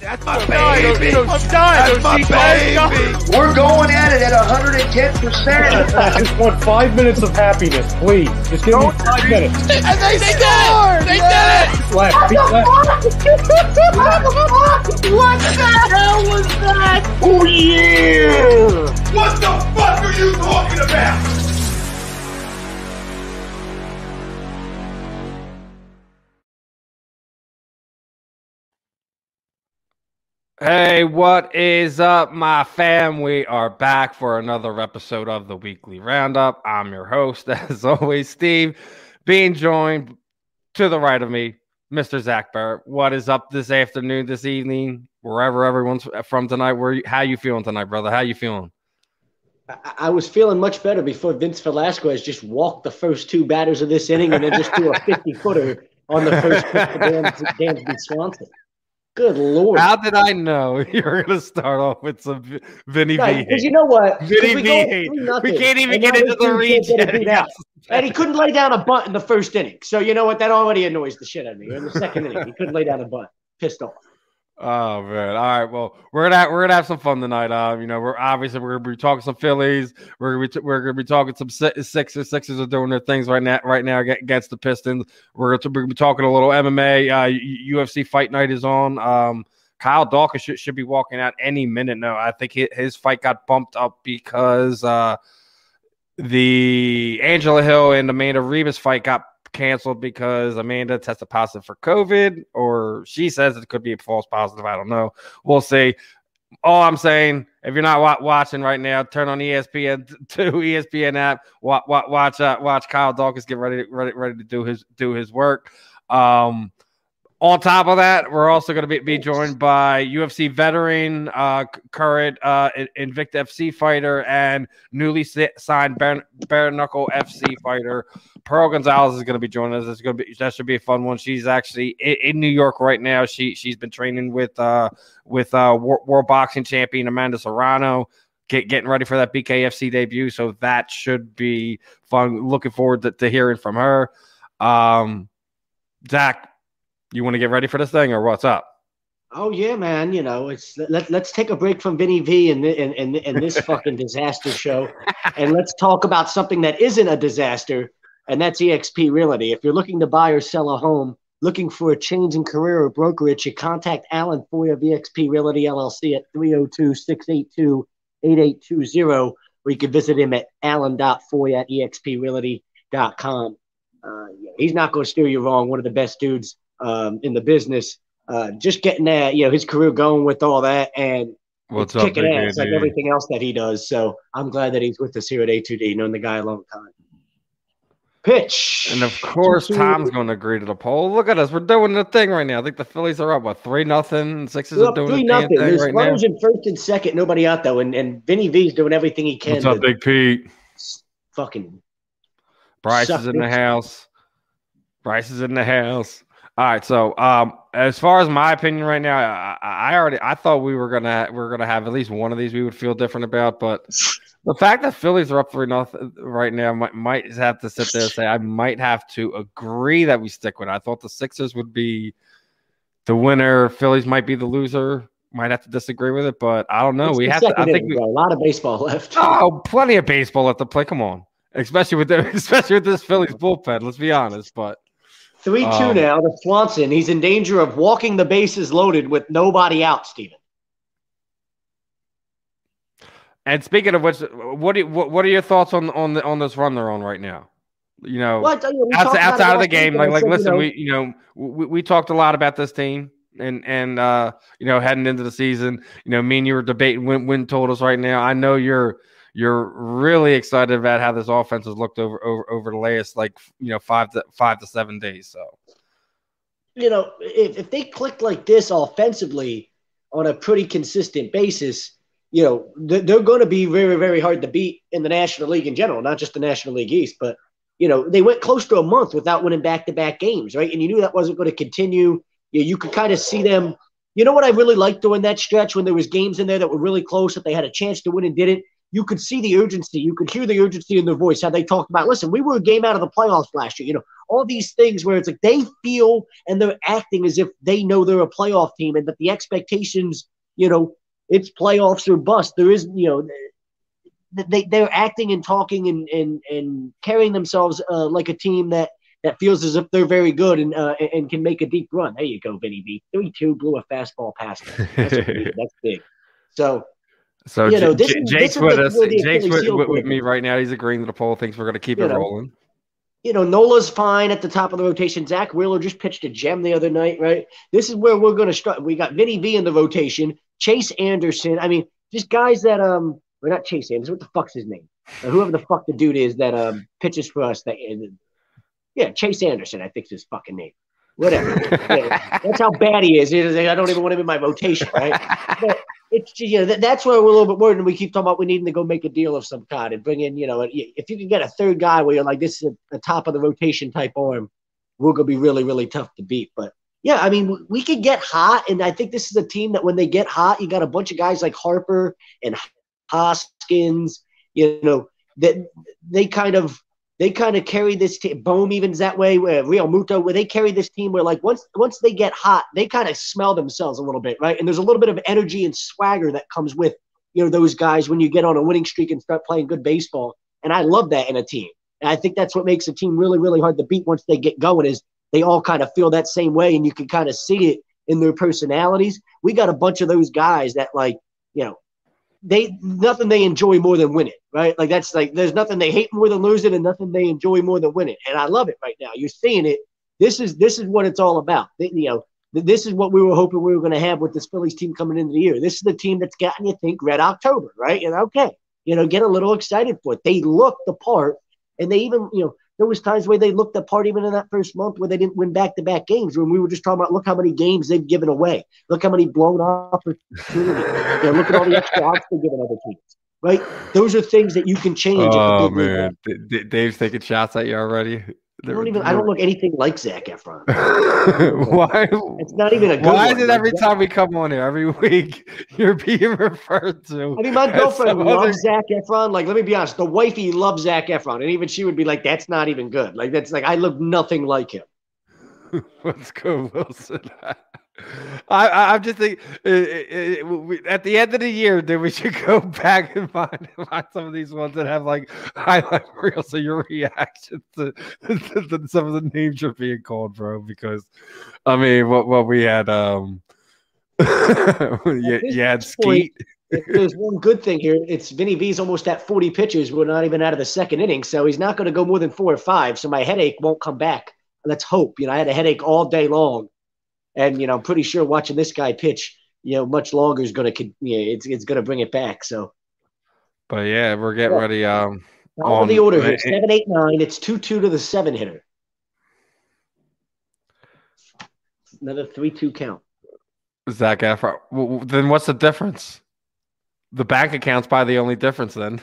That's my baby. I'm dying. That's my baby. We're going at it at 110%. I just want five minutes of happiness, please. Just give me five minutes. And they, they scored. They did it. Left, feet left. what the hell was that? Oh, yeah. What the fuck are you talking about? Hey, what is up, my fam? We are back for another episode of the weekly roundup. I'm your host, as always, Steve, being joined to the right of me, Mr. Zach Barrett. What is up this afternoon, this evening, wherever everyone's from tonight? Where you, how you feeling tonight, brother? How you feeling? I, I was feeling much better before Vince Velasquez just walked the first two batters of this inning and then just threw a 50 footer on the first pitch to Dansby Swanson. Good lord! How did I know you're going to start off with some V- Vinny Right, V? 'cause you know what? Vinny we V. We can't even get into the dude reach. can't get it beat yet. out. And he couldn't lay down a bunt in the first inning. So you know what? That already annoys the shit out of me. In the second inning, he couldn't lay down a bunt. Pissed off. Oh man! All right, well, we're gonna we're gonna have some fun tonight. Um, you know, we're obviously we're gonna be talking some Phillies. We're gonna be we're gonna be talking some Si- Sixers. Sixers are doing their things right now right now against the Pistons. We're gonna, we're gonna be talking a little MMA. Uh, UFC Fight Night is on. Um, Kyle Daukaus should, should be walking out any minute now. I think hi- his fight got bumped up because uh, the Angela Hill and Amanda Ribas fight got canceled because Amanda tested positive for COVID, or she says it could be a false positive. I don't know. We'll see. All I'm saying, if you're not wa- watching right now, turn on ESPN to ESPN app. Watch watch uh, watch Kyle Daukaus get ready ready ready to do his do his work. Um, on top of that, we're also going to be, be joined by UFC veteran, uh, current uh, Invicta FC fighter, and newly signed bare, bare knuckle FC fighter. Pearl Gonzalez is going to be joining us. It's going to be that should be a fun one. She's actually in, in New York right now. She she's been training with uh with uh Wor- world boxing champion Amanda Serrano. Get, getting ready for that BKFC debut, so that should be fun. Looking forward to, to hearing from her. Um, Zach, you want to get ready for this thing or what's up? Oh yeah, man. You know, it's let, let's take a break from Vinny V and and and, and this fucking disaster show, and let's talk about something that isn't a disaster, and that's EXP Realty. If you're looking to buy or sell a home, looking for a change in career or brokerage, you contact Alan Foy of EXP Realty LLC at 302-682-8820, or you can visit him at alan.foy at exprealty.com. Uh, he's not going to steer you wrong. One of the best dudes um, in the business. Uh, just getting that, you know, his career going with all that and What's up, kicking ass like everything else that he does. So I'm glad that he's with us here at A2D, known the guy a long time. Pitch. And of course, Two- Tom's going to agree to the poll. Look at us. We're doing the thing right now. I think the Phillies are up, what, 3 nothing? Sixes We're are up doing three the nothing. thing There's right now. runners in first and second, nobody out though, and and Vinny V's doing everything he can What's up, Big Pete? fucking Bryce is in the house. Bryce is in the house. All right. So, um, as far as my opinion right now, I, I already I thought we were gonna we are gonna have at least one of these we would feel different about, but the fact that Phillies are up three nothing right now might might have to sit there and say I might have to agree that we stick with. It. I thought the Sixers would be the winner. Phillies might be the loser. Might have to disagree with it, but I don't know. It's we have to. I think we, bro. a lot of baseball left. Oh, plenty of baseball at the play. Come on, especially with the, especially with this Phillies bullpen. Let's be honest, but Three two Um, now to Swanson. He's in danger of walking the bases loaded with nobody out, Steven. and speaking of which, what do what, what are your thoughts on on the on this run they're on right now? You know, Well, you, outside, talked about it outside of the game, like like said, listen, you know, we you know we, we talked a lot about this team. And and uh, you know, heading into the season, you know, me and you were debating win win totals right now. I know you're you're really excited about how this offense has looked over over over the last like you know five to five to seven days. So you know, if, if they click like this offensively on a pretty consistent basis, you know, they're, they're going to be very, very hard to beat in the National League in general, not just the National League East. But, you know, they went close to a month without winning back to back games, right? And you knew that wasn't going to continue. You, you could kind of see them. You know what I really liked during that stretch when there was games in there that were really close that they had a chance to win and didn't? You could see the urgency. You could hear the urgency in their voice, how they talked about, listen, we were a game out of the playoffs last year. You know, all these things where it's like they feel and they're acting as if they know they're a playoff team and that the expectations, you know, it's playoffs or bust. There is, you know, they, they're acting and talking and, and, and carrying themselves uh, like a team that, that feels as if they're very good and uh, and can make a deep run. There you go, Vinny B. Three two blew a fastball past. That's, that's big. So So You know, this J- Jake's with us. Jake's with, with, with me right now. He's agreeing to the poll. Thinks we're going to keep You it know. rolling. you know, Nola's fine at the top of the rotation. Zack Wheeler just pitched a gem the other night, right? This is where we're going to start. We got Vinny V in the rotation, Chase Anderson. I mean, just guys that um, we're not Chase Anderson. What the fuck's his name? Whoever the fuck the dude is that um pitches for us. That yeah, Chase Anderson. I think's his fucking name. Whatever. That's how bad he is. I don't even want him in my rotation, right? But it's you know that, that's where we're a little bit worried, and we keep talking about we needing to go make a deal of some kind and bring in you know if you can get a third guy where you're like this is a, a top of the rotation type arm, we're gonna be really really tough to beat. But yeah, I mean we- we could get hot, and I think this is a team that when they get hot, you got a bunch of guys like Harper and Hoskins, you know that they kind of they kind of carry this team. Bohm even's that way. Where Realmuto, where they carry this team, where like once once they get hot, they kind of smell themselves a little bit, right? And there's a little bit of energy and swagger that comes with you know those guys when you get on a winning streak and start playing good baseball. And I love that in a team. And I think that's what makes a team really really hard to beat once they get going. Is they all kind of feel that same way, and you can kind of see it in their personalities. We got a bunch of those guys that like you know they nothing they enjoy more than winning, right? Like that's like there's nothing they hate more than losing, and nothing they enjoy more than winning. And I love it right now. You're seeing it. This is this is what it's all about. You know, th- this is what we were hoping we were going to have with this Phillies team coming into the year. This is the team that's gotten you think Red October, right? And okay, you know, get a little excited for it. They look the part, and they even you know. There was times where they looked the part even in that first month where they didn't win back-to-back games. When we were just talking about, look how many games they've given away. Look how many blown opportunities. Know, look at all the extra outs they're giving other teams. Right? Those are things that you can change. Oh man, Dave's taking shots at you already. I don't even. I don't look anything like Zac Efron. Why? It's not even a good. Why one. is it every Zac- time we come on here, every week, you're being referred to? I mean, my girlfriend some other- loves Zac Efron. Like, let me be honest, the wifey loves Zac Efron, and even she would be like, "That's not even good." Like, that's like I look nothing like him. Let's go, Wilson. I, I, I'm just thinking uh, uh, we, at the end of the year, then we should go back and find, find some of these ones that have like highlight reels. So your reaction to, to, to some of the names you're being called, bro. Because I mean, what what we had, um, you, you had point- Skeet. If there's one good thing here, it's Vinny V's almost at 40 pitches. We're not even out of the second inning, so he's not going to go more than four or five. So my headache won't come back. Let's hope. You know, I had a headache all day long, and you know, I'm pretty sure watching this guy pitch, you know, much longer is going to, you know, it's it's going to bring it back. So. But yeah, we're getting Yeah. ready. Um, of the order here, seven, eight, nine. It's two, two to the seven hitter. Another three-two count. Zac Efron. W- w- Then what's the difference? The bank account's probably the only difference then.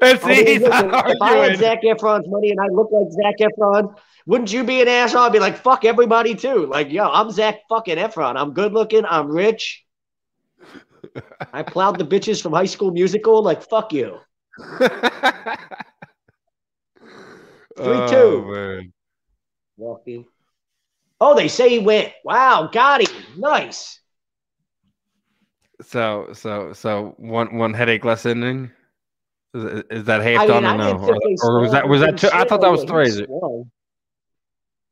it's I mean, listen, if I had. Zac Efron's money and I look like Zac Efron, wouldn't you be an asshole? I'd be like, fuck everybody too. Like, yo, I'm Zac fucking Efron. I'm good looking. I'm rich. I plowed the bitches from High School Musical. Like, fuck you. oh, two. man. Walking. Oh, they say he went. Wow, got him. Nice. So so so one one headache less inning. Is, is that half I done mean, or no? didn't think they Or, or was that was that two? I thought that was three.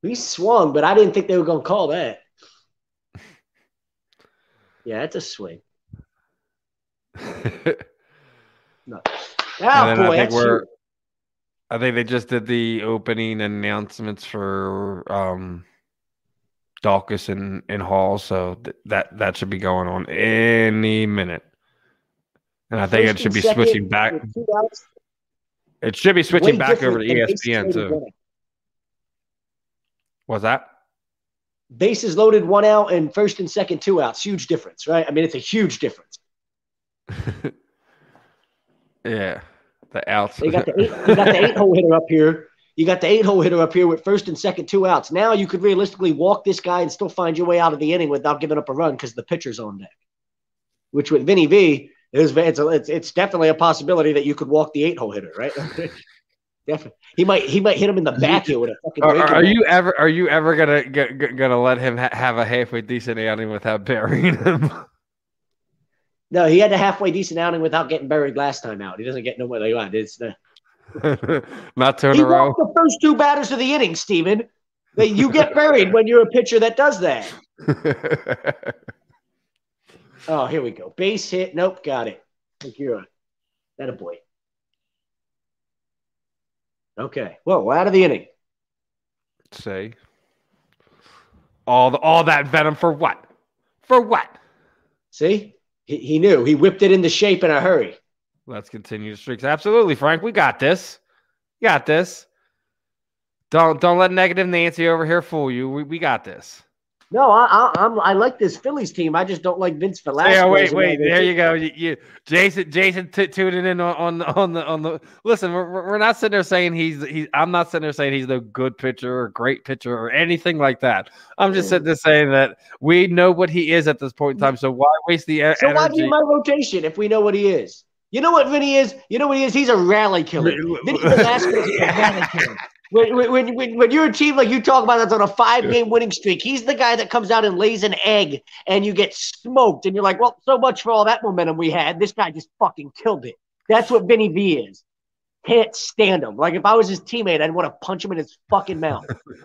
He swung. But I didn't think they were going to call that. Yeah, it's a swing. No. Oh, then I think we're- huge. I think they just did the opening announcements for um Daukaus and, and Hawes, so th- that that should be going on any minute. And I think First it should be second switching back. with two outs, It should be switching back over to different than bases ESPN too. Was that? Bases loaded, one out, and first and second, two outs. Huge difference, right? I mean, it's a huge difference. yeah, the outs. They got the eight, you got the eight hole hitter up here. You got the eight hole hitter up here with first and second, two outs. Now you could realistically walk this guy and still find your way out of the inning without giving up a run because the pitcher's on deck. which with Vinny V, is it's, it's it's definitely a possibility that you could walk the eight hole hitter, right? definitely, he might he might hit him in the back here with a fucking. Are, are you ever are you ever gonna get, gonna let him ha- have a halfway decent outing without burying him? No, he had a halfway decent outing without getting buried last time out. He doesn't get no more like that. It's the uh, Not two in he a row. the first two batters of the inning, Steven. That you get buried when you're a pitcher that does that. Oh, here we go. Base hit. Nope, got it. I think you're a uh, that a boy. Okay. Well, we're out of the inning. Say all the all that venom for what? For what? See? He, he knew. He whipped it into shape in a hurry. Let's continue the streaks. Absolutely, Frank. We got this. Got this. Don't don't let negative Nancy over here fool you. We, we got this. No, I, I, I'm I like this Phillies team. I just don't like Vince oh, Velasquez. Yeah, wait, wait. There you go. You, you Jason, Jason, t- tuning in on, on the on the on the. Listen, we're, we're not sitting there saying he's he's. I'm not sitting there saying he's no good pitcher or great pitcher or anything like that. I'm just sitting there saying that we know what he is at this point in time. So why waste the So why do my rotation if we know what he is? You know what Vinny is? You know what he is? He's a rally killer. Vinny Velasquez is a rally killer. When, when, when, when you're a team like you talk about that's on a five game winning streak, he's the guy that comes out and lays an egg and you get smoked. And you're like, well, so much for all that momentum we had. This guy just fucking killed it. That's what Vinny V is. Can't stand him. Like if I was his teammate, I'd want to punch him in his fucking mouth.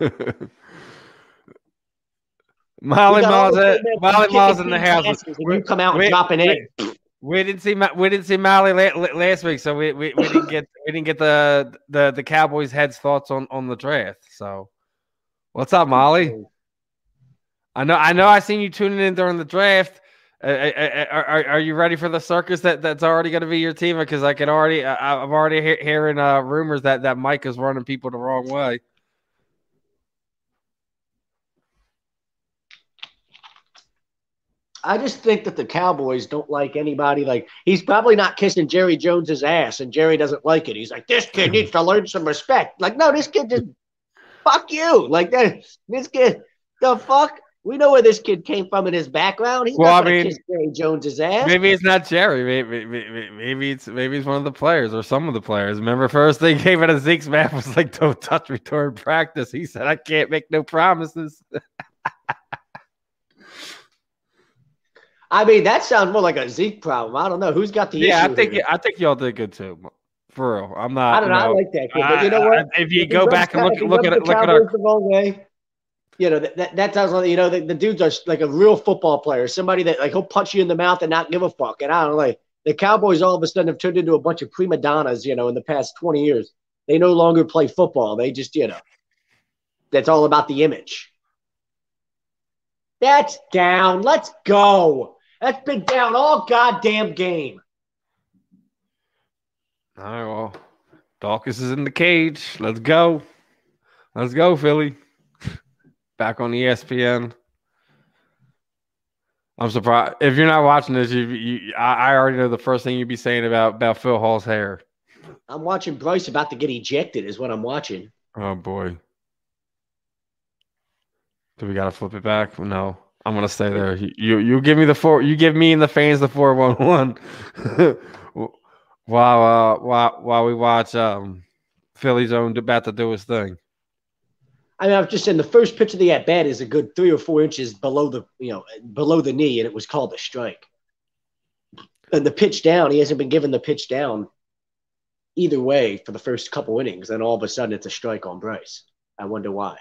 Molly We got Miles, the teammates Molly kicking Miles in the house. asses, and you come out and drop an egg. We didn't see we didn't see la- last week, so we, we, we didn't get we didn't get the the the Cowboys heads thoughts on on the draft. So, what's up, Molly? I know I know I seen you tuning in during the draft. Uh, uh, uh, are, are, are you ready for the circus that, that's already going to be your team? Because I can already I, I'm already he- hearing uh, rumors that that Mike is running people the wrong way. I just think that the Cowboys don't like anybody. Like he's probably not kissing Jerry Jones's ass, and Jerry doesn't like it. He's like, this kid needs to learn some respect. Like, no, this kid just fuck you. Like that. This kid, the fuck. We know where this kid came from in his background. He's Well, not I gonna mean, kiss Jerry Jones's ass. Maybe it's not Jerry. Maybe, maybe maybe it's maybe it's one of the players or some of the players. Remember, first thing came out of Zeke's mouth was like, "Don't touch me during practice." He said, "I can't make no promises." I mean, that sounds more like a Zeke problem. I don't know who's got the yeah, issue. I think here. I think y'all did good too. For real, I'm not. I don't know. I like that kid, but you know what? I- if you If go back and look look at it, look at our the wrong way. You know that that, that sounds like you know the, the dudes are like a real football player, somebody that like he'll punch you in the mouth and not give a fuck. And I don't know, like the Cowboys all of a sudden have turned into a bunch of prima donnas. You know, in the past twenty years, they no longer play football. They just you know, that's all about the image. That's down. Let's go. That's been down all goddamn game. All right, well, Daukaus is in the cage. Let's go. Let's go, Philly. Back on ESPN. I'm surprised if you're not watching this. You, you I, I already know the first thing you'd be saying about about Phil Hawes' hair. I'm watching Bryce about to get ejected. Is what I'm watching. Oh boy. Do we gotta flip it back? No, I'm gonna stay there. You you, give me the four. You give me and the fans the four one one. While uh while while we watch um Philly's own about to do his thing. I mean, I've just saying the first pitch of the at bat is a good three or four inches below the you know below the knee, and it was called a strike. And the pitch down, he hasn't been given the pitch down either way for the first couple innings, and all of a sudden it's a strike on Bryce. I wonder why.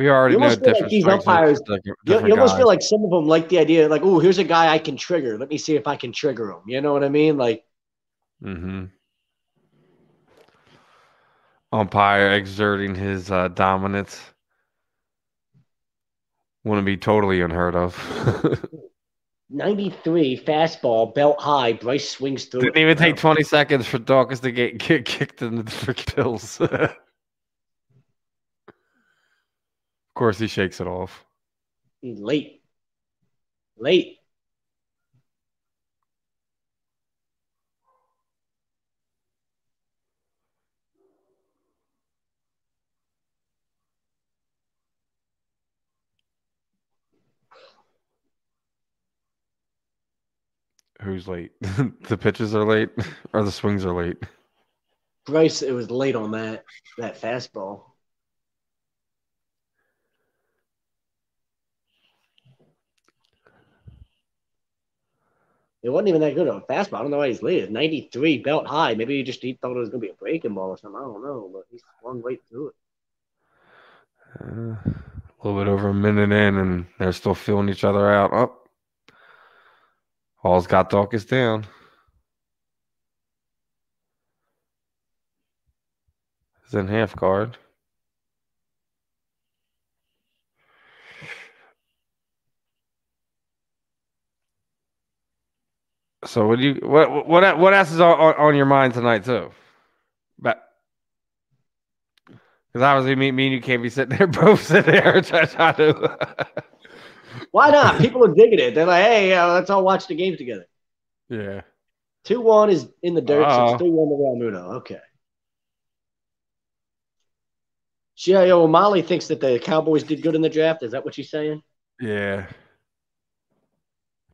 We already You know almost feel like these umpires- different- You, different you almost guys. feel like some of them like the idea, like, oh, here's a guy I can trigger. Let me see if I can trigger him. You know what I mean? Like, Mm-hmm. Umpire exerting his uh, dominance wouldn't be totally unheard of. 93 fastball, belt high. Bryce swings through. Didn't even take 20 seconds for Daukaus to get, get kicked in the freaking pills. of course, he shakes it off. He's late, late. Who's late? the pitches are late, or the swings are late. Bryce, it was late on that that fastball. It wasn't even that good a fastball. I don't know why he's late. It's 93 belt high. Maybe he just he thought it was going to be a breaking ball or something. I don't know, but he swung right through it. Uh, a little bit over a minute in, and they're still feeling each other out. Up. Oh. Hawes got Daukaus down. He's in half guard. So what do you what what what else is on, on your mind tonight too? But because obviously me, me and you can't be sitting there both sitting there trying to. Why not? People are digging it. They're like, hey, uh, let's all watch the games together. yeah. Two one is in the dirt. So Uh-oh. it's three one to Realmuto. Okay. Shia O'Malley thinks that the Cowboys did good in the draft. Is that what she's saying? Yeah.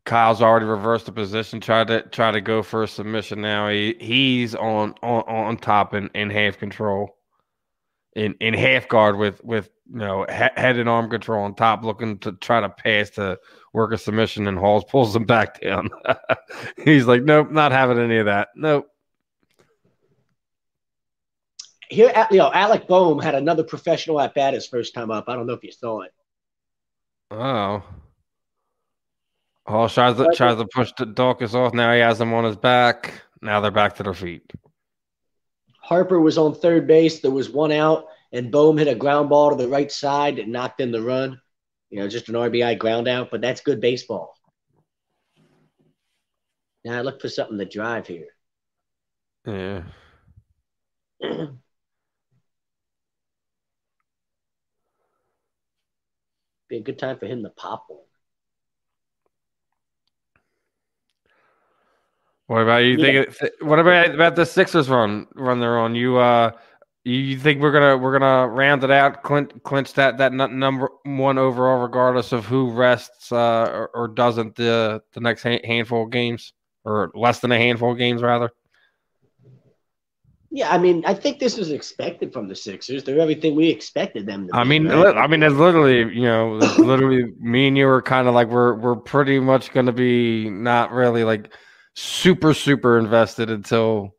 Kyle's already reversed the position, tried to try to go for a submission now. He he's on on, on top and in half control. In in half guard with with you know he- head and arm control on top, looking to try to pass to work a submission, and Hawes pulls him back down. he's like, nope, not having any of that. Nope. Here, you know, Alec Bohm had another professional at bat his first time up. I don't know if you saw it. Oh. Oh, Hawes tries to tries to push the Daukaus off. Now he has him on his back. Now they're back to their feet. Harper was on third base. There was one out, and Bohm hit a ground ball to the right side that knocked in the run. You know, just an RBI ground out, but that's good baseball. Now I look for something to drive here. Yeah. Be a good time for him to pop one. What about you? Yeah. Think? What about about the Sixers run run they're on? You uh, you think we're gonna we're gonna round it out, clinch, clinch that that nu- number one overall, regardless of who rests uh, or, or doesn't the the next ha- handful of games, or less than a handful of games rather. Yeah, I mean, I think this was expected from the Sixers. They're everything we expected them to be. I mean, right? I mean, it's literally you know, literally me and you are kind of like we're we're pretty much gonna be not really like super super invested until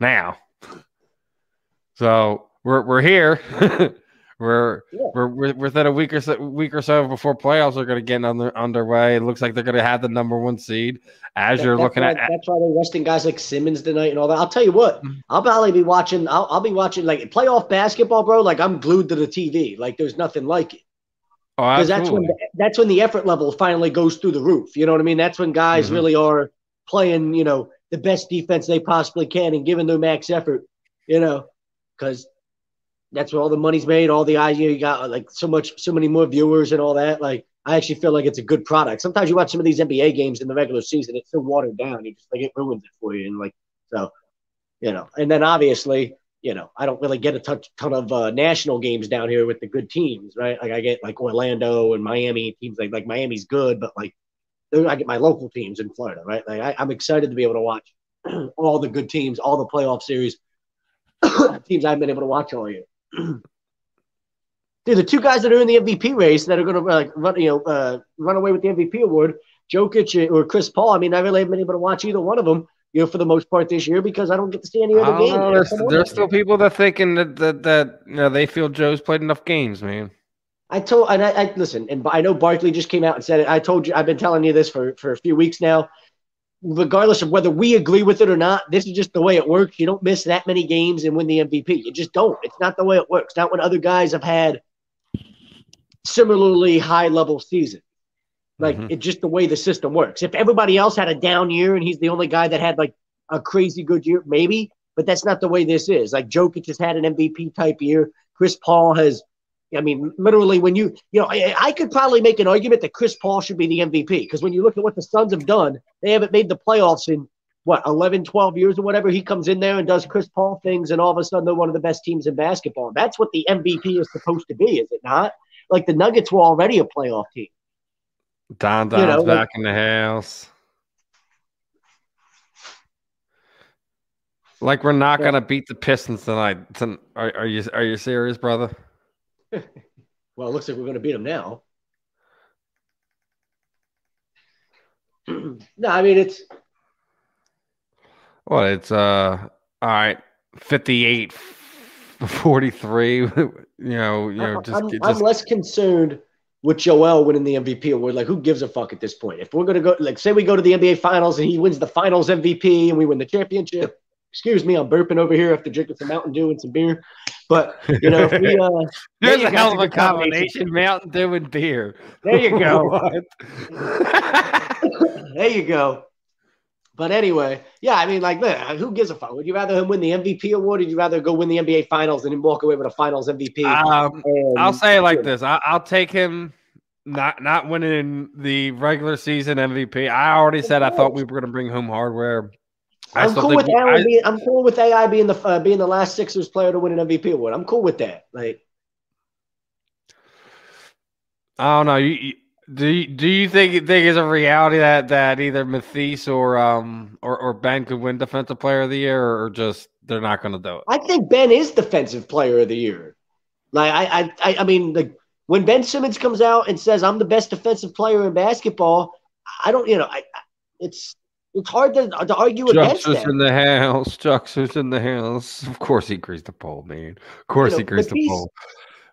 now. So we're we're here. we're, Yeah. we're we're within a week or so week or so before playoffs are going to get under, underway. It looks like they're going to have the number one seed. As That- you're looking why, at, Mm-hmm. that's why they're resting guys like Simmons tonight and all that. I'll tell you what, I'll probably be watching. I'll, I'll be watching like playoff basketball, bro. Like I'm glued to the TV. Like there's nothing like it oh, because that's when absolutely. that's when the effort level finally goes through the roof. You know what I mean? That's when guys Mhm. really are playing. You know, the best defense they possibly can and giving their max effort. You know, because that's where all the money's made. All the eyes you, know, you got like so much, so many more viewers and all that. Like I actually feel like it's a good product. Sometimes you watch some of these NBA games in the regular season, it's so watered down. You just like it ruins it for you. And like so, you know. And then obviously, you know, I don't really get a ton, ton of uh, national games down here with the good teams, right? Like I get like Orlando and Miami teams. Like like Miami's good, but like I get my local teams in Florida, right? Like I, I'm excited to be able to watch all the good teams, all the playoff series, teams I've been able to watch all year. Dude, the two guys that are in the MVP race that are going to like run, you know, uh, run away with the MVP award, Jokic or Chris Paul. I mean, I really haven't been able to watch either one of them, you know, for the most part this year because I don't get to see any other games. there's, there's still people that thinking that, that that you know they feel Joe's played enough games, man. I told, and I, I listen, and I know Barkley just came out and said it. I told you, I've been telling you this for for a few weeks now. Regardless of whether we agree with it or not, this is just the way it works. You don't miss that many games and win the MVP. You just don't. It's not the way it works. Not when other guys have had similarly high level seasons. Like Mhm. it's just the way the system works. If everybody else had a down year and he's the only guy that had like a crazy good year, maybe, but that's not the way this is. Like Jokic has had an MVP type year. Chris Paul has, I mean, literally when you, you know, I, I could probably make an argument that Chris Paul should be the MVP because when you look at what the Suns have done, they haven't made the playoffs in what 11, 12 years or whatever. He comes in there and does Chris Paul things, and all of a sudden they're one of the best teams in basketball. That's what the MVP is supposed to be, is it not? Like the Nuggets were already a playoff team. Don You Don's know, like- back in the house. Like we're not Yeah. gonna beat the Pistons tonight. Are, are you are you serious, brother? Well, it looks like we're going to beat them now. no, I mean it's Well, it's uh all right, 58 43, you know, you know, just, I'm, just I'm less concerned with Joel winning the MVP award. Like, who gives a fuck at this point? If we're gonna go, like, say we go to the NBA Finals and he wins the Finals MVP and we win the championship. Excuse me, I'm burping over here after drinking some Mountain Dew and some beer. But you know, if we, uh, There's a hell of a combination. combination, Mountain Dew and beer. There you go. There you go. But anyway, yeah, I mean, like, man, who gives a fuck? Would you rather him win the MVP award, or would you rather go win the NBA Finals and then walk away with a Finals MVP? um, And- I'll say it like this: I, I'll take him not not winning the regular season MVP. I already said I thought we were going to bring home hardware. I I'm cool with Allen I- being. I'm cool with AI being the uh, being the last Sixers player to win an MVP award. I'm cool with that. Like, I don't know. You, you, do you, do you think think it's a reality that that either Mathis or um or, or Ben could win Defensive Player of the Year, or just they're not going to do it? I think Ben is defensive player of the year. Like, I, I, I, I mean, like when Ben Simmons comes out and says I'm the best defensive player in basketball, I don't, you know, I, I- it's it's hard to, to argue against Chuck's that. in the house. Chuck's in the house. Of course he greased the pole, man. Of course You he know, greased the Matisse- pole.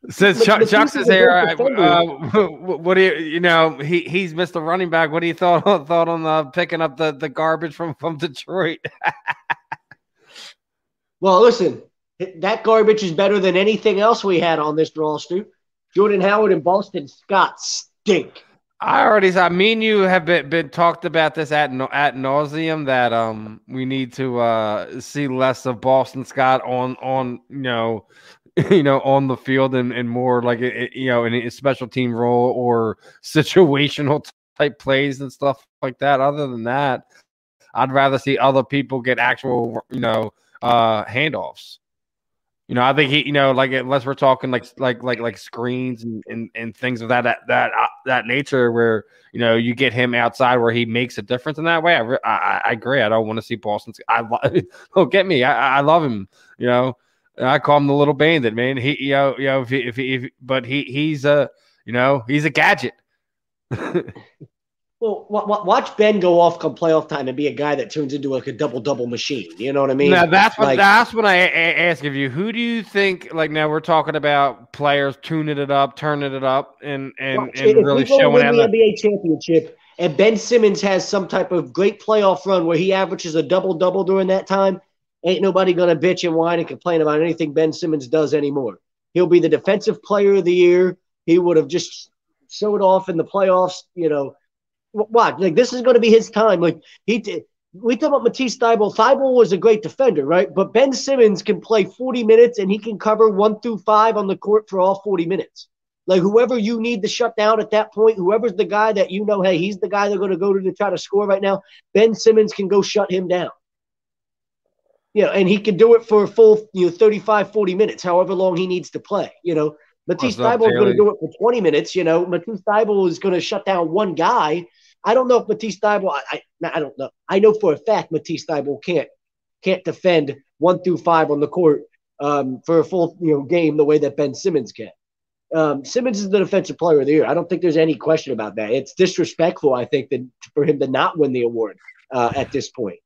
Since Matisse Chuck's is is here, I- uh, what, do you you know? He he's missed the Running Back. What do you thought thought on uh, picking up the, the garbage from from Detroit? Well, listen, that garbage is better than anything else we had on this roster. Jordan Howard and Boston Scott stink. I already said. Me and you have been, been talked about this at at nauseum that um we need to uh see less of Boston Scott on on you know you know on the field and, and more like a, a- you know in a special team role or situational type plays and stuff like that. Other than that, I'd rather see other people get actual you know uh handoffs. You know, I think he, you know, like unless we're talking like like like like screens and and, and things of that that that, uh, that nature, where you know you get him outside where he makes a difference in that way. I re- I, I agree. I don't want to see Boston. I lo- don't get me. I I love him. You know, I call him the little bandit, man. He you know you know if he, if he, if but he he's a you know he's a gadget. Well, wa- wa- watch Ben go off come playoff time and be a guy that turns into like a double double machine. You know what I mean? now that's what like- that's what I a- ask of you. Who do you think? Like now we're talking about players tuning it up, turning it up, and and, Watch, and if really showing win out. the NBA championship and Ben Simmons has some type of great playoff run where he averages a double double during that time, ain't nobody gonna bitch and whine and complain about anything Ben Simmons does anymore. He'll be the defensive player of the year. He would have just showed off in the playoffs. You know, watch like this is going to be his time. Like he did. We talk about Matisse Thybulle. Thybulle was a great defender, right? But Ben Simmons can play 40 minutes and he can cover one through five on the court for all 40 minutes. Like whoever you need to shut down at that point, whoever's the guy that you know, hey, he's the guy they're going to go to to try to score right now. Ben Simmons can go shut him down. You know, and he can do it for a full, you know, 35, 40 minutes, however long he needs to play. You know, Matisse Thybulle is going to do it for 20 minutes. You know, Matisse Thybulle is going to shut down one guy. I don't know if Matisse Thybulle, I, I, I don't know. I know for a fact Matisse Thybulle can't can't defend one through five on the court um, for a full you know game the way that Ben Simmons can. Um, Simmons is the defensive player of the year. I don't think there's any question about that. It's disrespectful, I think, that for him to not win the award uh, at this point.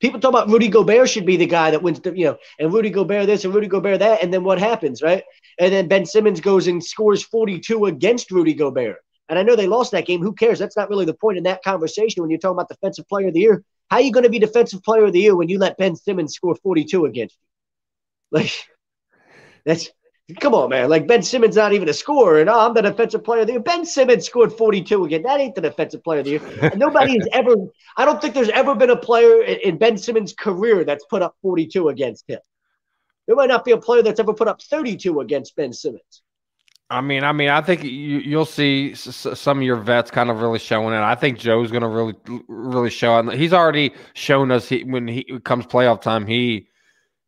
People talk about Rudy Gobert should be the guy that wins the, you know, and Rudy Gobert this and Rudy Gobert that, and then what happens, right? And then Ben Simmons goes and scores 42 against Rudy Gobert. And I know they lost that game. Who cares? That's not really the point in that conversation when you're talking about defensive player of the year. How are you going to be defensive player of the year when you let Ben Simmons score 42 against you? Like, that's come on, man. Like Ben Simmons not even a scorer, and oh, I'm the defensive player of the year. Ben Simmons scored 42 again. That ain't the defensive player of the year. Nobody has ever. I don't think there's ever been a player in, in Ben Simmons' career that's put up 42 against him. There might not be a player that's ever put up 32 against Ben Simmons. I mean, I mean, I think you, you'll see s- some of your vets kind of really showing it. I think Joe's going to really, really show it. He's already shown us he, when he comes playoff time, he,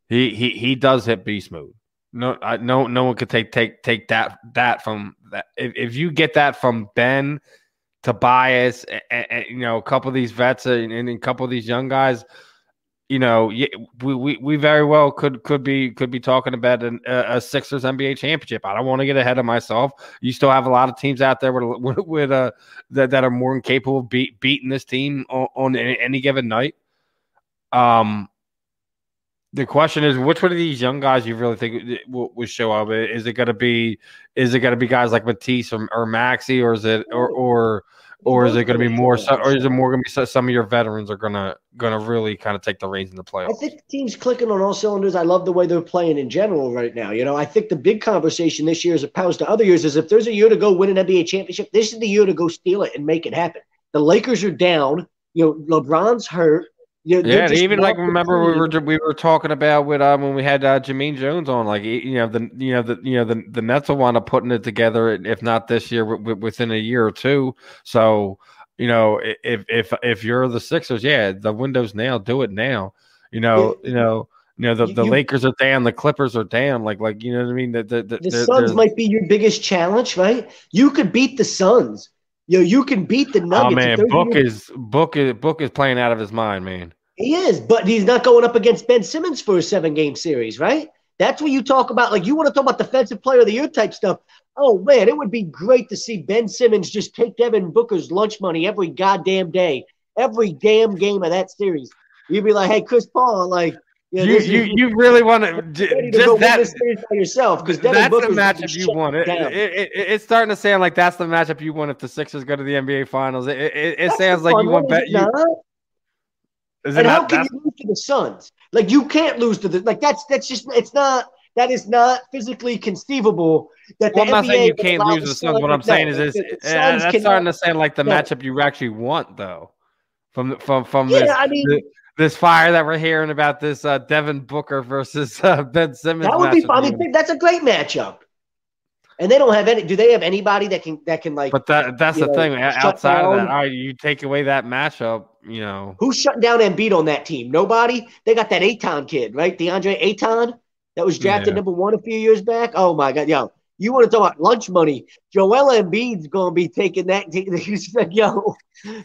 he, he, he does hit beast mode. No, I, no, no one could take take take that that from that. If, if you get that from Ben, Tobias, and, you know, a couple of these vets and, and a couple of these young guys, you know, we, we we very well could could be could be talking about an, a, Sixers NBA championship. I don't want to get ahead of myself. You still have a lot of teams out there with with, uh that, that are more than capable of beat, beating this team on, on any, given night. Um, the question is, which one of these young guys you really think will, will show up? Is it going to be, is it going to be guys like Matisse or, or Maxey, or is it, or or or is it going to be more, or is it more going to be some of your veterans are going to going to really kind of take the reins in the playoffs? I think the team's clicking on all cylinders. I love the way they're playing in general right now. You know, I think the big conversation this year, as opposed to other years, is if there's a year to go win an NBA championship, this is the year to go steal it and make it happen. The Lakers are down. You know, LeBron's hurt. Know, yeah, even like remember we were we were talking about with um when we had uh, Jermaine Jones on, like you know the you know the you know the the Nets will wind up putting it together if not this year, w- within a year or two. So you know if if if you're the Sixers, yeah, the window's now. Do it now. You know, yeah. you know. You know the, the you, Lakers are down, the Clippers are down. Like like you know what I mean. The the, the, the Suns might be your biggest challenge, right? You could beat the Suns Yo, you can beat the oh, Nuggets. Oh man, Book is Book is Book is playing out of his mind, man. He is, but he's not going up against Ben Simmons for a seven game series, right? That's what you talk about. Like you want to talk about defensive player of the year type stuff. Oh man, it would be great to see Ben Simmons just take Devin Booker's lunch money every goddamn day, every damn game of that series. You'd be like, hey, Chris Paul, like you, you, you, you, really want to just that by yourself because that's Booker's the matchup you want. It, it, it, it's starting to sound like that's the matchup you want if the Sixers go to the NBA Finals. It, it, sounds like you want bet. You, is and how can you lose to the Suns? Like you can't lose to the like that's that's just it's not that is not physically conceivable. That well, I'm not saying you can't lose the Suns. What I'm saying is, is uh, that's starting to sound like the matchup you actually want, though. From from from yeah, this, I mean, the, this fire that we're hearing about this uh, Devin Booker versus uh, Ben Simmons. That would be. I mean, that's a great matchup. And they don't have any. Do they have anybody that can that can like? But that that's the know, thing. Outside down, of that, all right, you take away that matchup. You know who's shutting down Embiid on that team? Nobody. They got that Ayton kid, right? DeAndre Ayton that was drafted yeah. number one a few years back. Oh my god, yo, you want to talk about lunch money? Joel Embiid's going to be taking that. He's like, yo,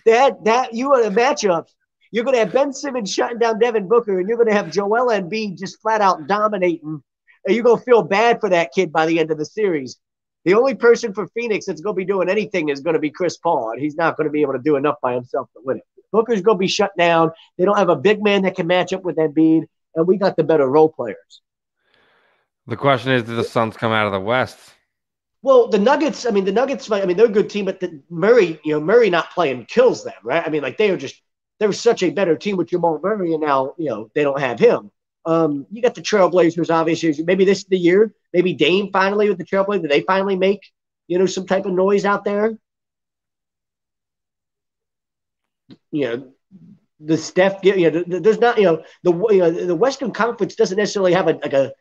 that that you are the matchups you're going to have Ben Simmons shutting down Devin Booker, and you're going to have Joel Embiid just flat out dominating. And you're going to feel bad for that kid by the end of the series. The only person for Phoenix that's going to be doing anything is going to be Chris Paul, and he's not going to be able to do enough by himself to win it. Booker's going to be shut down. They don't have a big man that can match up with Embiid, and we got the better role players. The question is, do the Suns come out of the West? Well, the Nuggets. I mean, the Nuggets. I mean, they're a good team, but the Murray, you know, Murray not playing kills them, right? I mean, like they are just they were such a better team with Jamal Murray, and now you know they don't have him. Um, you got the Trailblazers, obviously. Maybe this is the year. Maybe Dame finally with the Trailblazers. They finally make you know some type of noise out there? You know, the Steph. You know, there's not. You know, the you know the Western Conference doesn't necessarily have a like a.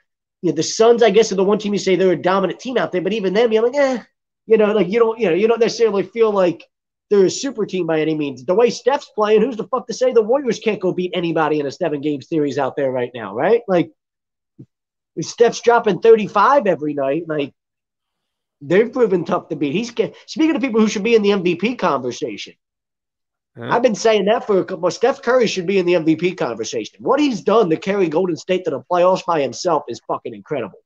You know, the Suns, I guess, are the one team you say they're a dominant team out there, but even them, you're like, eh, you know, like you don't, you know, you don't necessarily feel like they're a super team by any means. The way Steph's playing, who's the fuck to say the Warriors can't go beat anybody in a seven game series out there right now, right? Like, Steph's dropping 35 every night. Like, they've proven tough to beat. He's speaking of people who should be in the MVP conversation. Huh? I've been saying that for a couple. Steph Curry should be in the MVP conversation. What he's done to carry Golden State to the playoffs by himself is fucking incredible.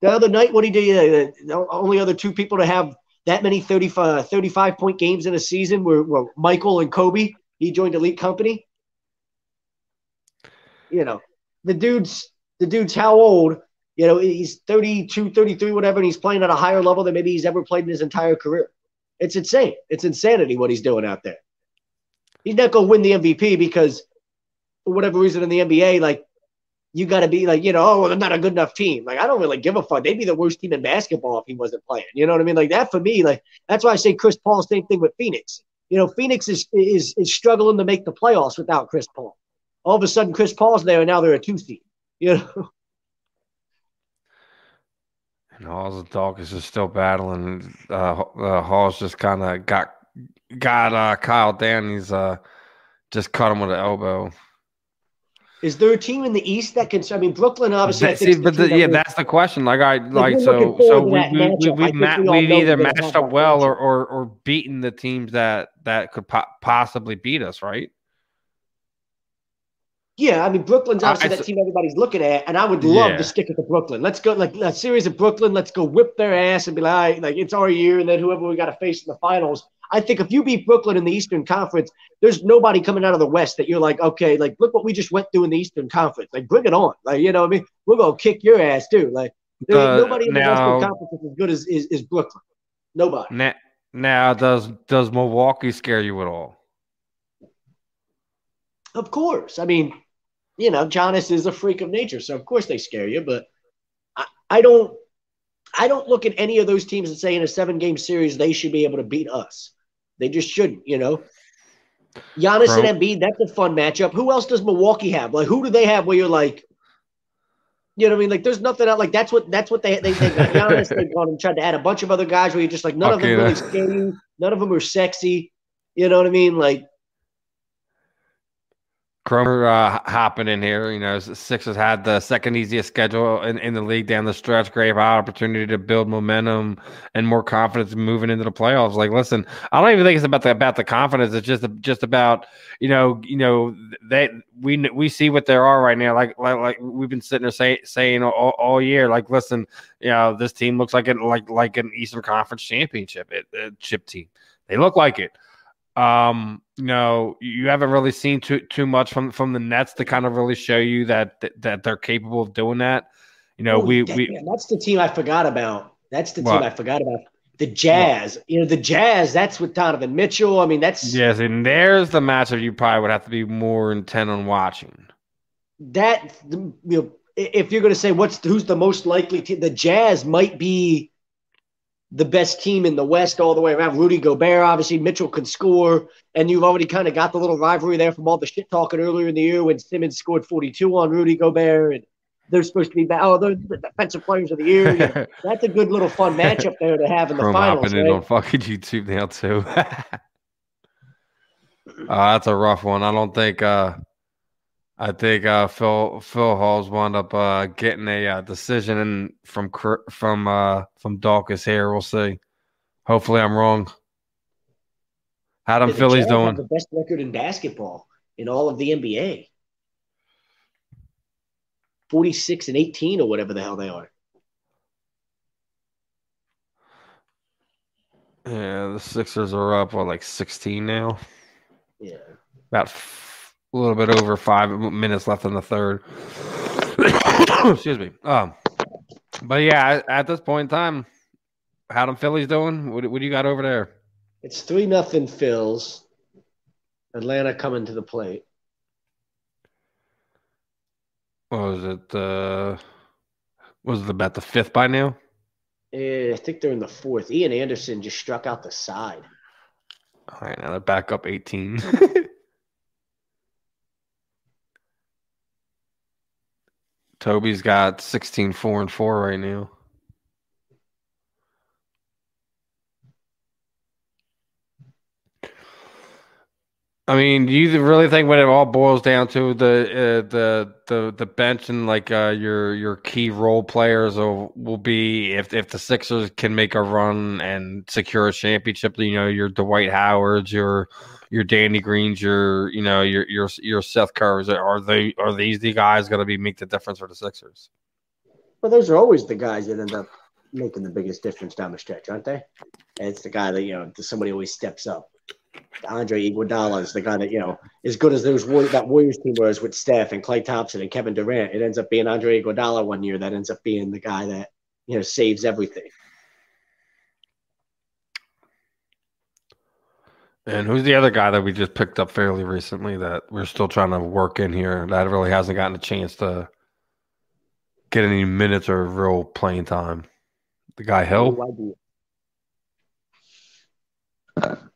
The other night, what he did, uh, the only other two people to have that many 35, 35 point games in a season were, were Michael and Kobe. He joined Elite Company. You know, the dude's the dude's how old? You know, he's 32, 33, whatever, and he's playing at a higher level than maybe he's ever played in his entire career. It's insane. It's insanity what he's doing out there. He's not going to win the MVP because, for whatever reason, in the NBA, like you got to be like, you know, oh, well, they're not a good enough team. Like, I don't really give a fuck. They'd be the worst team in basketball if he wasn't playing. You know what I mean? Like that for me, like that's why I say Chris Paul. Same thing with Phoenix. You know, Phoenix is is is struggling to make the playoffs without Chris Paul. All of a sudden, Chris Paul's there, and now they're a two seed. You know. And Hall's dog is still battling. Uh, uh Hall's just kind of got got uh, Kyle Danny's uh, just cut him with an elbow. Is there a team in the East that can? I mean, Brooklyn obviously. That, see, but the, yeah, that's the question. Like I like so so we we we, ma- we we've either matched up well or, or or beaten the teams that that could po- possibly beat us, right? Yeah, I mean Brooklyn's obviously I that team everybody's looking at, and I would love Yeah. to stick it to Brooklyn. Let's go like a series of Brooklyn. Let's go whip their ass and be like, right, like it's our year, and then whoever we got to face in the finals. I think if you beat Brooklyn in the Eastern Conference, there's nobody coming out of the West that you're like, okay, like look what we just went through in the Eastern Conference. Like bring it on. Like you know, what I mean, we're gonna kick your ass too. Like there ain't Uh, nobody in the now- Western Conference that's as good as is, is Brooklyn. Nobody. Now, now does does Milwaukee scare you at all? Of course. I mean, you know, Giannis is a freak of nature, so of course they scare you. But I, I don't, I don't look at any of those teams and say in a seven-game series they should be able to beat us. They just shouldn't. You know, Giannis Bro. and Embiid, that's a fun matchup. Who else does Milwaukee have? Like, who do they have where you're like, you know what I mean? Like, there's nothing out. Like, that's what that's what they they, they Giannis. They've gone and tried to add a bunch of other guys where you're just like, none Okay, of them really scare you. None of them are sexy. You know what I mean? Like, Cromer uh, hopping in here. You know, Sixers had the second easiest schedule in, in the league down the stretch. Great opportunity to build momentum and more confidence moving into the playoffs. Like, listen, I don't even think it's about the about the confidence. It's just just about you know you know they we we see what there are right now. Like like, like we've been sitting there say, saying all, all year. Like, listen, you know, this team looks like it like like an Eastern Conference championship it, uh, chip team. They look like it um you know you haven't really seen too too much from from the nets to kind of really show you that that, that they're capable of doing that you know Oh, we damn, we that's the team I forgot about. That's the What? team I forgot about. The Jazz. You know, the Jazz, that's with Donovan Mitchell. I mean, that's yes and there's the matchup you probably would have to be more intent on watching that you know, if you're going to say what's who's the most likely team, the Jazz might be the best team in the West all the way around. Rudy Gobert, obviously, Mitchell can score, and you've already kind of got the little rivalry there from all the shit talking earlier in the year when Simmons scored 42 on Rudy Gobert, and they're supposed to be oh they're the defensive players of the year. You know, that's a good little fun matchup there to have in the finals. hopping in right? on fucking youtube now too uh, that's a rough one i don't think uh I think uh, Phil Phil Hawes' wound up uh, getting a uh, decision from from uh, from Daukaus here. We'll see. Hopefully, I'm wrong. How them The Phillies doing? The best record in basketball in all of the NBA. 46 and 18 or whatever the hell they are. Yeah, the Sixers are up what like 16 now. Yeah. About a little bit over five minutes left in the third. Excuse me. Um, but yeah, at- this point in time, how them Phillies doing? What, what do you got over there? It's 3 nothing Phils. Atlanta coming to the plate. What was it? Uh, was it about the fifth by now? Eh, I think they're in the fourth. Ian Anderson just struck out the side. All right, now they're back up 18. Toby's got 16, 4 and 4 right now. I mean, do you really think when it all boils down to the uh, the the the bench and like uh, your your key role players will, will be if if the Sixers can make a run and secure a championship, you know, your Dwight Howards, your your Danny Greens, your you know your your your Seth Currys, are they are these the guys going to be make the difference for the Sixers? Well, those are always the guys that end up making the biggest difference down the stretch, aren't they? And it's the guy that, you know, somebody always steps up. Andre Iguodala is the guy that, you know, as good as those that Warriors team was with Steph and Klay Thompson and Kevin Durant, it ends up being Andre Iguodala one year that ends up being the guy that, you know, saves everything. And who's the other guy that we just picked up fairly recently that we're still trying to work in here that really hasn't gotten a chance to get any minutes or real playing time? The guy Hill No idea.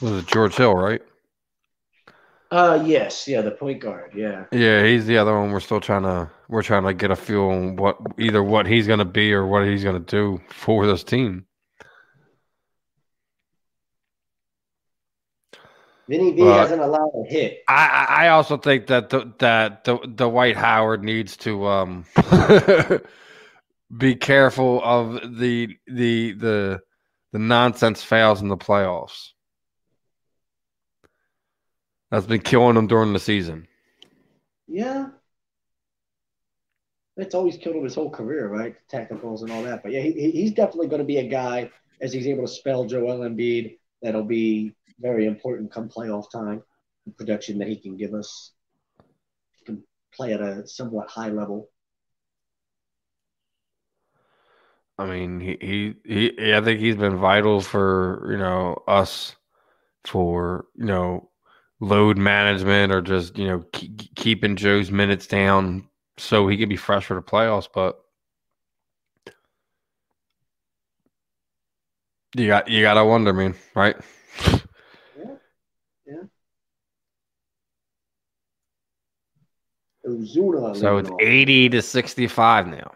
Was it George Hill, right? Uh, yes, yeah, the point guard, yeah. Yeah, he's the other one. We're still trying to we're trying to get a feel on what either what he's going to be or what he's going to do for this team. Vinny V Well, hasn't allowed a hit. I I I also think that the, that the the Dwight Howard needs to um be careful of the the the the nonsense fails in the playoffs. That's been killing him during the season. Yeah. That's always killed him his whole career, right? Technicals and all that. But yeah, he, he's definitely going to be a guy as he's able to spell Joel Embiid. That'll be very important come playoff time. The production that he can give us. He can play at a somewhat high level. I mean, he, he, he, I think he's been vital for, you know, us for, you know, load management or just, you know, keep, keeping Joe's minutes down so he can be fresh for the playoffs. But you got, you got to wonder, man, right? Yeah. Yeah. Ozuna. So it's 80 to 65 now.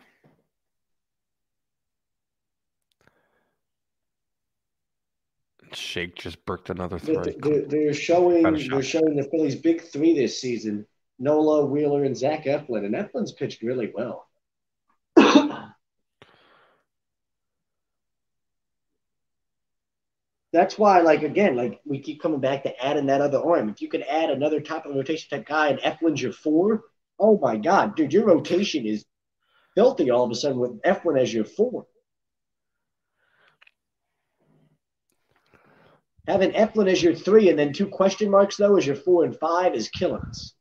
Shake just bricked another three. They're, they're showing they're showing the Phillies' big three this season: Nola, Wheeler, and Zach Eflin. And Eflin's pitched really well. That's why, like again, like we keep coming back to adding that other arm. If you could add another top of rotation type guy, and Eflin's your four, oh my god, dude, your rotation is filthy all of a sudden with Eflin as your four. Having Eflin as your three and then two question marks though as your four and five is killing us.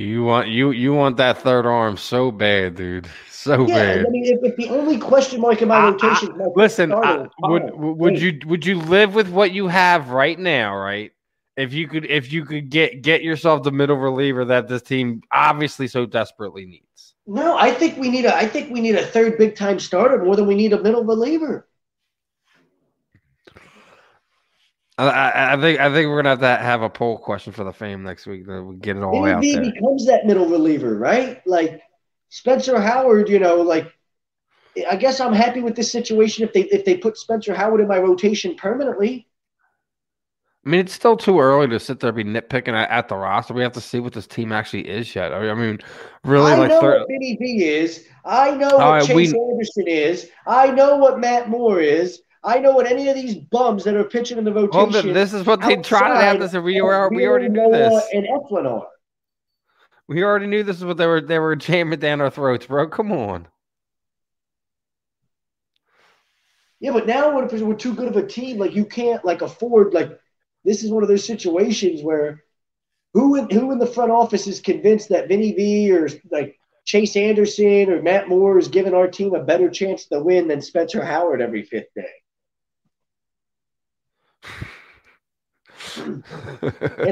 You want you you want that third arm so bad, dude. So yeah, bad. I mean, if, if, the only question mark in my I, rotation, I, listen, I, would would you would you live with what you have right now? Right? If you could if you could get get yourself the middle reliever that this team obviously so desperately needs. No, I think we need a I think we need a third big time starter more than we need a middle reliever. I, I, think I think we're gonna have to have a poll question for the fame next week that we get it all out there. becomes that middle reliever, right? Like Spencer Howard, you know, like I guess I'm happy with this situation if they if they put Spencer Howard in my rotation permanently. I mean, it's still too early to sit there and be nitpicking at, at the roster. We have to see what this team actually is yet. I mean, really, I like know thir- what Vinny V is. I know what right, Chase we- Anderson is. I know what Matt Moore is. I know what any of these bums that are pitching in the well, rotation. th- this is what they tried out. This we were, we already knew this. And Eflin are. We already knew this is what they were they were jamming down our throats, bro. Come on. Yeah, but now if we're too good of a team? Like you can't like afford like this is one of those situations where who in, who in the front office is convinced that Vinny V or like Chase Anderson or Matt Moore is giving our team a better chance to win than Spencer Howard every fifth day? And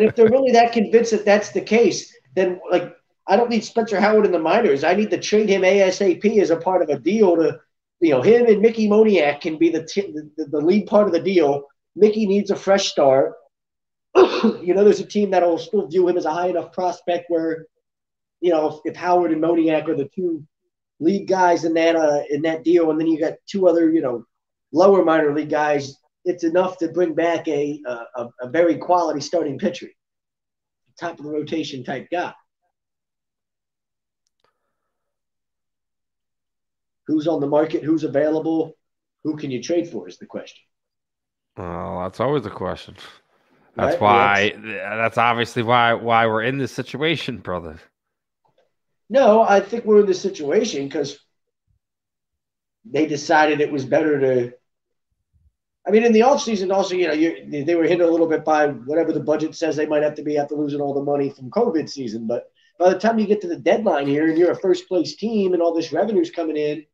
if they're really that convinced that that's the case, then like I don't need Spencer Howard in the minors. I need to trade him ASAP as a part of a deal to, you know, him and Mickey Moniak can be the t- the, the lead part of the deal. Mickey needs a fresh start. you know, there's a team that'll still view him as a high enough prospect where, you know, if, if Howard and Moniak are the two lead guys in that uh, in that deal, and then you got two other, you know, lower minor league guys, it's enough to bring back a a, a very quality starting pitcher, top of the rotation type guy. Who's on the market? Who's available? Who can you trade for? Is the question. Well, that's always the question. That's Right, why. That's obviously why why we're in this situation, brother. No, I think we're in this situation because they decided it was better to. I mean, in the offseason, also, you know, you, they were hit a little bit by whatever the budget says they might have to be after losing all the money from COVID season. But by the time you get to the deadline here and you're a first place team and all this revenue's coming in,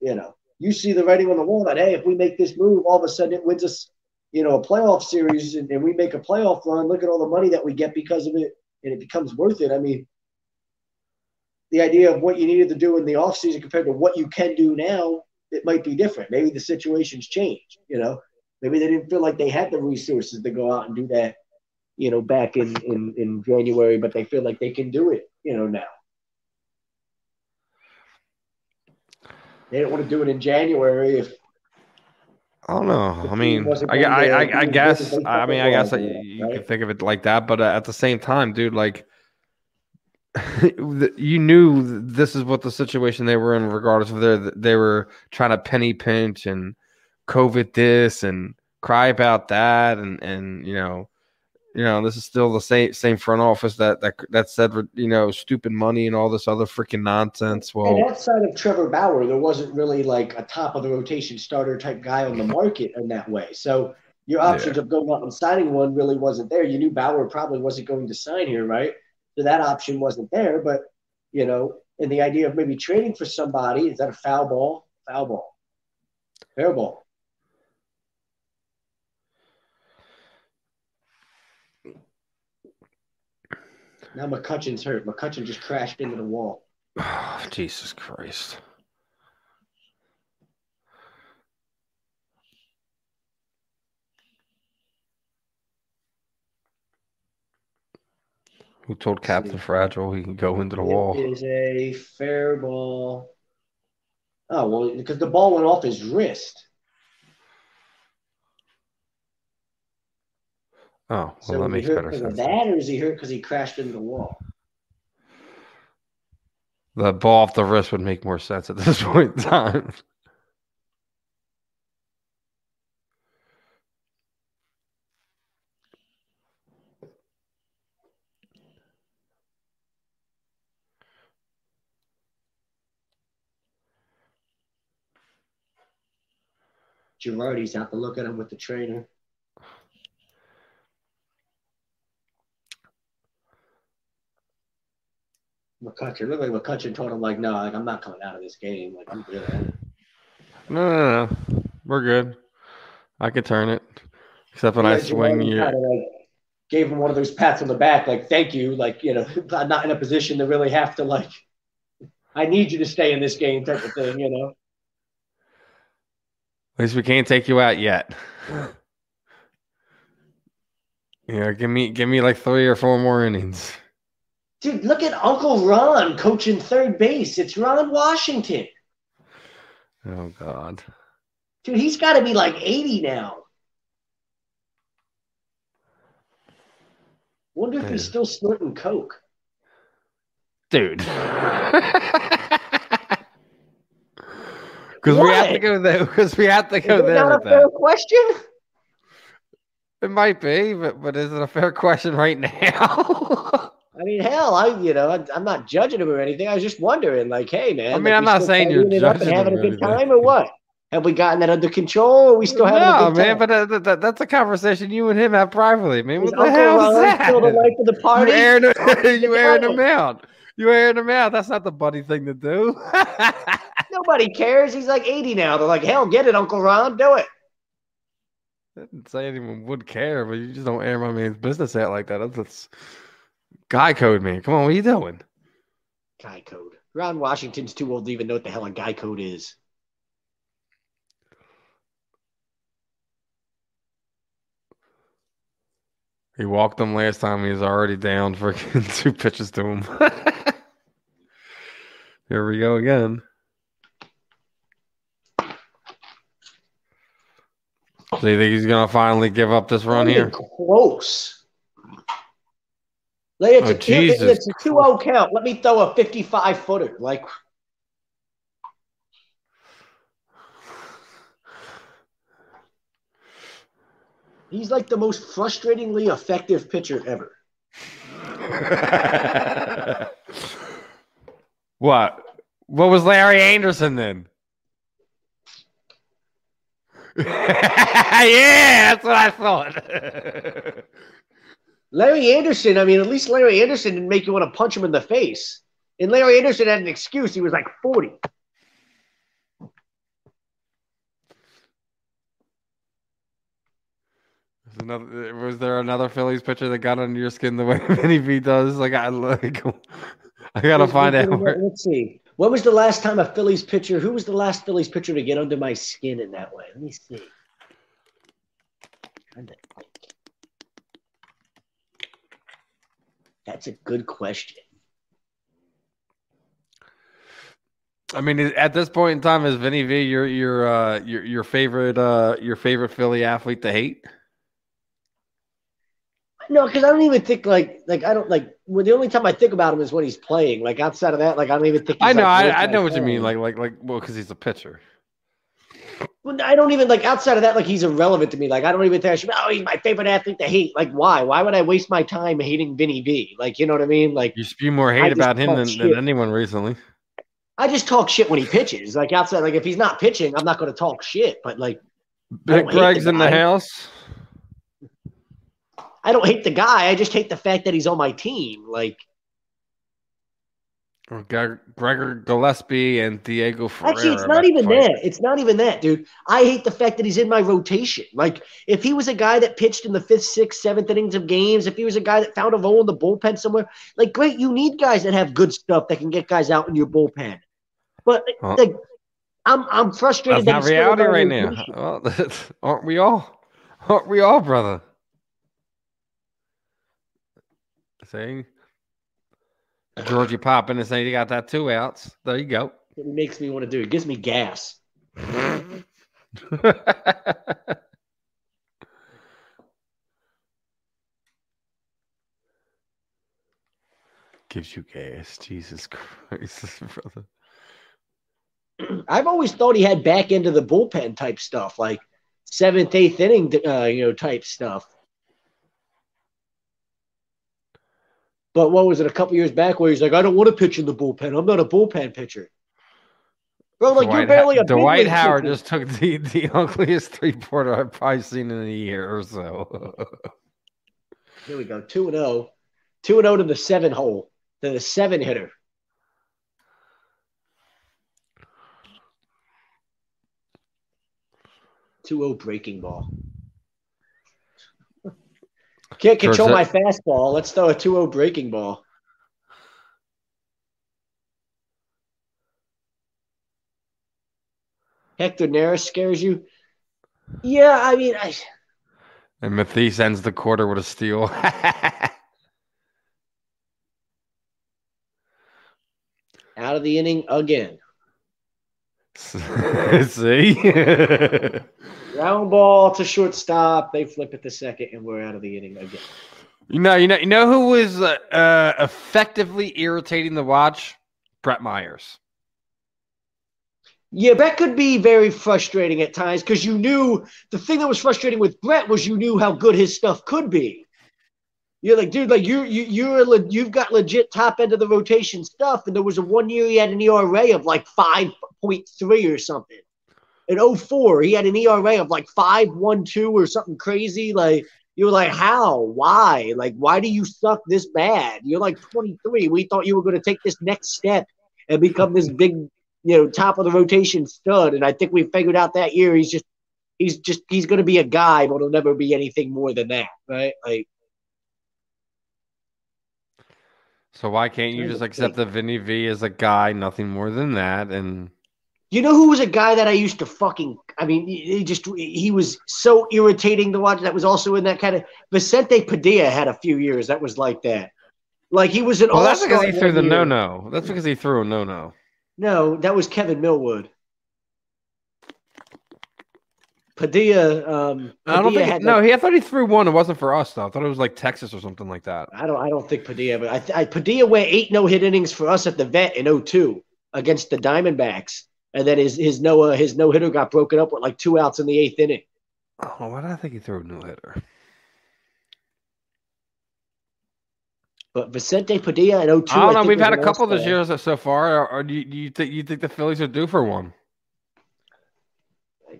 you know, you see the writing on the wall that, hey, if we make this move, all of a sudden it wins us, you know, a playoff series and, and we make a playoff run. Look at all the money that we get because of it and it becomes worth it. I mean, the idea of what you needed to do in the offseason compared to what you can do now, it might be different. Maybe the situation's changed, you know. Maybe they didn't feel like they had the resources to go out and do that, you know, back in, in, in January, but they feel like they can do it, you know, now. They didn't want to do it in January if I don't know. I mean, I, I, I, I guess. good as they I mean, I guess were, you right? can think of it like that, but uh, at the same time, dude, like you knew this is what the situation they were in, regardless of their they were trying to penny pinch and COVID this and cry about that, and and you know, You know, this is still the same same front office that that that said you know stupid money and all this other freaking nonsense. Well, and outside of Trevor Bauer, there wasn't really like a top of the rotation starter type guy on the market in that way. So your options of going out and signing one really wasn't there. You knew Bauer probably wasn't going to sign here, right? So that option wasn't there. But you know, and the idea of maybe trading for somebody is that a foul ball? Foul ball, fair ball. Now McCutchen's hurt. McCutchen just crashed into the wall. Oh, Jesus Christ. Who told Captain Fragile he can go into the wall? It is a fair ball. Oh well, because the ball went off his wrist. Oh, well, So that makes better sense. that, or is he hurt because he crashed into the wall? The ball off the wrist would make more sense at this point in time. Girardi's out to look at him with the trainer. McCutchen, look like McCutchen told him like, no, like I'm not coming out of this game. Like I'm good. No, no, no. We're good. I could turn it. Except when I swing you. kinda, like, gave him one of those pats on the back, like thank you, like you know, I'm not in a position to really have to like. I need you to stay in this game, type of thing, you know. At least we can't take you out yet. Yeah, give me give me like three or four more innings. Dude, look at Uncle Ron coaching third base. It's Ron Washington. Oh God. Dude, he's got to be like 80 now. Wonder if he's still snorting coke. Dude. Because we have to go there. Because we have to Is go that there not a fair that. question? It might be, but but is it a fair question right now? I mean, hell, I you know, I, I'm not judging him or anything. I was just wondering, like, hey, man. I mean, like, I'm not saying you're it up having a good time or what? Have we gotten that under control? Or are we still having no, a good man, time? but uh, that, that, that's a conversation you and him have privately, man. Is What the Uncle hell is that? still the life of the party? You airing, you airing them out. You airing them out. That's not the buddy thing to do. Nobody cares. He's like 80 now. They're like, hell, get it, Uncle Ron, do it. I didn't say anyone would care, but you just don't air my man's business out like that. That's, that's guy code, man. Come on, what are you doing? Guy code. Ron Washington's too old to even know what the hell a guy code is. He walked him last time. He was already down for two pitches to him. Here we go again. So you think he's gonna finally give up this run here? Close. Like, it's, Oh, a, Jesus it's a 2 0 count. Let me throw a 55 footer. Like, he's like the most frustratingly effective pitcher ever. what? What was Larry Andersen then? yeah, that's what I thought. Larry Andersen, I mean, at least Larry Andersen didn't make you want to punch him in the face. And Larry Andersen had an excuse. He was like 40. Was, another, was there another Phillies pitcher that got under your skin the way Vinny V does? Like I like, I gotta find out. Where, Let's see. When was the last time a Phillies pitcher? Who was the last Phillies pitcher to get under my skin in that way? Let me see. Trying to think. That's a good question. I mean, at this point in time, is Vinny V your your uh, your your favorite uh, your favorite Philly athlete to hate? No, because I don't even think like like I don't like. Well, the only time I think about him is when he's playing. Like outside of that, like I don't even think. I know, like, I, I know what you mean. Like like like well, because he's a pitcher. Well, I don't even like outside of that. Like he's irrelevant to me. Like I don't even think I should. Oh, he's my favorite athlete to hate. Like why? Why would I waste my time hating Vinny V? Like you know what I mean? Like You spew more hate about him than, than anyone recently. I just talk shit when he pitches. Like outside, like if he's not pitching, I'm not going to talk shit. But like Big Greg's in the house. I don't hate the guy. I just hate the fact that he's on my team. Like Or Gregor Gillespie and Diego Ferreira. Actually, it's not even that. It's not even that, dude. I hate the fact that he's in my rotation. Like, if he was a guy that pitched in the fifth, sixth, seventh innings of games, if he was a guy that found a role in the bullpen somewhere, like, great, you need guys that have good stuff that can get guys out in your bullpen. But Well, like, I'm I'm frustrated. That's that not he's still in reality right now. Well, aren't we all? Aren't we all, brother? See? Georgie popping and saying you got that two outs. There you go. It makes me want to do. It gives me gas. Gives you gas. Jesus Christ, brother. I've always thought he had back into the bullpen type stuff, like seventh, eighth inning, uh, you know, type stuff. But what was it a couple years back where he's like, I don't want to pitch in the bullpen. I'm not a bullpen pitcher. Bro, like you're barely a Dwight Howard pitcher. just took the, the ugliest three pointer I've probably seen in a year or so. Here we go, two and zero, two and zero to the seven hole, to the seven hitter. Two zero breaking ball. Can't control my fastball. Let's throw a 2-0 breaking ball. Hector Neris scares you? Yeah, I mean, I, and Mathis ends the quarter with a steal. out of the inning again. See? Ground ball to shortstop. They flip it to second, and we're out of the inning again. you know, you know, you know who was uh, uh, effectively irritating to watch? Brett Myers. Yeah, that could be very frustrating at times because you knew the thing that was frustrating with Brett was you knew how good his stuff could be. You're like, dude, like you you you're le- you've got legit top end of the rotation stuff, and there was a one year he had an ERA of like five point three or something. In 04, he had an ERA of like five one two or something crazy. Like you were like, how? Why? Like, why do you suck this bad? You're like 23. We thought you were going to take this next step and become this big you know, top of the rotation stud. And I think we figured out that year he's just he's just he's gonna be a guy, but he'll never be anything more than that, right? Like So why can't you just accept that Vinny V is a guy, nothing more than that? And you know who was a guy that I used to fucking I mean he he just he was so irritating to watch that was also in that kind of Vicente Padilla had a few years that was like that. Like he was an well, that's all-star because he threw the no no. That's because he threw a no no. No, that was Kevin Millwood. Padilla, um, I don't think. had no, he. I thought he threw one. It wasn't for us though. I thought it was like Texas or something like that. I don't. I don't think Padilla. But I, I Padilla went eight no hit innings for us at the vet in 02 against the Diamondbacks, and then his his no uh, his no hitter got broken up with like two outs in the eighth inning. Oh, why did I think he threw a no hitter? But Vicente Padilla in 02. I don't know. think We've had a couple this all-star. year so far. Or, or do, you, do you think you think the Phillies are due for one?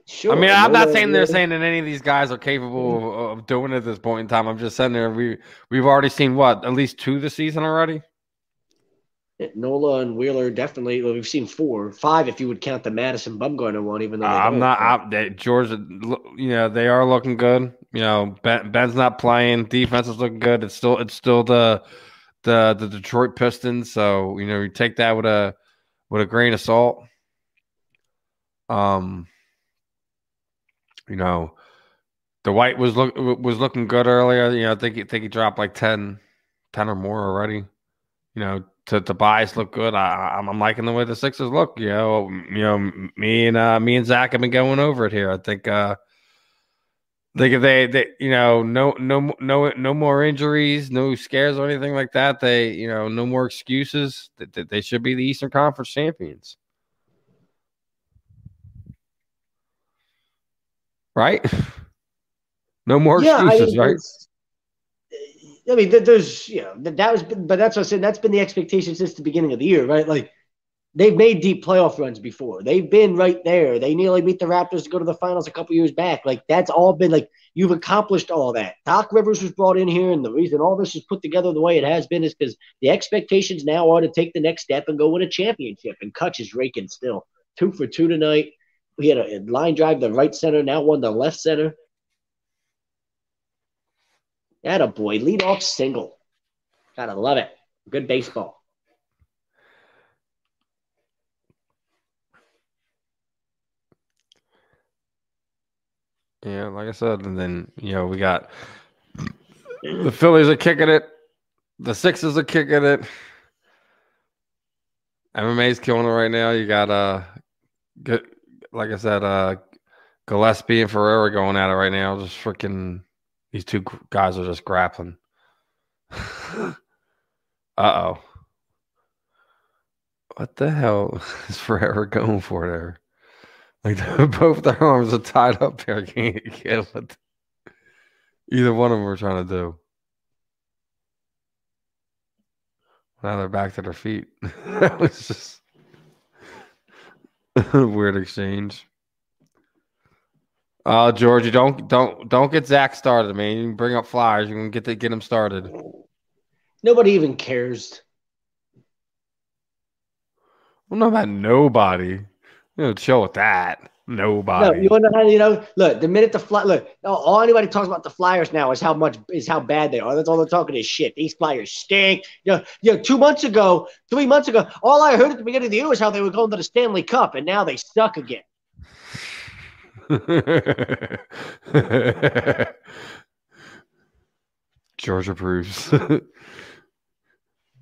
Sure, I mean, I'm not saying they're saying that any of these guys are capable of, of doing it at this point in time. I'm just saying there we we've already seen what at least two this season already. Nola and Wheeler definitely. Well, we've seen four, five if you would count the Madison Bumgarner one. Even though I'm not. I'm, they, Georgia, you know, they are looking good. You know, ben, Ben's not playing. Defense is looking good. It's still it's still the the the Detroit Pistons. So you know, you take that with a with a grain of salt. Um, you know, the Dwight was look was looking good earlier. You know, I think I think he dropped like 10, 10 or more already. You know, to Tobias look good. I, I'm, I'm liking the way the Sixers look. You know, you know, me and uh, me and Zach have been going over it here. I think. uh Think if they, they, you know, no, no, no, no more injuries, no scares or anything like that. They, you know, no more excuses. That they, they should be the Eastern Conference champions. right? No more yeah, I excuses, mean, right? there's- I mean, there's you know that, that was, but that's what I said. That's been the expectation since the beginning of the year, right? Like they've made deep playoff runs before. They've been right there. They nearly beat the Raptors to go to the finals a couple years back. Like that's all been like you've accomplished all that. Doc Rivers was brought in here, and the reason all this is put together the way it has been is because the expectations now are to take the next step and go win a championship. And Kutch is raking still two for two tonight. We had a line drive the right center, now one the left center. A boy, lead off single. Gotta love it. Good baseball. Yeah, like I said, and then you know we got the Phillies are kicking it, the Sixers are kicking it. MMA's killing it right now. You got uh, good, like I said, uh, Gillespie and Ferreira going at it right now. Just freaking, these two guys are just grappling. uh oh, what the hell is Ferreira going for there? Like both their arms are tied up there. I can't get what either one of them are trying to do. Now they're back to their feet. that was just a weird exchange. Uh George, you don't don't don't get Zach started, man. You can bring up flyers. You can get to get him started. Nobody even cares. Well, not about nobody. You know, chill with that. Nobody. No, you know how you know? Look, the minute the fly, look, all- all anybody talks about the Flyers now is how much is how bad they are. That's all they're talking is shit. These Flyers stink. You know, you know, two months ago, three months ago, all I heard at the beginning of the year was how they were going to the Stanley Cup, and now they suck again. George approves.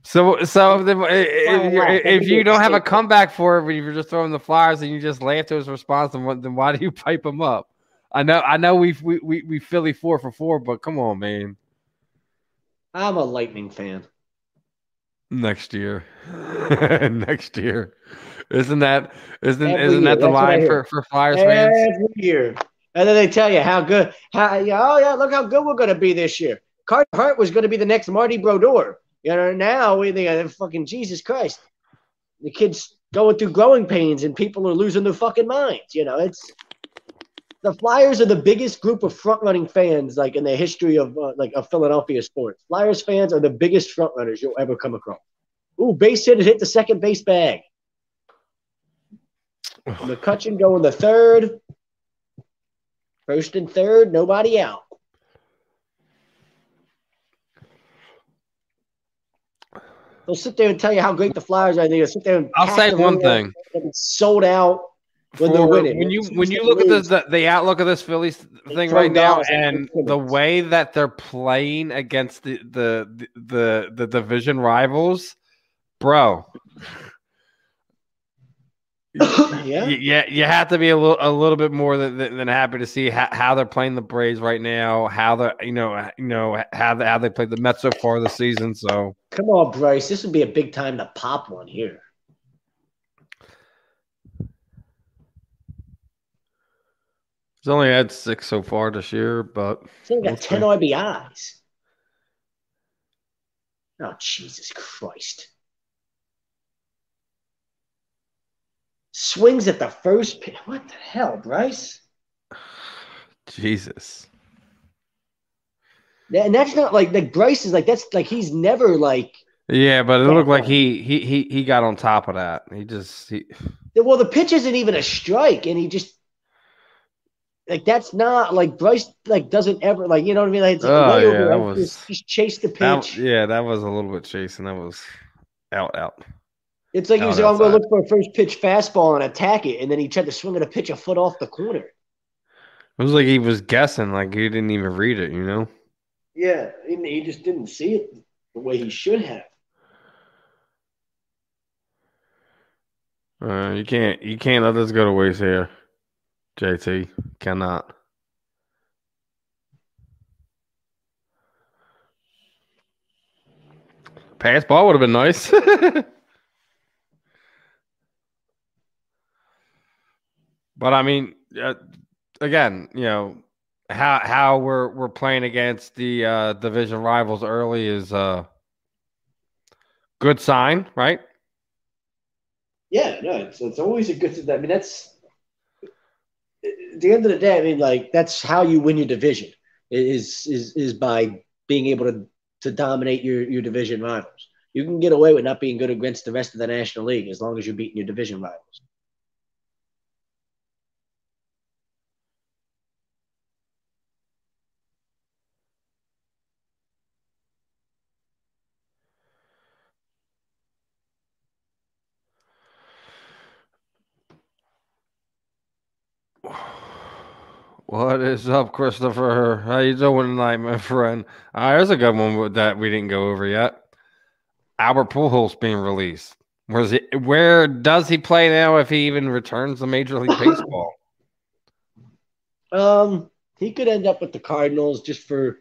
so, so if, you're- if you don't have a comeback for it, but you're just throwing the flyers and you just laugh to his response, then, what, then why do you pipe him up? I know, I know, we we we we Philly four for four, but come on, man. I'm a Lightning fan. Next year, next year, isn't that isn't Every isn't year, that the that's line for for Flyers fans? Every year. And then they tell you how good, how, yeah, oh, yeah, look how good we're going to be this year. Carter Hart was going to be the next Marty Brodeur. You know, now we think, uh, fucking Jesus Christ. The kid's going through growing pains and people are losing their fucking minds. You know, it's the Flyers are the biggest group of front running fans like in the history of uh, like of Philadelphia sports. Flyers fans are the biggest front runners you'll ever come across. Ooh, base hit has hit the second base bag. McCutchen going the third. First and third, nobody out. They'll sit there and tell you how great the Flyers are. They'll sit there and I'll say one thing. sold out when they're winning. When you when you look at lose. the, the the outlook of this Phillies thing right now and the way that they're playing against the the the the division rivals, bro. yeah. Yeah, you have to be a little a little bit more than, than, than happy to see how, how they're playing the Braves right now. How the you know you know how they, how they played the Mets so far this season. So Come on, Bryce. This would be a big time to pop one here. he's only had six so far this year, but He's only got 10 RBIs. Oh, Jesus Christ. Swings at the first pitch. What the hell, Bryce? Jesus. And that's not like like Bryce is like that's like he's never like Yeah, but it looked like he he he he got on top of that. He just he, well the pitch isn't even a strike and he just like that's not like Bryce like doesn't ever like you know what I mean like Oh, way yeah, over, that like, was- just, just chase the that, pitch. yeah, that was a little bit chasing. That was out out. It's like he was I'm gonna look for a first pitch fastball and attack it, and then he tried to swing at a pitch a foot off the corner. It was like he was guessing, like he didn't even read it. You know. Yeah, and he just didn't see it the way he should have. Uh, you can't you can't let this go to waste here, JT. Cannot. Pass ball would have been nice. but I mean, uh, again, you know, how how we're we're playing against the uh, division rivals early is a good sign, right? Yeah, no, it's, it's always a good. thing. I mean, that's at the end of the day. I mean, like that's how you win your division is is is by being able to to dominate your your division rivals. You can get away with not being good against the rest of the National League as long as you're beating your division rivals. What is up, Christopher? How you doing tonight, my friend? Uh, there's a good one that we didn't go over yet. Albert Pujols being released. Where's he? Where does he play now? If he even returns to Major League Baseball? Um, he could end up with the Cardinals just for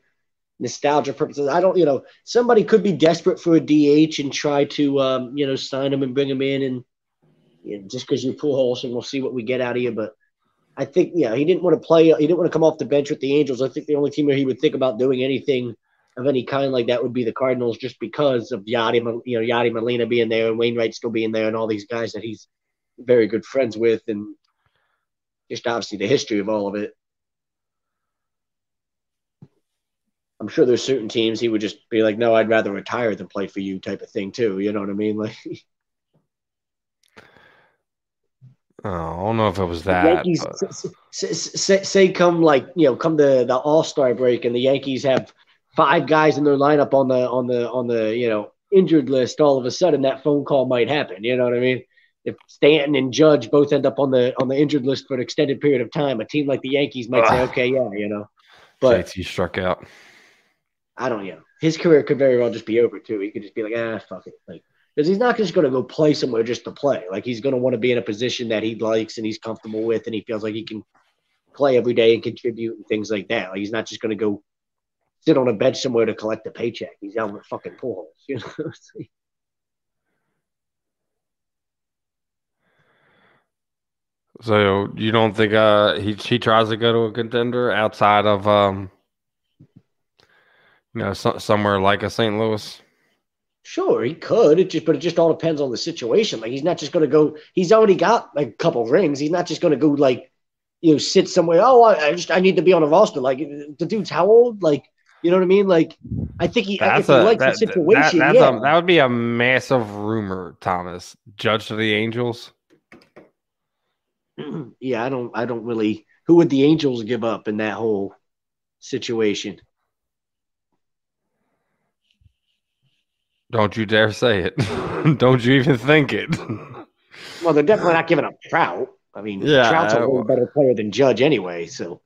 nostalgia purposes. I don't, you know, somebody could be desperate for a DH and try to, um, you know, sign him and bring him in, and you know, just because you're Pujols, and we'll see what we get out of you. But I think, yeah, he didn't want to play. He didn't want to come off the bench with the Angels. I think the only team where he would think about doing anything of any kind like that would be the Cardinals, just because of Yadi, you know, Yadi Molina being there and Wainwright still being there, and all these guys that he's very good friends with, and just obviously the history of all of it. I'm sure there's certain teams he would just be like, no, I'd rather retire than play for you, type of thing too. You know what I mean? Like Oh, I don't know if it was that. Yankees, but- s- s- s- say, say come like you know, come the the All Star break, and the Yankees have five guys in their lineup on the on the on the you know injured list. All of a sudden, that phone call might happen. You know what I mean? If Stanton and Judge both end up on the on the injured list for an extended period of time, a team like the Yankees might say, okay, yeah, you know. But JT struck out. I don't know. His career could very well just be over too. He could just be like, ah, fuck it, like because he's not just going to go play somewhere just to play. Like he's going to want to be in a position that he likes and he's comfortable with, and he feels like he can play every day and contribute and things like that. Like he's not just going to go sit on a bench somewhere to collect a paycheck. He's out with fucking Pujols, you know. So you don't think uh he he tries to go to a contender outside of um you know so, somewhere like a St. Louis? Sure, he could. It just, but it just all depends on the situation. Like he's not just going to go. He's already got like a couple rings. He's not just going to go like, you know, sit somewhere. Oh, I, I just I need to be on a roster. Like the dude's how old? Like you know what I mean? Like I think he if he likes the situation. that, that's yeah. a, that would be a massive rumor, Thomas. Judge of the Angels. yeah, I don't I don't really. Who would the Angels give up in that whole situation? Don't you dare say it. don't you even think it. Well, they're definitely not giving up Trout. I mean, Yeah, Trout's a uh, better player than Judge anyway. So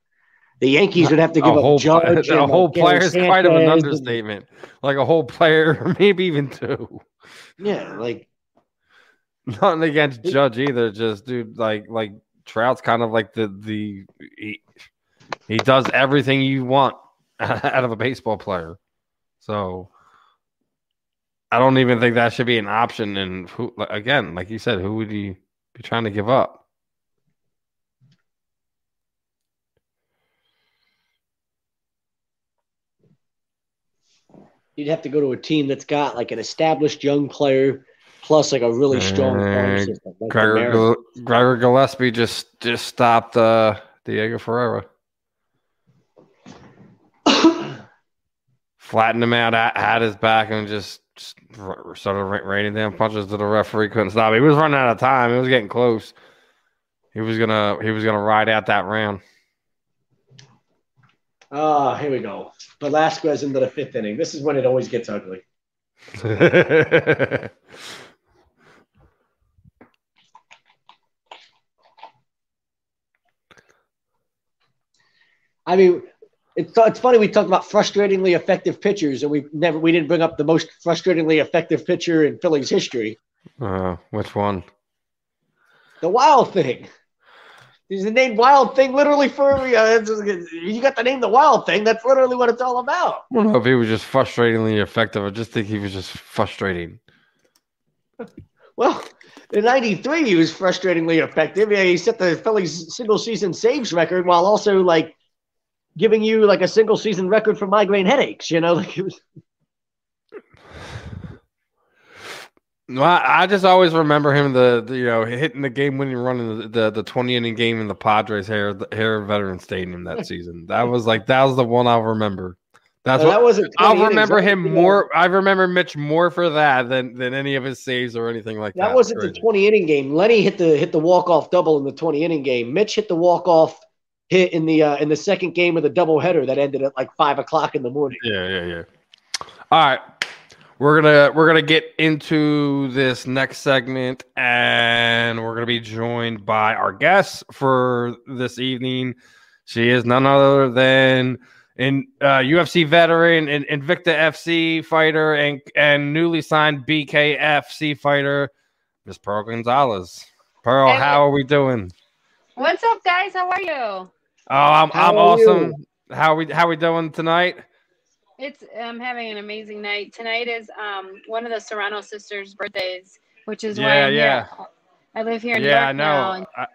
the Yankees would have to a give whole up Judge. a and, whole like, Gary player is quite of an understatement. Like a whole player, maybe even two. Yeah, like Nothing against Judge either. Just dude, like like Trout's kind of like the the he, he does everything you want out of a baseball player. So I don't even think that should be an option. And who again, like you said, who would you be trying to give up? you'd have to go to a team that's got like an established young player plus like a really strong Uh, system. Like Gregor Gillespie just just stopped uh, Diego Ferreira, flattened him out, had his back, and just, just started ra- raining down punches to the referee. Couldn't stop. He was running out of time. It was getting close. He was gonna he was gonna ride out that round. Ah, here we go. Velasquez into the fifth inning. This is when it always gets ugly. I mean, it's it's funny we talked about frustratingly effective pitchers, and we never we didn't bring up the most frustratingly effective pitcher in Phillies history, uh, which one? the Wild Thing. Is the name Wild Thing literally for uh, you got the name the Wild Thing? That's literally what it's all about. I don't know if he was just frustratingly effective. I just think he was just frustrating. Well, in '93, he was frustratingly effective. Yeah, he set the Phillies single season saves record while also like giving you like a single season record for migraine headaches. You know, like it was. No, I, I just always remember him the, the you know hitting the game winning run in the, the, the 20 inning game in the Padres hair hair veteran stadium that season. That was like that was the one I'll remember. That's No, what that wasn't. I'll remember him uh, more. I remember Mitch more for that than than any of his saves or anything like that. That wasn't the 20 inning game. Lenny hit the hit the walk off double in the 20 inning game. Mitch hit the walk off hit in the uh, in the second game of the doubleheader that ended at like five o'clock in the morning. Yeah, yeah, yeah. All right. We're gonna we're gonna get into this next segment, and we're gonna be joined by our guest for this evening. She is none other than in uh, UFC veteran and Invicta FC fighter and and newly signed BKFC fighter, Miss Pearl Gonzalez. Pearl, Hey. how are we doing? What's up, guys? How are you? Oh, I'm How I'm are awesome. you? How we how we doing tonight? It's I'm having an amazing night. Tonight is um one of the Serrano sisters' birthdays, which is why Yeah, I'm yeah. here. I live here in yeah, York I know. and- I,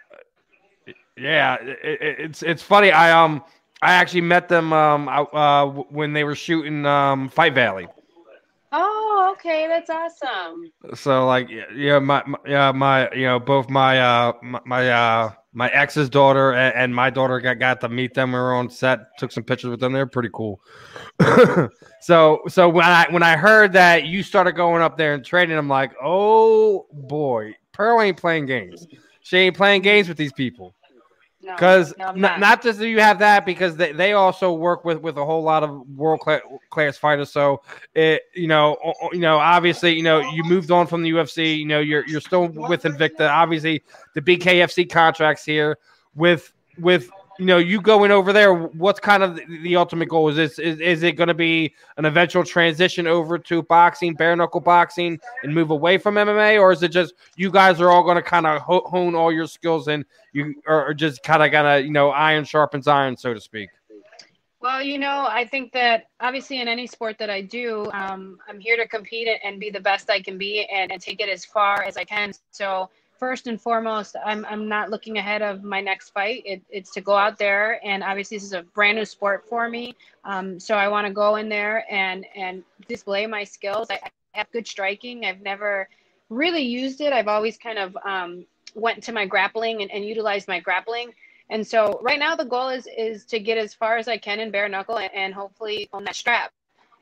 yeah, it, it- it's it's funny. I um I actually met them um I, uh when they were shooting um Fight Valley. oh, okay, that's awesome. So like yeah, my, my yeah my you know both my uh my, my uh my ex's daughter and, my daughter got got to meet them. We were on set, took some pictures with them. They're pretty cool. so so when I when I heard that you started going up there and training, I'm like, oh boy, Pearl ain't playing games. She ain't playing games with these people. No, Because no, I'm not, not just do you have that, because they, they also work with, with a whole lot of world class, class fighters. So it you know o- you know obviously you know you moved on from the UFC. You know you're you're still with Invicta. Obviously the BKFC contracts here with with you know you going over there. What's kind of the, the ultimate goal? Is this is, is it going to be an eventual transition over to boxing, bare knuckle boxing, and move away from MMA, or is it just you guys are all going to kind of ho- hone all your skills and you are are just kind of gonna you know iron sharpens iron so to speak Well, you know, I think that obviously in any sport that I do, um, I'm here to compete and be the best I can be and, and take it as far as I can. So first and foremost, I'm, I'm not looking ahead of my next fight. It, it's to go out there and obviously this is a brand new sport for me. Um, so I want to go in there and, and display my skills. I, I have good striking. I've never really used it. I've always kind of um, went to my grappling and, and utilized my grappling. And so right now the goal is is to get as far as I can in bare knuckle and, and hopefully on that strap.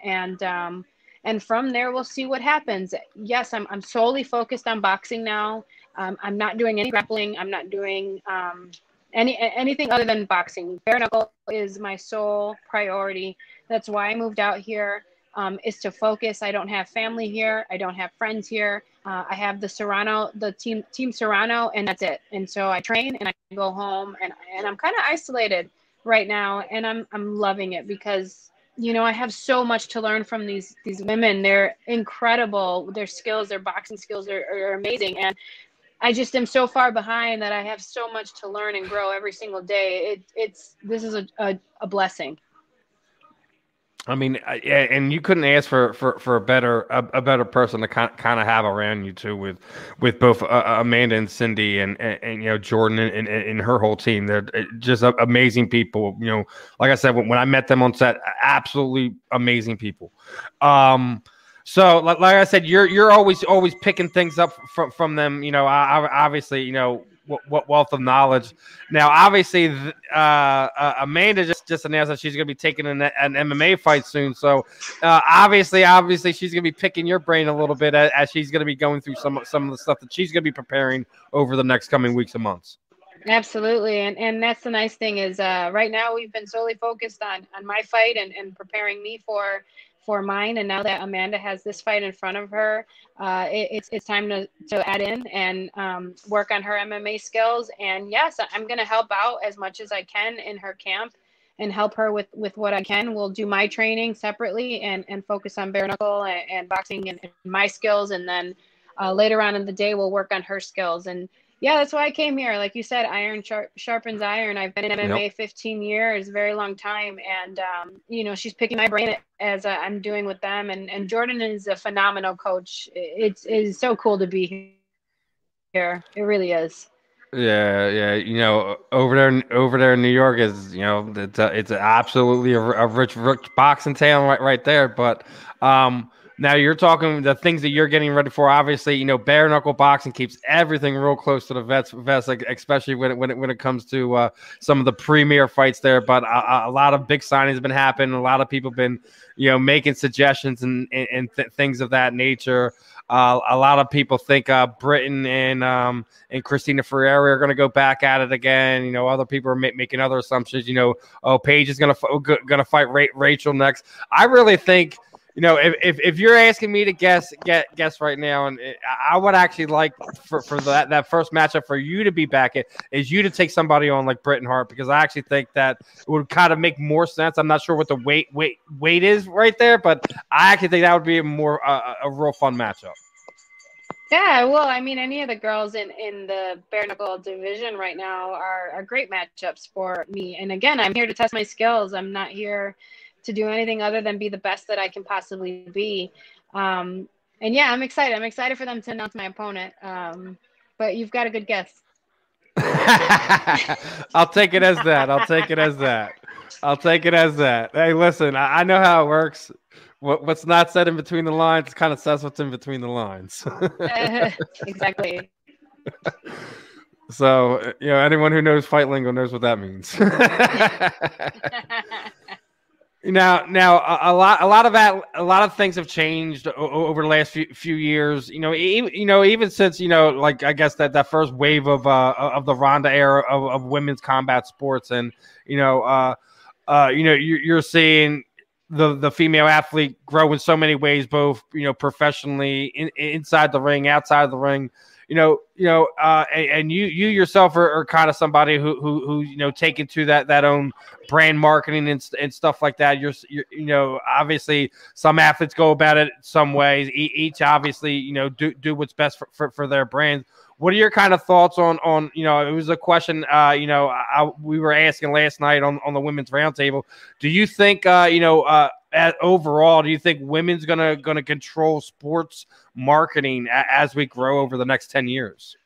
And um and from there we'll see what happens. Yes, I'm I'm solely focused on boxing now. Um, I'm not doing any grappling. I'm not doing um any anything other than boxing. Bare knuckle is my sole priority. That's why I moved out here. Um, is to focus. I don't have family here. I don't have friends here. Uh, I have the Serrano, the team, Team Serrano, and that's it. And so I train and I go home, and and I'm kind of isolated right now, and I'm I'm loving it because you know I have so much to learn from these these women. They're incredible. Their skills, their boxing skills are, are amazing, and I just am so far behind that I have so much to learn and grow every single day. It, it's this is a, a, a blessing. i mean and you couldn't ask for for, for a better a, a better person to kind, kind of have around you too with with both uh, amanda and cindy and, and, and you know jordan and, and, and her whole team they're uh, just amazing people you know like i said when, when i met them on set absolutely amazing people um so like, like i said you're you're always always picking things up from from them you know obviously you know what, what wealth of knowledge now obviously uh, uh amanda just just announced that she's going to be taking an, an mma fight soon so uh, obviously obviously she's going to be picking your brain a little bit as, as she's going to be going through some some of the stuff that she's going to be preparing over the next coming weeks and months Absolutely. And and that's the nice thing is uh, right now we've been solely focused on on my fight and, and preparing me for for mine. And now that Amanda has this fight in front of her, uh, it, it's it's time to, to add in and um, work on her MMA skills. And yes, I'm going to help out as much as I can in her camp and help her with with what I can. We'll do my training separately and and focus on bare knuckle and, and boxing and, and my skills. And then uh, later on in the day, we'll work on her skills and yeah, that's why I came here. Like you said, iron sharp, sharpens iron. I've been in MMA 15 years, very long time, and um, you know she's picking my brain as uh, I'm doing with them. And and Jordan is a phenomenal coach. It's it is so cool to be here. It really is. Yeah, yeah. You know, over there, over there in New York is, you know, it's a, it's absolutely a, a rich, rich boxing town right, right there. But um, now you're talking the things that you're getting ready for. Obviously, you know, bare knuckle boxing keeps everything real close to the vets, vets, like, especially when it, when it when it comes to uh, some of the premier fights there. But a, a, lot of big signings have been happening. A lot of people been, you know, making suggestions and and, and th- things of that nature. Uh, a lot of people think uh, Britain and um, and Christina Ferea are going to go back at it again. You know, other people are ma- making other assumptions. You know, oh, Paige is going to going to fight Ra- Rachel next. I really think you know, if, if, if, you're asking me to guess get guess right now, and I would actually like for, for that that first matchup for you to be back is you to take somebody on like Britain Hart because I actually think that it would kind of make more sense. I'm not sure what the weight weight weight is right there, but I actually think that would be a more uh, a real fun matchup. Yeah, well, I mean, any of the girls in in the bare knuckle division right now are are great matchups for me. And again, I'm here to test my skills. I'm not here to do anything other than be the best that I can possibly be. Um, and yeah, I'm excited. I'm excited for them to announce my opponent. Um, but you've got a good guess. I'll take it as that. I'll take it as that. I'll take it as that. Hey, listen, I, I know how it works. What, what's not said in between the lines kind of says what's in between the lines. exactly. So, you know, anyone who knows fight lingo knows what that means. Now, now a, a, lot, a lot of that, a lot of things have changed over the last few, few years. You know, even you know, even since you know, like I guess that that first wave of uh of the Ronda era of, of women's combat sports, and you know, uh, uh, you know, you're, you're seeing the the female athlete grow in so many ways, both you know, professionally, in, inside the ring, outside of the ring you know, you know, uh, and, and, you you yourself are, are, kind of somebody who who who you know taken to that that own brand marketing and, and stuff like that. You're, you're you know obviously some athletes go about it some ways. Each obviously you know do do what's best for, for, for their brand. What are your kind of thoughts on on you know it was a question uh, you know I, we were asking last night on on the women's roundtable. Do you think uh, you know uh, at, overall, do you think women's gonna gonna control sports marketing a, as we grow over the next ten years?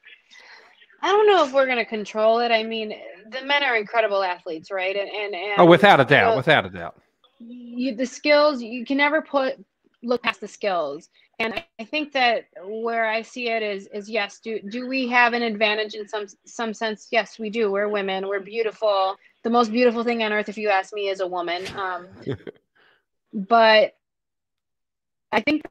I don't know if we're gonna control it. I mean, the men are incredible athletes, right? And and, and oh, without a doubt, you know, without a doubt. You, the skills you can never put look past the skills. And I think that where I see it is is yes, do do we have an advantage in some some sense? Yes, we do. We're women. We're beautiful. The most beautiful thing on earth, if you ask me, is a woman. Um, but I think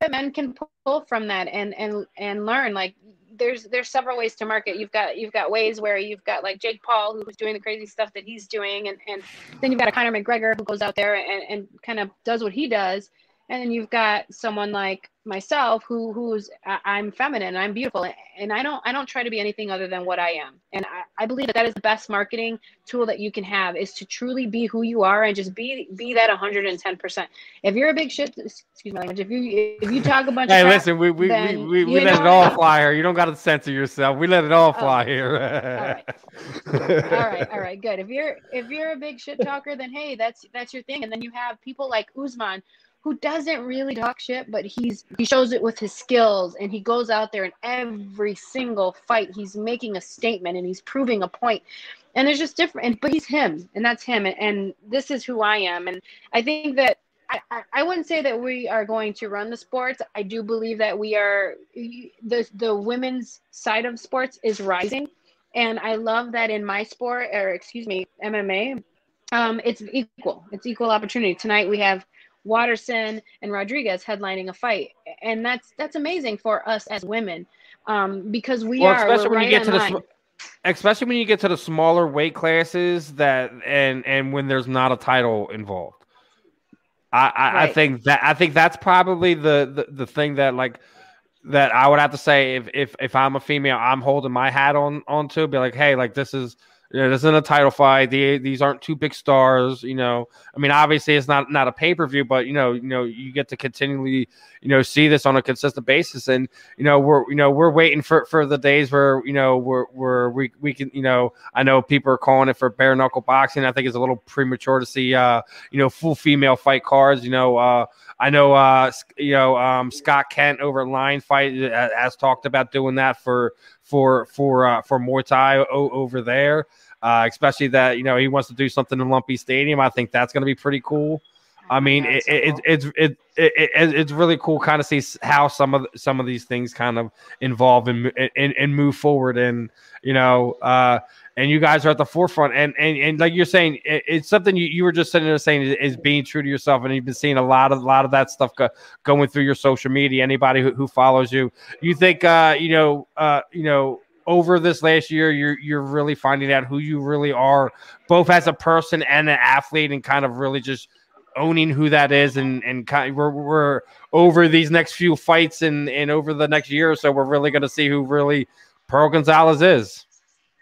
that men can pull from that and and and learn. Like there's there's several ways to market. You've got you've got ways where you've got like Jake Paul who's doing the crazy stuff that he's doing, and and then you've got a Conor McGregor who goes out there and and kind of does what he does, and then you've got someone like myself who who's i'm feminine i'm beautiful and i don't i don't try to be anything other than what i am. And i, I believe that that is the best marketing tool that you can have is to truly be who you are and just be be that 110% if you're a big shit excuse my language if you if you talk a bunch hey of listen we we, we, we, we let it all fly here. You don't got to censor yourself. We let it all oh, fly oh, here. All right. All right all right good. If you're if you're a big shit talker then hey that's that's your thing. And then you have people like Usman who doesn't really talk shit, but he's he shows it with his skills and he goes out there in every single fight he's making a statement and he's proving a point. And it's just different and but he's him and that's him and, and this is who I am. And I think that I, I wouldn't say that we are going to run the sports. I do believe that we are the the women's side of sports is rising. And I love that in my sport, or excuse me, MMA, um, it's equal. It's equal opportunity. Tonight we have Waterson and Rodriguez headlining a fight, and that's that's amazing for us as women, um, because we well, are especially when right you get to the especially when you get to the smaller weight classes that and and when there's not a title involved. I I, right. I think that I think that's probably the, the the thing that like that I would have to say if if if I'm a female, I'm holding my hat on onto be like, hey, like this is you know, this isn't a title fight. The, these aren't two big stars. You know, I mean, obviously it's not not a pay per view, but you know, you know, you get to continually, you know, see this on a consistent basis. And you know, we're you know we're waiting for for the days where you know we're we're we we can you know I know people are calling it for bare knuckle boxing. I think it's a little premature to see uh you know full female fight cards. You know, uh I know, uh, you know, um, Scott Kent over Lion Fight uh, has talked about doing that for for for uh, for Muay Thai o- over there. Uh, especially that you know he wants to do something in Lumpinee Stadium. I think that's going to be pretty cool. I mean, it, it, it, it's it, it, it, it's really cool kind of see how some of some of these things kind of involve and and, and move forward, and you know, uh, and you guys are at the forefront, and and, and like you're saying, it, it's something you, you were just sitting there saying is, is being true to yourself, and you've been seeing a lot of a lot of that stuff go, going through your social media. Anybody who, who follows you, you think, uh, you know, uh, you know. Over this last year, you're you're really finding out who you really are, both as a person and an athlete, and kind of really just owning who that is and and kind we're, we're over these next few fights and and over the next year or so we're really going to see who really Pearl Gonzalez is.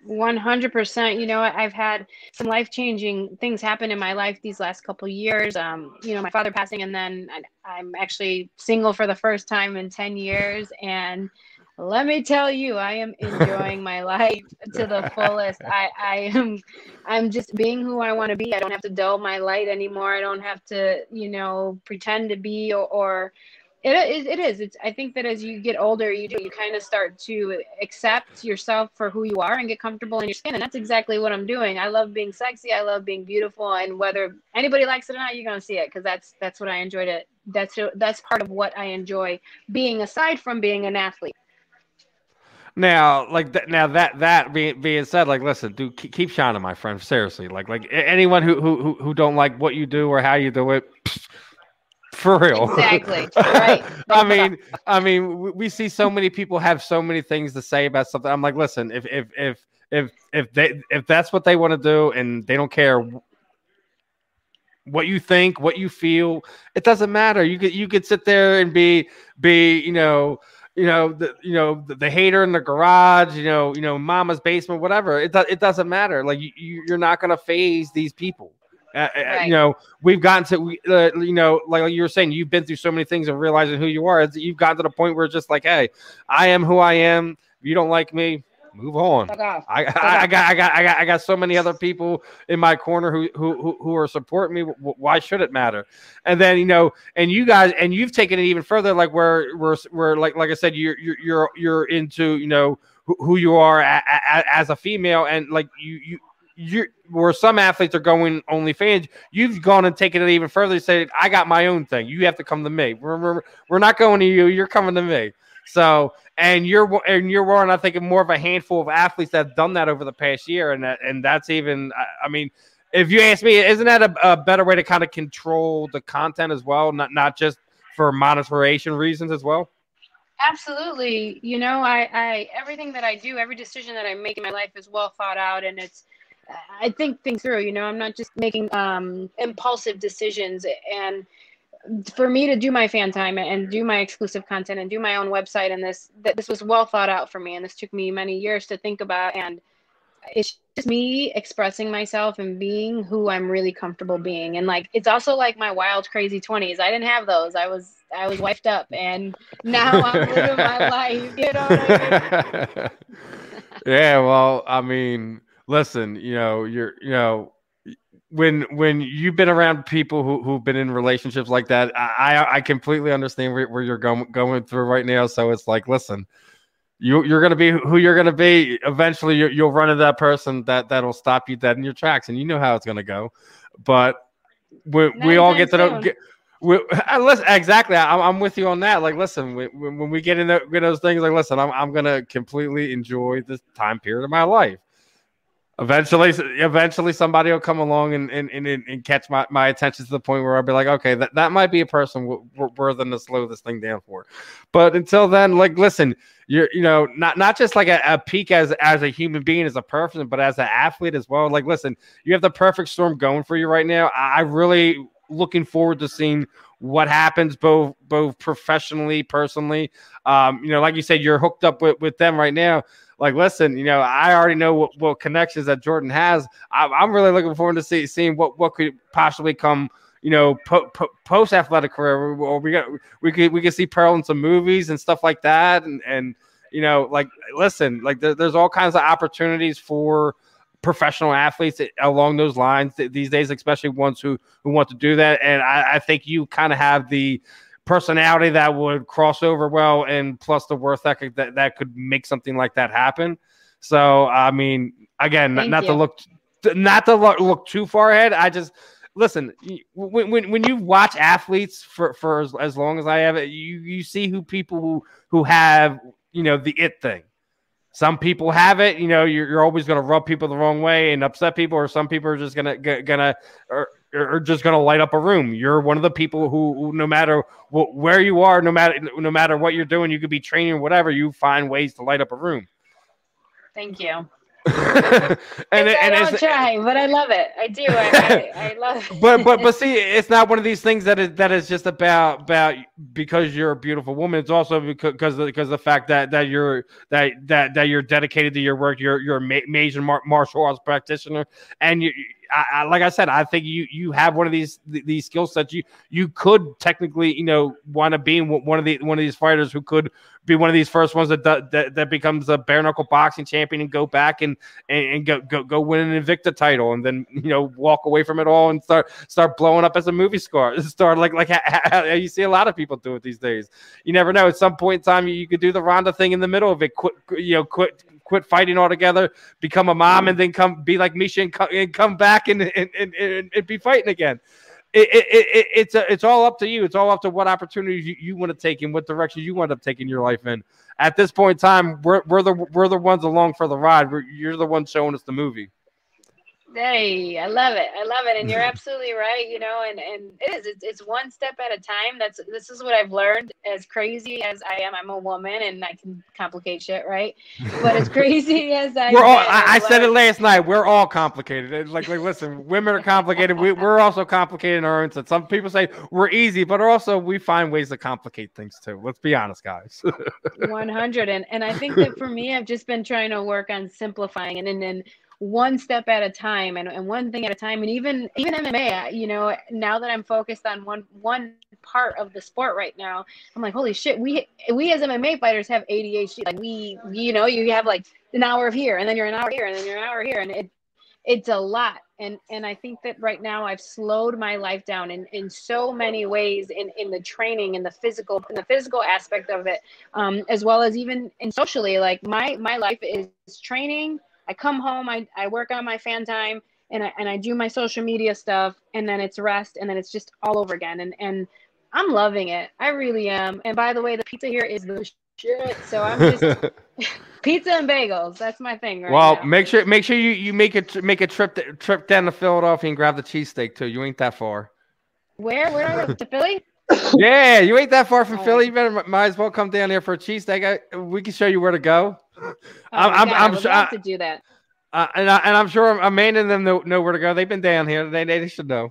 100% you know i've had some life-changing things happen in my life these last couple years. Um, you know my father passing and then I, i'm actually single for the first time in 10 years. And let me tell you i am enjoying my life to the fullest. I i am i'm just being who i want to be. I don't have to dull my light anymore. I don't have to you know pretend to be or, or it, it, it is it's i think that as you get older you do you kind of start to accept yourself for who you are and get comfortable in your skin and that's exactly what i'm doing i love being sexy i love being beautiful and whether anybody likes it or not you're to see it because that's that's what i enjoyed it that's that's part of what i enjoy being aside from being an athlete Now, like that. Now that that being being said, like, listen, dude, keep, keep shining, my friend. Seriously, like, like anyone who who- who don't like what you do or how you do it, for real. Exactly, right. I mean, I mean, we, see so many people have so many things to say about something. I'm like, listen, if if if if if they if that's what they want to do and they don't care what you think, what you feel, it doesn't matter. You could you could sit there and be be you know you know the you know the, the hater in the garage, you know you know mama's basement, whatever. It does it doesn't matter. Like you, you you're not gonna phase these people. Uh, uh, Right. You know, we've gotten to, uh, you know, like you were saying, you've been through so many things and realizing who you are. It's, you've gotten to the point where it's just like, hey, I am who I am. If you don't like me, move on. I, I, I got I got I got I got so many other people in my corner who who who, are supporting me. Why should it matter? And then you know, and you guys, and you've taken it even further. Like where where where like like I said, you're you're you're you're into you know who, who you are a, a, as a female, and like you you. You're, where some athletes are going OnlyFans, you've gone and taken it even further. You say, I got my own thing. You have to come to me. We're, we're, we're not going to you. You're coming to me. So, and you're and you're one, I think, more of a handful of athletes that have done that over the past year, and that and that's even, I, I mean, if you ask me, isn't that a, a better way to kind of control the content as well, not not just for monetization reasons as well? Absolutely. You know, I, I everything that I do, every decision that I make in my life is well thought out and it's I think things through, you know, I'm not just making um impulsive decisions and for me to do my fan time and do my exclusive content and do my own website and this that this was well thought out for me and this took me many years to think about and it's just me expressing myself and being who I'm really comfortable being. And like it's also like my wild, crazy twenties. I didn't have those. I was I was wifed up and now I'm living my life. You know I mean? yeah, well, I mean, listen, you know, you're you know when when you've been around people who, who've been in relationships like that, I I completely understand where, where you're going going through right now. So it's like, listen, you you're gonna be who you're gonna be. Eventually, you, you'll run into that person that that'll stop you dead in your tracks, and you know how it's gonna go. But we, we all get to know. Get, we, uh, listen, exactly. I'm, I'm with you on that. Like, listen, when, when we get into in those things, like, listen, I'm, I'm gonna completely enjoy this time period of my life. Eventually, eventually, somebody will come along and and, and, and catch my, my attention to the point where I'll be like, okay, that, that might be a person worth to slow this thing down for. But until then, like, listen, you're you know not not just like a, a peak as as a human being, as a person, but as an athlete as well. Like, listen, you have the perfect storm going for you right now. I I really looking forward to seeing what happens both both professionally, personally. Um, you know, like you said, you're hooked up with with them right now like listen you know i already know what, what connections that jordan has I, i'm really looking forward to see, seeing what what could possibly come you know po- po- post athletic career or we got we could we could see pearl in some movies and stuff like that and and you know like listen like there, there's all kinds of opportunities for professional athletes along those lines these days, especially ones who who want to do that. And I, I think you kind of have the personality that would cross over well, and plus the worth ethic that that could make something like that happen. So I mean, again, Thank not you. to look not to look, look too far ahead. I just listen when, when when you watch athletes for for as, as long as I have it, you you see who people who who have you know the it thing. Some people have it, you know. You're, you're always going to rub people the wrong way and upset people, or some people are just gonna g- gonna or, or just gonna light up a room. You're one of the people who, who no matter wh- where you are, no matter no matter what you're doing, you could be training or whatever. You find ways to light up a room. Thank you. and I and don't try, but I love it. I do. I, I, I love it. but but but see, it's not one of these things that is that is just about about because you're a beautiful woman. It's also because because of, because of the fact that that you're that that that you're dedicated to your work. You're you're a ma- major mar- martial arts practitioner, and you. I, I, like I said, I think you you have one of these th- these skill sets. You you could technically, you know, want to be one of the one of these fighters who could be one of these first ones that that, that becomes a bare knuckle boxing champion and go back and and, and go, go go win an Invicta title and then you know walk away from it all and start start blowing up as a movie star. Start like like you see a lot of people do it these days. You never know. At some point in time, you, you could do the Ronda thing in the middle of it. Quit you know quit quit fighting altogether, become a mom, and then come be like Miesha and, co- and come back and and, and, and, and be fighting again. It, it, it, it's a, it's all up to you. It's all up to what opportunities you, you want to take and what direction you end up taking your life in. At this point in time, we're, we're the we're the ones along for the ride. We're, you're the one showing us the movie. Hey, I love it. I love it. And you're absolutely right, you know, and, and it is, it's, it's one step at a time. That's, this is what I've learned as crazy as I am. I'm a woman and I can complicate shit, right? But as crazy as I We're all. am, I, I said it last night. We're all complicated. It's Like, like, listen, women are complicated. We, we're also complicated in our own sense. Some people say we're easy, but also we find ways to complicate things too. Let's be honest, guys. 100 and and i think that for me i've just been trying to work on simplifying and and then one step at a time and, and one thing at a time. And even even mma you know now that i'm focused on one one part of the sport right now i'm like holy shit we we as mma fighters have adhd like we you know you have like an hour here and then you're an hour here and then you're an hour here. And it it's a lot. And and i think that right now i've slowed my life down in in so many ways in in the training and the physical in the physical aspect of it. Um as well as even in socially like my my life is training i come home i i work on my fan time and i and i do my social media stuff and then it's rest and then it's just all over again and and i'm loving it i really am and by the way the pizza here is the shit so i'm just pizza and bagels that's my thing right well, now. make sure make sure you, you make a tr- make a trip to, trip down to Philadelphia and grab the cheesesteak too. You ain't that far. where where do i to philly yeah, you ain't that far from Oh. Philly. You better might as well come down here for a cheesesteak. We can show you where to go. Oh I'm- I'm- I'm I would I- to do that. Uh, and, I, and I'm sure Amanda and them know, know where to go. They've been down here. They, they should know.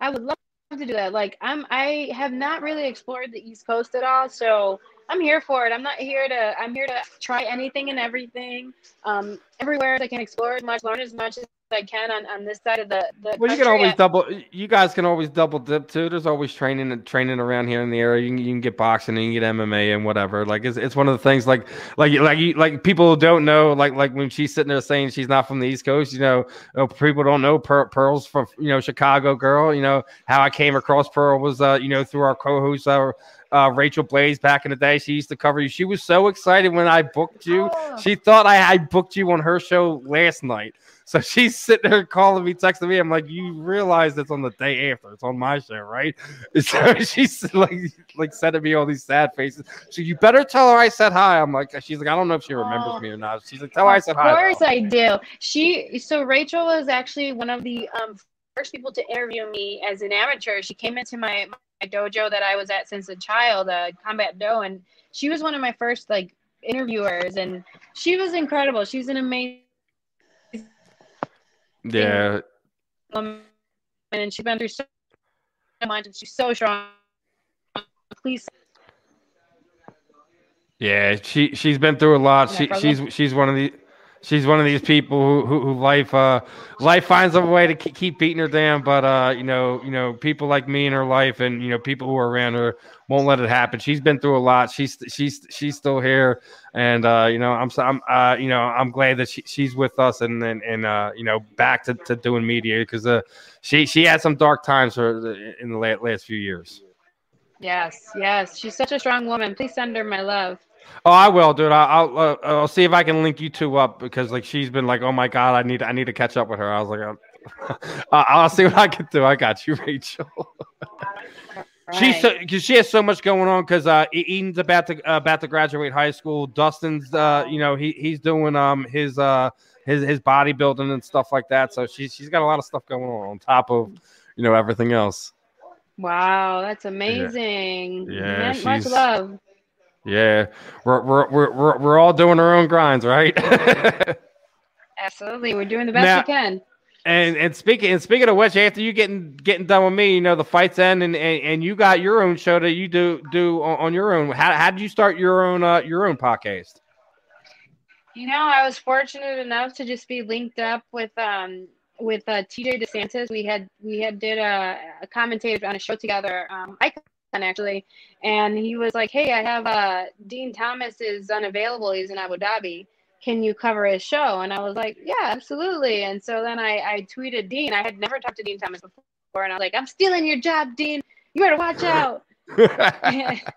I would love to do that. Like I'm, I have not really explored the East Coast at all, so I'm here for it. I'm not here to. I'm here to try anything and everything. Um, everywhere I can explore as much, learn as much as I can on, on this side of the. the Well, you can always I- double. You guys can always double dip too. There's always training and training around here in the area. You can, you can get boxing and you can get MMA and whatever. Like it's, it's one of the things. Like like like you, like people don't know. Like like when she's sitting there saying she's not from the East Coast. You know, uh, people don't know Pearl, Pearl's from you know Chicago girl. You know how I came across Pearl was uh you know through our co-host uh, uh Rachel Blaze back in the day. She used to cover you. She was so excited when I booked you. Oh. She thought I, I booked you on her show last night. So she's sitting there calling me, texting me. I'm like, you realize it's on the day after. It's on my show, right? So she's like, like sending me all these sad faces. So you better tell her I said hi. I'm like, she's like, I don't know if she remembers Oh. me or not. She's like, tell her I said hi. Of course though." I do. She so Rachel was actually one of the um, first people to interview me as an amateur. She came into my, my dojo that I was at since a child, uh, Combat Do, and she was one of my first like interviewers, and she was incredible. She's an amazing Yeah, woman, and she's been through so much, and she's so strong. Please, yeah. She she's been through a lot. She she's she's one of the she's one of these people who, who, who life uh life finds a way to keep, beating her down but uh you know you know people like me in her life and you know people who are around her won't let it happen. She's been through a lot. She's she's she's still here. And uh you know i'm i'm uh you know i'm glad that she, she's with us and and, and uh you know back to, to doing media because uh she she had some dark times for in the last, last few years. Yes yes. She's such a strong woman. Please send her my love Oh, I will, dude. I'll I'll, uh, I'll see if I can link you two up because like she's been like, oh my god, I need I need to catch up with her. I was like, uh, I'll see what I can do. I got you, Rachel. She's so because she has so much going on because uh Eden's about to uh, about to graduate high school. Dustin's uh you know he he's doing um his uh his his bodybuilding and stuff like that. So she's she's got a lot of stuff going on on top of you know everything else. wow, that's amazing. Yeah, Man, much love. Yeah, we're we're we're we're, all doing our own grinds, right? Absolutely, we're doing the best Now- we can. And and speaking and speaking of which, after you getting getting done with me, you know the fights end, and and, and you got your own show that you do do on, on your own. How how did you start your own uh your own podcast? You know, I was fortunate enough to just be linked up with um with uh, TJ DeSantis. We had we had did a, a commentator on a show together, um, Icon actually, and he was like, "Hey, I have uh Dean Thomas is unavailable. He's in Abu Dhabi. Can you cover his show?" And I was like, "Yeah, absolutely." And so then I I tweeted Dean. I had never talked to Dean Thomas before, and I was like, "I'm stealing your job, Dean. You better watch out."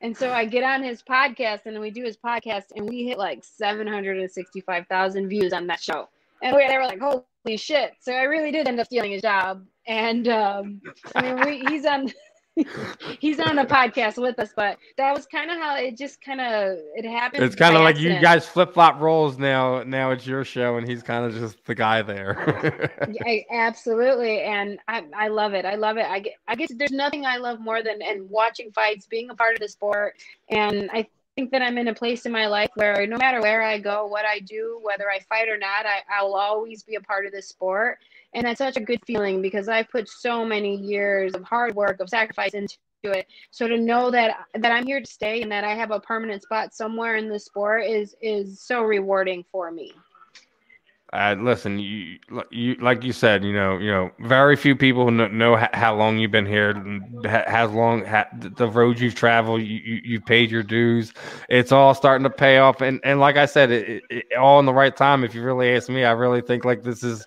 and so I get on his podcast and we do his podcast and we hit like 765,000 views on that show. And we, they were like, holy shit. So I really did end up stealing his job. And um, I mean, we, he's on. he's on the podcast with us, but that was kind of how it just kind of it happened. it's kind of like you guys flip flop roles now. Now it's your show, and he's kind of just the guy there. Yeah, I- absolutely, and I, I love it. I love it. I get, I guess there's nothing I love more than and watching fights, being a part of the sport, and I think that I'm in a place in my life where no matter where I go, what I do, whether I fight or not, I, I will always be a part of this sport, and that's such a good feeling because I've put so many years of hard work, of sacrifice into it. So to know that that I'm here to stay and that I have a permanent spot somewhere in the sport is is so rewarding for me. Uh, listen, you, you like you said, you know, you know, very few people know, know ho- how long you've been here, how long ha- the road you've traveled. You, you you've paid your dues. It's all starting to pay off, and and like I said, it, it- all in the right time. If you really ask me, I really think like this is,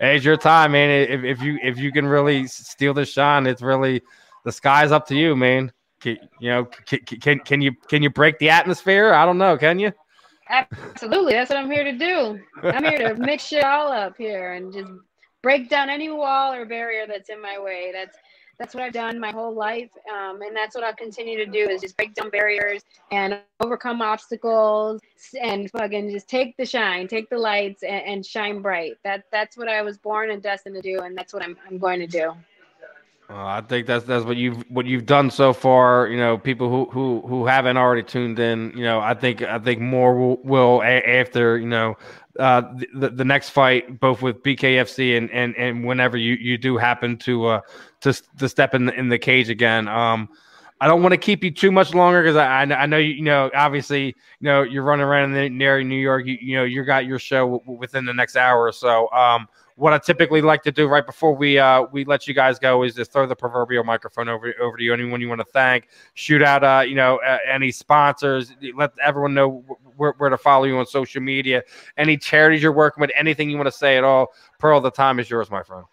it's your time, man. If if you if you can really steal the shine, it's really the sky's up to you, man. Can, you know, can, can can you can you break the atmosphere? I don't know. Can you? Absolutely. That's what I'm here to do. I'm here to mix shit all up here and just break down any wall or barrier that's in my way. That's that's what I've done my whole life, um, and that's what I'll continue to do is just break down barriers and overcome obstacles and fucking just take the shine, take the lights, and, and shine bright. That that's what I was born and destined to do, and that's what I'm I'm going to do. Uh, I think that's that's what you've what you've done so far. You know, people who who who haven't already tuned in. You know, I think I think more will, will after you know uh, the the next fight, both with BKFC and and and whenever you you do happen to uh to to step in the, in the cage again. Um, I don't want to keep you too much longer because I, I know you you know obviously you know you're running around in the area New York. You you know you got your show w- within the next hour or so. Um, what I typically like to do right before we uh we let you guys go is just throw the proverbial microphone over over to you. Anyone you want to thank, shoot out uh you know uh, any sponsors, let everyone know wh- where, where to follow you on social media, any charities you're working with, anything you want to say at all. Pearl, the time is yours, my friend.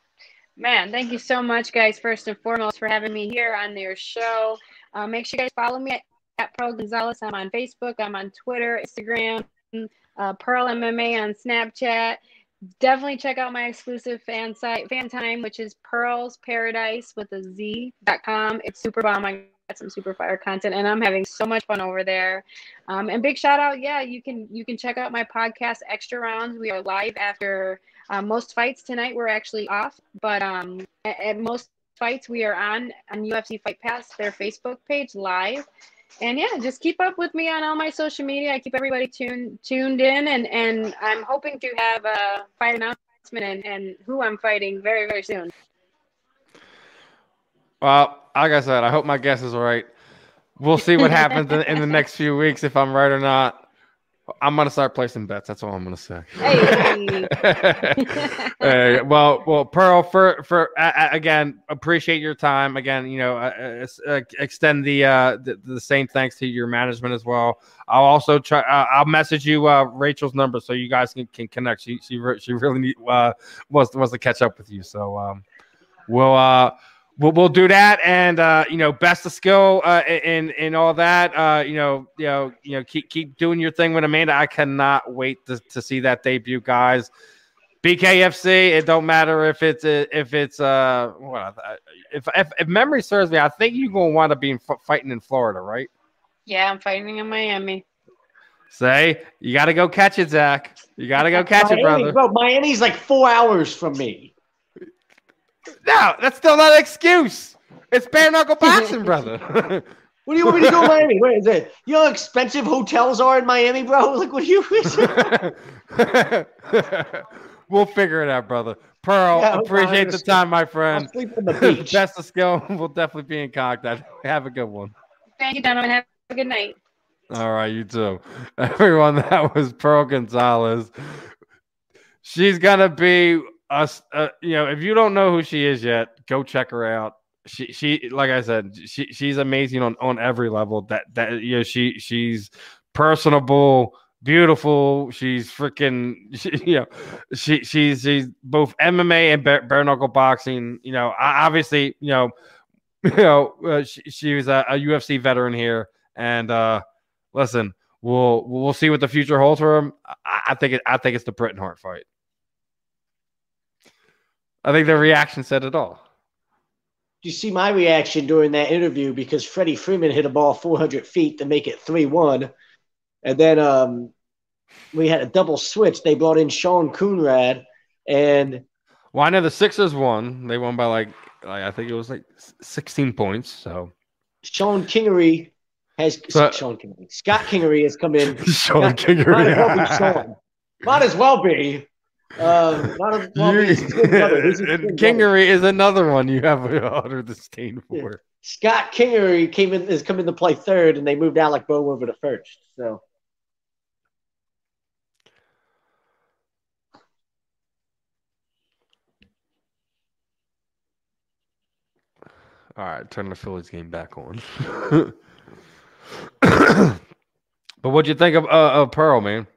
Man, thank you so much, guys, first and foremost, for having me here on their show. Uh, make sure you guys follow me at, at Pearl Gonzalez. I'm on Facebook, I'm on Twitter, Instagram, uh, Pearl MMA on Snapchat. Definitely check out my exclusive fan site, fan time, which is Pearls Paradise with a Z.com. It's super bomb. I got some super fire content, and I'm having so much fun over there. Um, and big shout out, yeah, you can you can check out my podcast, Extra Rounds. We are live after uh, most fights tonight. We're actually off, but um, at, at most fights we are on on UFC Fight Pass, their Facebook page, live. And yeah, just keep up with me on all my social media. I keep everybody tuned tuned in, and and I'm hoping to have a fight announcement and, and who I'm fighting very very soon. Well, like I said, I hope my guess is right. We'll see what happens in, in the next few weeks if I'm right or not. I'm gonna start placing bets. That's all I'm gonna say. Hey. Uh, well, well, Pearl, for for uh, again, appreciate your time. Again, you know, uh, uh, uh, extend the, uh, the the same thanks to your management as well. I'll also try. Uh, I'll message you uh, Rachel's number so you guys can, can connect. She she re- she really need, uh, wants wants to catch up with you. So um, we'll uh. We'll, we'll do that, and uh, you know, best of skill uh, in in all that. Uh, you know, you know, you know, keep keep doing your thing with Amanda. I cannot wait to, to see that debut, guys. BKFC. It don't matter if it's if it's uh what if if, if memory serves me. I think you're gonna want to be f- fighting in Florida, right? yeah, I'm fighting in Miami. Say you got to go catch it, Zach. You got to go catch it, brother. Bro, Miami's like four hours from me. No, that's still not an excuse. It's bare knuckle boxing, brother. What do you want me to do in Miami? Where is it? You know how expensive hotels are in Miami, bro? Like, what do you? Wish? We'll figure it out, brother. Pearl, Yeah, appreciate the time, my I'll friend. sleep on the beach. Best of skill. We'll definitely be in contact. Have a good one. Thank you, gentlemen. Have a good night. All right, you too. Everyone, that was Pearl Gonzalez. She's gonna be us. Uh, you know, if you don't know who she is yet, go check her out. She, she, like I said, she, she's amazing on on every level. That that you know, she she's personable, beautiful. She's freaking, she, you know, she she's she's both MMA and bare, bare knuckle boxing. You know, obviously, you know, you know, uh, she, she was a, a UFC veteran here, and uh listen, we'll we'll see what the future holds for him. I, I think it. I think it's the Britain Hart fight. I think the reaction said it all. you see my reaction during that interview because Freddie Freeman hit a ball 400 feet to make it 3 1. And then um, we had a double switch. They brought in Sean Coonrod, and Well, I know the Sixers won. They won by like, like I think it was like sixteen points. So Sean Kingery has So- Sean Kingery. Scott Kingery has come in. Sean Might as well be Kingery. Sean. Might as well be. Um, might as well be his twin brother. Who's his twin brother? Kingery is another one you have utter disdain for. Scott Kingery came in has come in to play third, and they moved Alec Bohm over to first. So All right, turn the Phillies game back on. but what'd you think of, uh, of Pearl, man?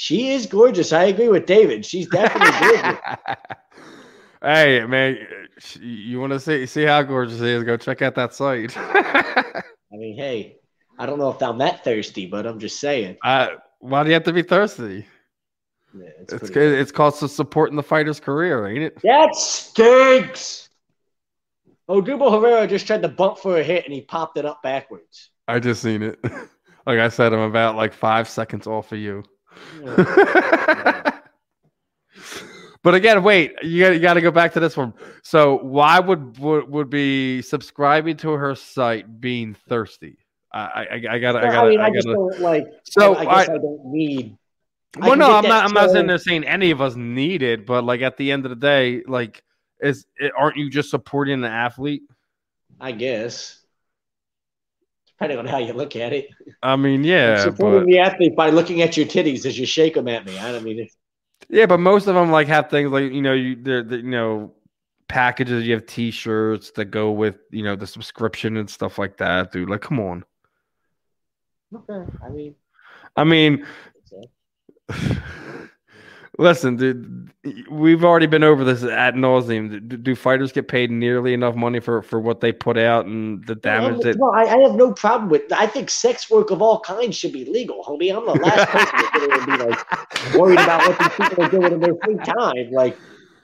She is gorgeous. I agree with David. She's definitely gorgeous. hey, man, you want to see see how gorgeous it is? Go check out that site. I mean, hey, I don't know if I'm that thirsty, but I'm just saying. uh, why do you have to be thirsty? Yeah, it's It's good. It's called su- supporting the fighter's career, ain't it? That stinks. Odubel Herrera just tried to bump for a hit and he popped it up backwards. I just seen it. like I said, I'm about like five seconds off of you. but again, wait, you got you got to go back to this one. So why would would, would be subscribing to her site being thirsty? I I, I gotta I I, gotta mean, I, I, just gotta. don't like. So I, I guess I- I, don't need. Well, no, I'm not. I'm not sitting there saying any of us need it, but like at the end of the day, like is it, aren't you just supporting the athlete? I guess. Depending on how you look at it. I mean, yeah, Supporting but the athlete by looking at your titties as you shake them at me. I don't mean, it's- yeah, but most of them like have things like you know you they're, they you know packages. You have T-shirts that go with you know the subscription and stuff like that, dude. Like, come on. okay. I mean, I mean, listen, dude. We've already been over this at nauseum. Do, do fighters get paid nearly enough money for for what they put out and the damage that? No, I, I have no problem with. I think sex work of all kinds should be legal, homie. I'm the last person that's going to be like worried about what these people are doing in their free time. Like,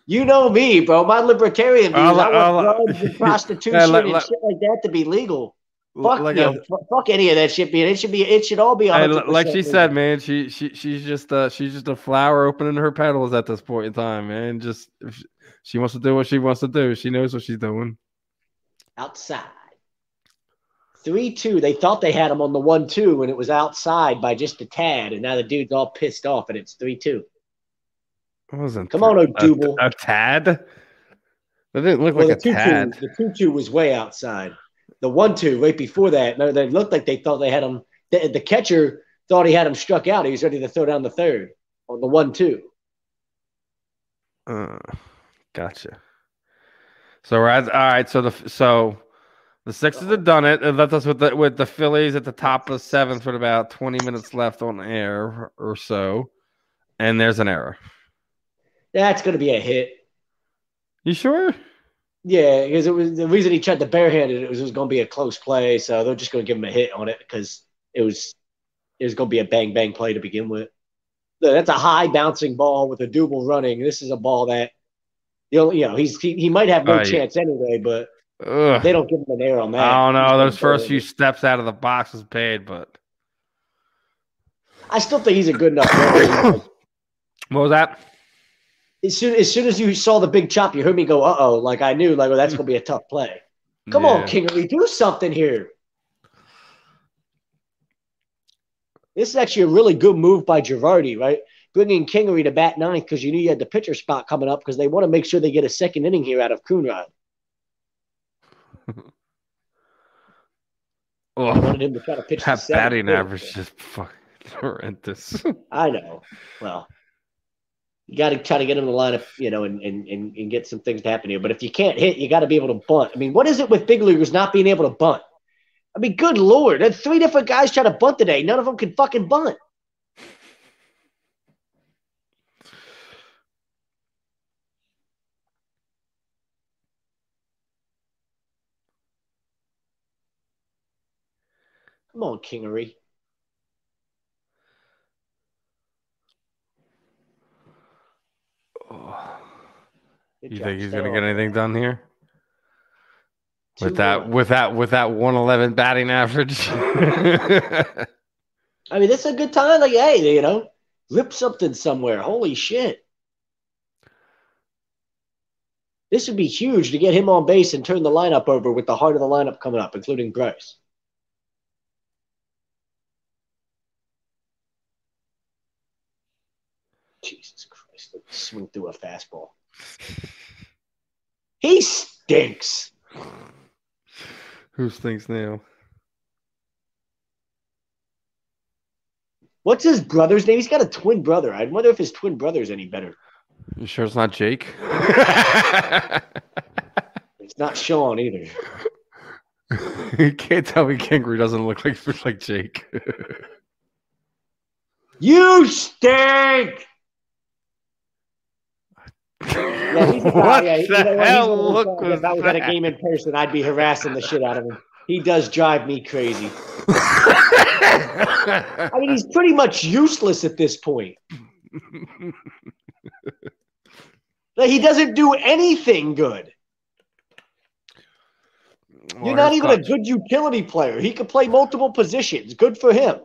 you know me, bro. My libertarian views. I'll- I I'll- want drugs and prostitution Yeah, like- and like- shit like that to be legal. Fuck like you. I- know, fu- fuck any of that shit. Being it should be. It should all be. 100% like she said, man, she she she's just uh she's just a flower opening her petals at this point in time, man. Just if she wants to do what she wants to do, she knows what she's doing. outside. Three two. They thought they had him on the one two, and it was outside by just a tad. And now the dude's all pissed off, and it's three two. It wasn't Come on, a, Odubel. a, tad. That didn't look Well, like a tad. the two two was way outside. The one two right before that, no, they looked like they thought they had him. The, the catcher thought he had him struck out. He was ready to throw down the third on the one two. Uh, gotcha. So we're at all right. So the so the Sixers have done it. It left us with the with the Phillies at the top of the seventh with about twenty minutes left on air or so, and there's an error. That's going to be a hit. You sure? Yeah, because it was the reason he tried to barehand it. Was, it was going to be a close play, so they're just going to give him a hit on it because it was it was going to be a bang bang play to begin with. That's a high bouncing ball with a double running. This is a ball that you know, you know he's he, he might have no Uh, chance anyway, but Ugh. they don't give him an error on that. I don't know. Those first few in. steps out of the box was paid, but I still think he's a good enough what was that? As soon as soon as you saw the big chop, you heard me go, "Uh oh!" Like I knew, like, well, that's going to be a tough play. Come on, Kingery, do something here. This is actually a really good move by Girardi, right? Bringing Kingery to bat ninth because you knew you had the pitcher spot coming up because they want to make sure they get a second inning here out of Coonrod. Oh, wanted him to try to pitch that batting average is just fucking horrendous. I know. Well, you got to try to get him the line up, you know, and, and, and, and get some things to happen here. But if you can't hit, you got to be able to bunt. I mean, what is it with big leaguers not being able to bunt? I mean, good lord, there's three different guys trying to bunt today. None of them can fucking bunt. Come on, Kingery. Good You think he's gonna get anything done here with that with that with that one eleven batting average? I mean, this is a good time. Like, hey, you know, rip something somewhere. Holy shit. This would be huge to get him on base and turn the lineup over with the heart of the lineup coming up, including Bryce. Jesus Christ. Look, swing through a fastball. He stinks. Who stinks now? What's his brother's name? He's got a twin brother. I wonder if his twin brother's any better. You sure it's not Jake? It's not Sean either. you can't tell me Kingery doesn't look like like Jake. You stink! Yeah, he's guy, what yeah, the hell one of those look was If I was at a game in person, I'd be harassing the shit out of him. He does drive me crazy. I mean, he's pretty much useless at this point. Like, he doesn't do anything good. Well, You're not even a good utility player. He could play multiple positions. Good for him.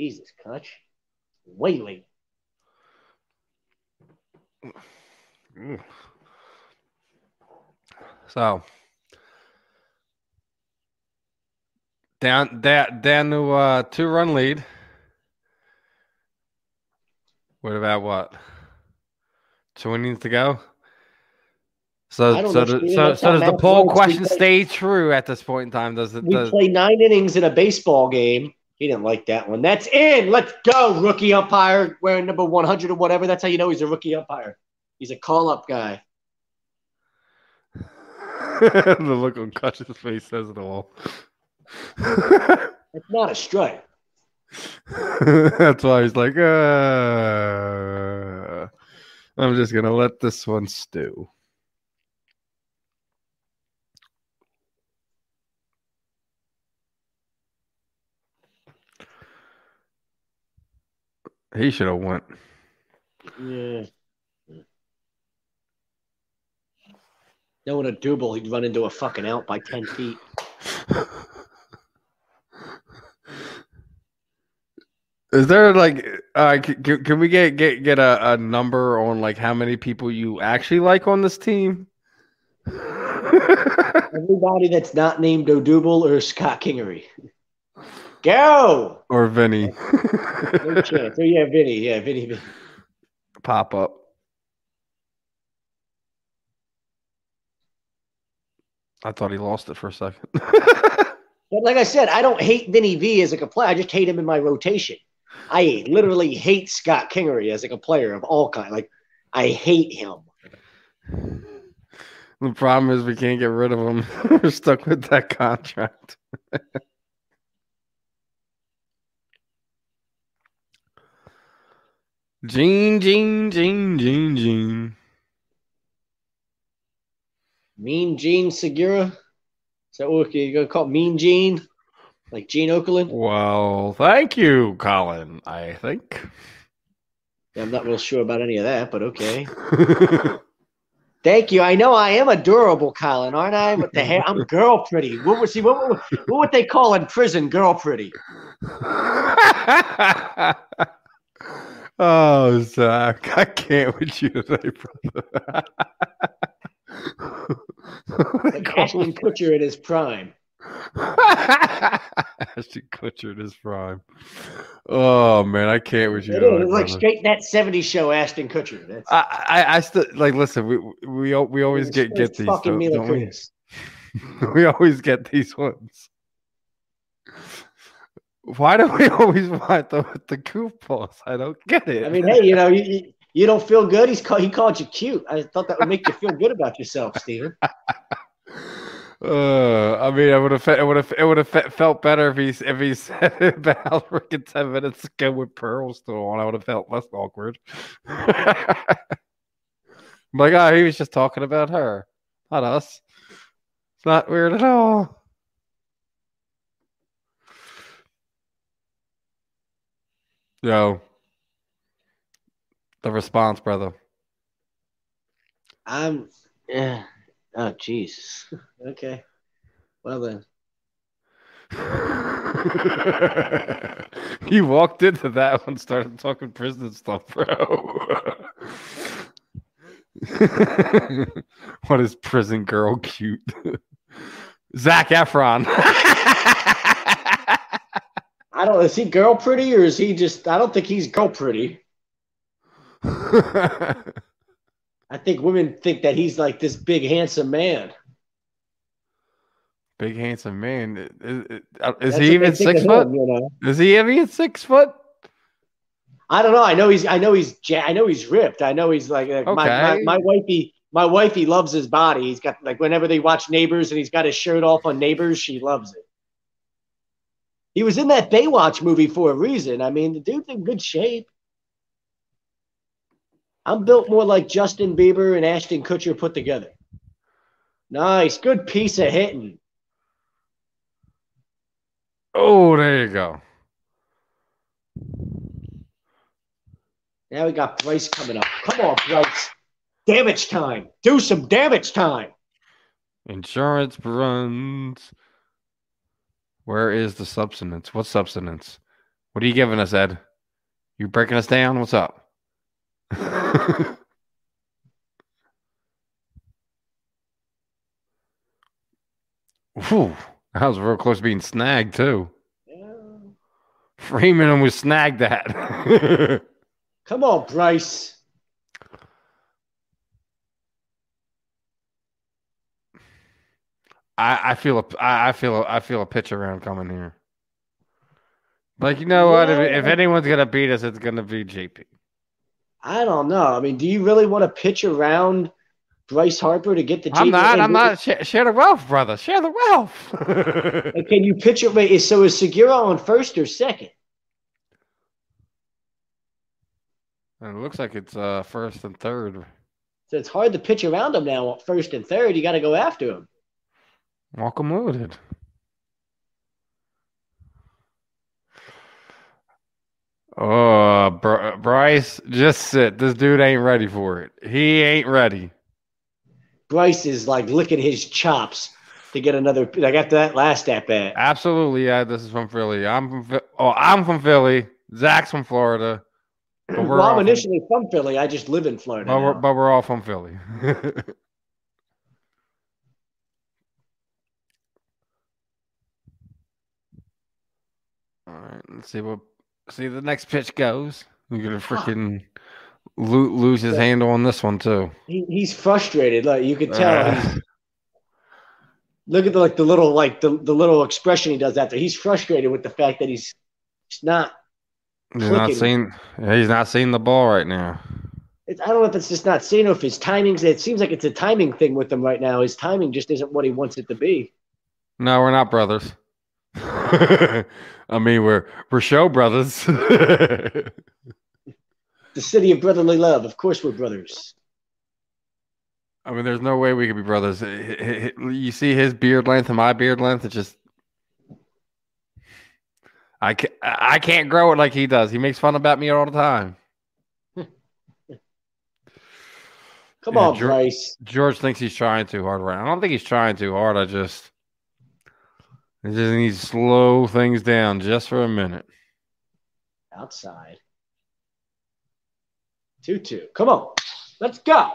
Jesus, Kutch. Way late. Mm. So down down down to uh two run lead. What about what? Two innings to go. So so Steven, so, so does the poll question stay true at this point in time? Does it We does, play nine innings in a baseball game. He didn't like that one. That's in. Let's go, rookie umpire wearing number 100 or whatever. That's how you know he's a rookie umpire. He's a call up guy. the look on Kutch's face says it all. it's not a strike. That's why he's like, uh, I'm just gonna let this one stew. He should have went. Yeah. Knowing a double, he'd run into a fucking out by 10 feet. Is there like, uh, can, can we get get get a, a number on like how many people you actually like on this team? Everybody that's not named Odubel or Scott Kingery. Go! or Vinny? No chance. Oh, yeah, Vinny. Yeah, Vinny. Vinny. pop up. I thought he lost it for a second. But like I said, I don't hate Vinny V as like a player. I just hate him in my rotation. I literally hate Scott Kingery as like a player of all kind. Like I hate him. the problem is we can't get rid of him. We're stuck with that contract. Gene, Gene, Gene, Gene, Gene. Mean Jean Segura. Is that what you're gonna call Mean Gene? Like Gene Okerlund? Well, thank you, Colin. I think. Yeah, I'm not real sure about any of that, but okay. Thank you. I know I am adorable, Colin, aren't I? With the hair, I'm girl pretty. What would see? What, what, what would they call in prison? Girl pretty. oh, Zach, I can't with you today, brother. Like Ashton Kutcher in his prime. Ashton Kutcher in his prime. Oh man, I can't with you. It is. Like straight that '70s show, Ashton Kutcher. That's I, I, I still like. Listen, we we we always get it's get these. fucking don't we? We always get these ones. Why do we always want the the goofballs? I don't get it. I mean, hey, you know, you, you, don't feel good. He's called, he called you cute. I thought that would make you feel good about yourself, Steven. Uh, I mean, I would have, it would have, it would have felt better if he, if he said it about freaking ten minutes ago with Pearl still on. I would have felt less awkward. like, oh, he was just talking about her, not us. It's not weird at all. Yo, the response, brother. I'm. Yeah. Oh, jeez. Okay. Well then. he walked into that one, started talking prison stuff, bro. what is prison girl cute? Zac Efron. I don't. Is he girl pretty or is he just? I don't think he's girl pretty. I think women think that he's like this big handsome man. Big handsome man. Is, is- he even six foot? him, you know. Is he even six foot? I don't know. I know he's. I know he's. I know he's ripped. I know he's like, like my, my my wifey. My wifey loves his body. He's got like whenever they watch Neighbors and he's got his shirt off on Neighbors, she loves it. He was in that Baywatch movie for a reason. I mean, the dude's in good shape. I'm built more like Justin Bieber and Ashton Kutcher put together. Nice, good piece of hitting. Oh, there you go. Now we got Bryce coming up. Come on, Bryce. Damage time. Do some damage time. Insurance runs. Where is the substance? What substance? What are you giving us, Ed? You breaking us down? What's up? Whew, that was real close to being snagged too. Freeman was snagged at. Come on, Bryce. I, I feel a I I feel a, I feel a pitch around coming here. Like you know what? If, if anyone's gonna beat us, it's gonna be JP. I don't know. I mean, do you really want to pitch around Bryce Harper to get the? I'm JP not. and- I'm not. Share, share the wealth, brother. Share the wealth. And can you pitch it? Wait, so is Segura on first or second? And it looks like it's uh first and third. So it's hard to pitch around him now. First and third, you got to go after him. Welcome loaded. Oh, Br- Bryce, just sit. This dude ain't ready for it. He ain't ready. Bryce is like licking his chops to get another. Like after that last at bat. Absolutely, yeah. This is from Philly. I'm from. Oh, I'm from Philly. Zach's from Florida. But we're Well, I'm initially from Philly. I just live in Florida. But we're, but we're all from Philly. all right, let's see what see the next pitch goes. We gonna freaking lo- lose his handle on this one too. He, he's frustrated. Like you could tell. Uh. look at the like the little like the, the little expression he does after. He's frustrated with the fact that he's, he's not. He's not seeing. He's not seeing the ball right now. It's, I don't know if it's just not seeing or if his timings. It seems like it's a timing thing with him right now. His timing just isn't what he wants it to be. No, we're not brothers. I mean, we're we're show brothers. The city of brotherly love. Of course, we're brothers. I mean, there's no way we could be brothers. You see his beard length and my beard length. It's just I can't, I can't grow it like he does. He makes fun about me all the time. Come Yeah, on, Dr- Bryce. George thinks he's trying too hard right. I don't think he's trying too hard. I just I just need to slow things down just for a minute. Outside. 2 2. Come on. Let's go.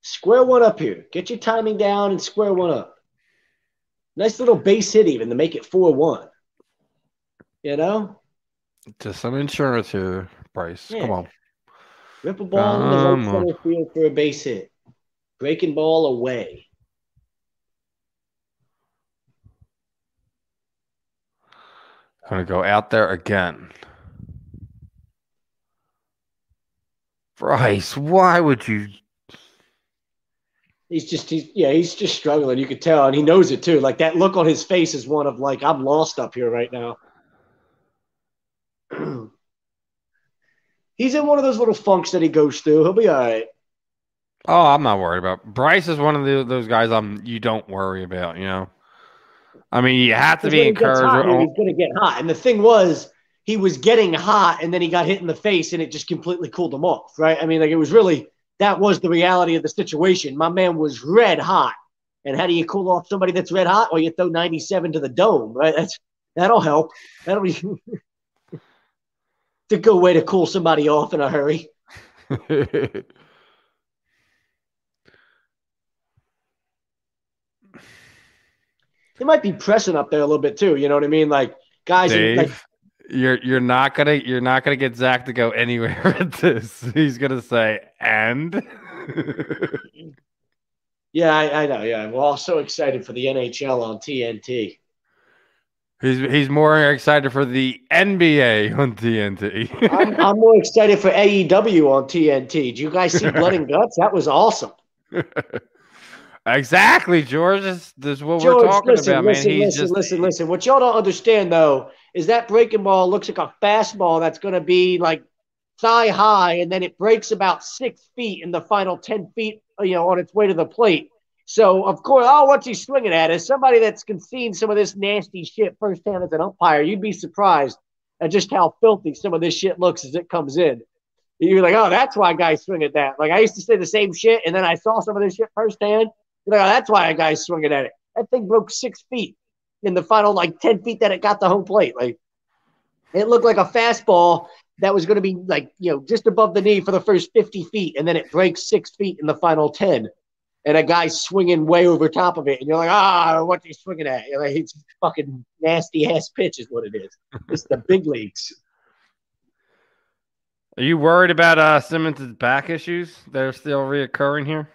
Square one up here. Get your timing down and square one up. Nice little base hit, even to make it 4 1. You know? Just some insurance here, Bryce. Yeah. Come on. Rip a ball in the right center field for a base hit. Breaking ball away. Gonna go out there again. Bryce, why would you He's just, he's, yeah, he's just struggling. You could tell, and he knows it too. Like that look on his face is one of like, I'm lost up here right now. he's in one of those little funks that he goes through. He'll be all right. Oh, I'm not worried about. Bryce is one of the, those guys. I'm. You don't worry about. You know. I mean, you have to be when he encouraged. hot, or- he's going to get hot. And the thing was, he was getting hot, and then he got hit in the face, and it just completely cooled him off. Right? I mean, like it was really that was the reality of the situation. My man was red hot, and how do you cool off somebody that's red hot? Well, you throw 97 to the dome. Right? That's that'll help. That'll be. It's a good way to cool somebody off in a hurry. He might be pressing up there a little bit too. You know what I mean? Like guys, Dave, like you're you're not gonna you're not gonna get Zach to go anywhere with this. He's gonna say and. yeah, I, I know. Yeah, we're all so excited for the NHL on TNT. He's he's more excited for the NBA on TNT. I'm, I'm more excited for AEW on TNT. Do you guys see Blood and Guts? That was awesome. Exactly, George. This, this is what George, we're talking listen, about, listen, man. He's listen, just listen, listen. What y'all don't understand though is that breaking ball looks like a fastball that's going to be like thigh high, and then it breaks about six feet in the final ten feet, you know, on its way to the plate. So of course, oh, what's he swinging at? As somebody that's seen some of this nasty shit firsthand as an umpire, you'd be surprised at just how filthy some of this shit looks as it comes in. You're like, oh, that's why guys swing at that. Like I used to say the same shit, and then I saw some of this shit firsthand. You're oh, that's why a guy's swinging at it. That thing broke six feet in the final like ten feet that it got the home plate. Like it looked like a fastball that was going to be like you know just above the knee for the first fifty feet, and then it breaks six feet in the final ten, and a guy's swinging way over top of it, and you're like, ah, what's he swinging at? You're like, it's fucking nasty ass pitch is what it is. It's the big leagues. Are you worried about uh, Simmons' back issues that are still reoccurring here?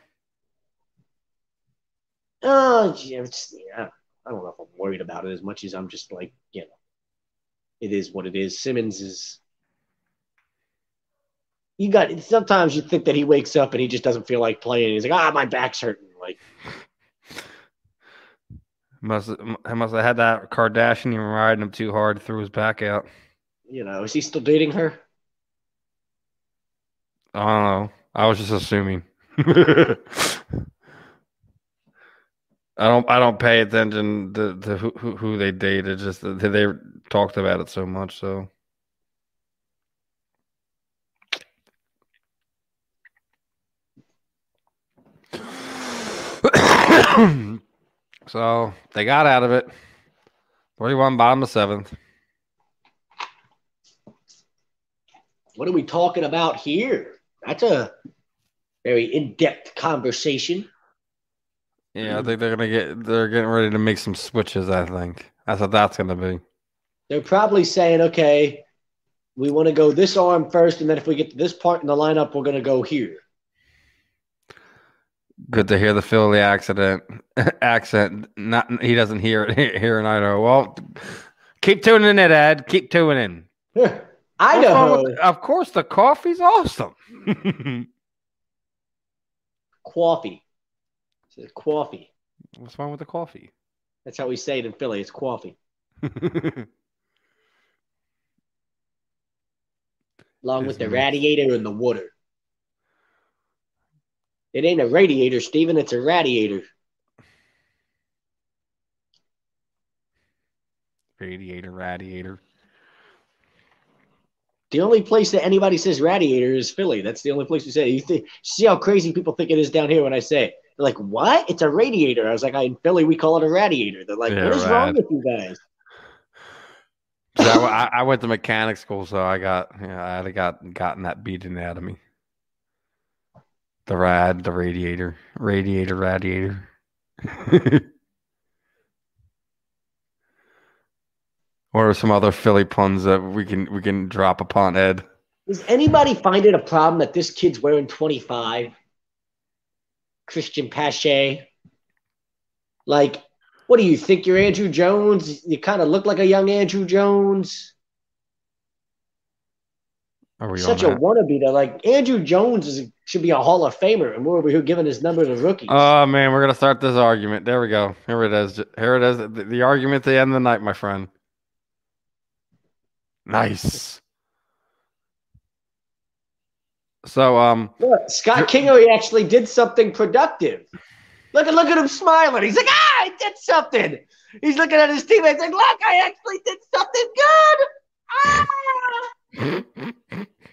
Oh, yeah, it's, yeah, I don't know if I'm worried about it as much as I'm just like, you know, it is what it is. Simmons is. You got sometimes you think that he wakes up and he just doesn't feel like playing. He's like, ah, my back's hurting. Like, Must I must have had that Kardashian even riding him too hard, threw his back out. you know, is he still dating her? I don't know. I was just assuming. I don't. I don't pay attention to, to who, who they dated. Just they talked about it so much. So so they got out of it. Forty-one, bottom of seventh. What are we talking about here? That's a very in-depth conversation. Yeah, I think they're gonna get. They're getting ready to make some switches. I think that's what that's gonna be. They're probably saying, okay, we want to go this arm first, and then if we get to this part in the lineup, we're going to go here. Good to hear the Philly accident accent. Not he doesn't hear it here in Idaho. Well, keep tuning in, Ed. Keep tuning in. Idaho. With- of course, the coffee's awesome. Coffee. It's uh, coffee. What's wrong with the coffee? That's how we say it in Philly. It's coffee. Along with the radiator and the water. It ain't a radiator, Steven. It's a radiator. radiator, radiator. The only place that anybody says radiator is Philly. That's the only place we say. it. You think, see how crazy people think it is down here when I say it. They're like, "What? It's a radiator." I was like, "In Philly, we call it a radiator." They're like, Yeah, "What is wrong with you guys?" So I, I- I went to mechanic school, so I got yeah, I had got gotten that beaten out of me. The rad, the radiator, radiator, radiator. what are some other Philly puns that we can we can drop upon Ed? Does anybody find it a problem that this kid's wearing 25? Christian Pache. Like, what do you think you're Andruw Jones? You kind of look like a young Andruw Jones. Are we Such a that? wannabe. To, like, Andruw Jones is, should be a Hall of Famer, and we're over here giving his number to rookies. Oh man, we're gonna start this argument. There we go. Here it is. Here it is. The, the argument at the end of the night, my friend. Nice. So um Look, Scott Kingery actually did something productive. Look at look at him smiling. He's like, ah, I did something. He's looking at his teammates like, look, I actually did something good. Ah!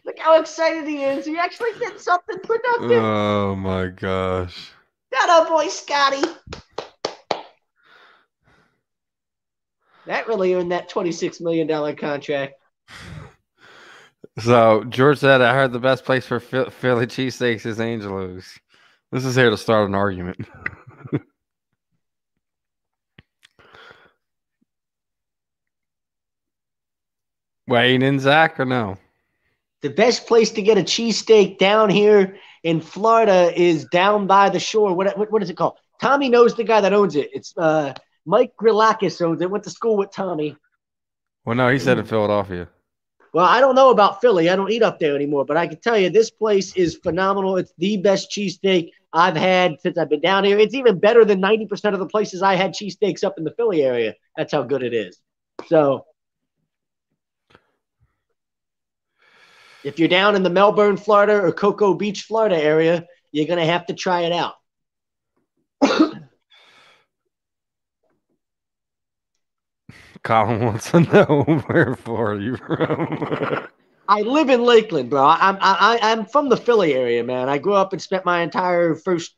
look how excited he is. He actually did something productive. Oh my gosh. That up, boy, Scotty. That really earned that $26 million contract. So George said, "I heard the best place for Philly cheesesteaks is Angelo's." This is here to start an argument. Wayne and Zach or no? The best place to get a cheesesteak down here in Florida is down by the shore. What, what, what is it called? Tommy knows the guy that owns it. It's uh, Mike Grilakis owns it. Went to school with Tommy. Well, no, he said in Philadelphia. Well, I don't know about Philly. I don't eat up there anymore, but I can tell you this place is phenomenal. It's the best cheesesteak I've had since I've been down here. It's even better than 90% of the places I had cheesesteaks up in the Philly area. That's how good it is. So if you're down in the Melbourne, Florida or Cocoa Beach, Florida area, you're going to have to try it out. Colin wants to know where Florida you from. I live in Lakeland, bro. I'm I, I- I'm from the Philly area, man. I grew up and spent my entire first,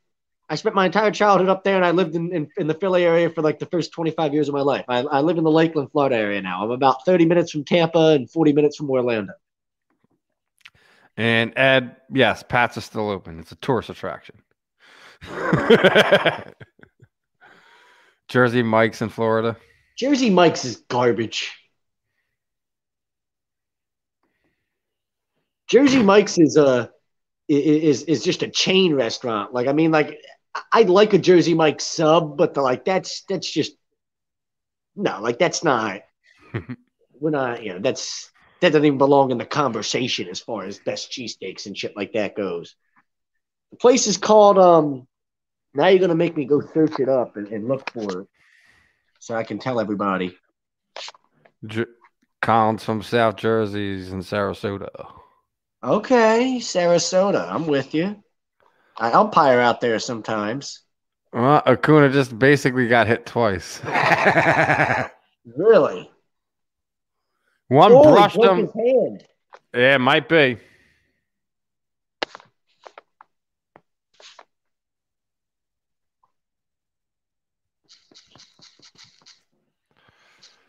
I spent my entire childhood up there, and I lived in, in, in the Philly area for like the first 25 years of my life. I, I live in the Lakeland, Florida area now. I'm about 30 minutes from Tampa and 40 minutes from Orlando. and Ed, yes, Pat's is still open. It's a tourist attraction. Jersey Mike's in Florida. Jersey Mike's is garbage. Jersey Mike's is a is is just a chain restaurant. Like I mean, like I'd like a Jersey Mike sub, but the, like that's that's just no, like that's not. we're not, you know, that's that doesn't even belong in the conversation as far as best cheesesteaks and shit like that goes. The place is called um. Now you're gonna make me go search it up and, and look for it, so I can tell everybody. Jer- Colin's from South Jersey's in Sarasota. Okay, Sarasota. I'm with you. I umpire out there sometimes. Well, Acuna just basically got hit twice. Really? One Oh, he brushed him. his hand. Yeah, it might be.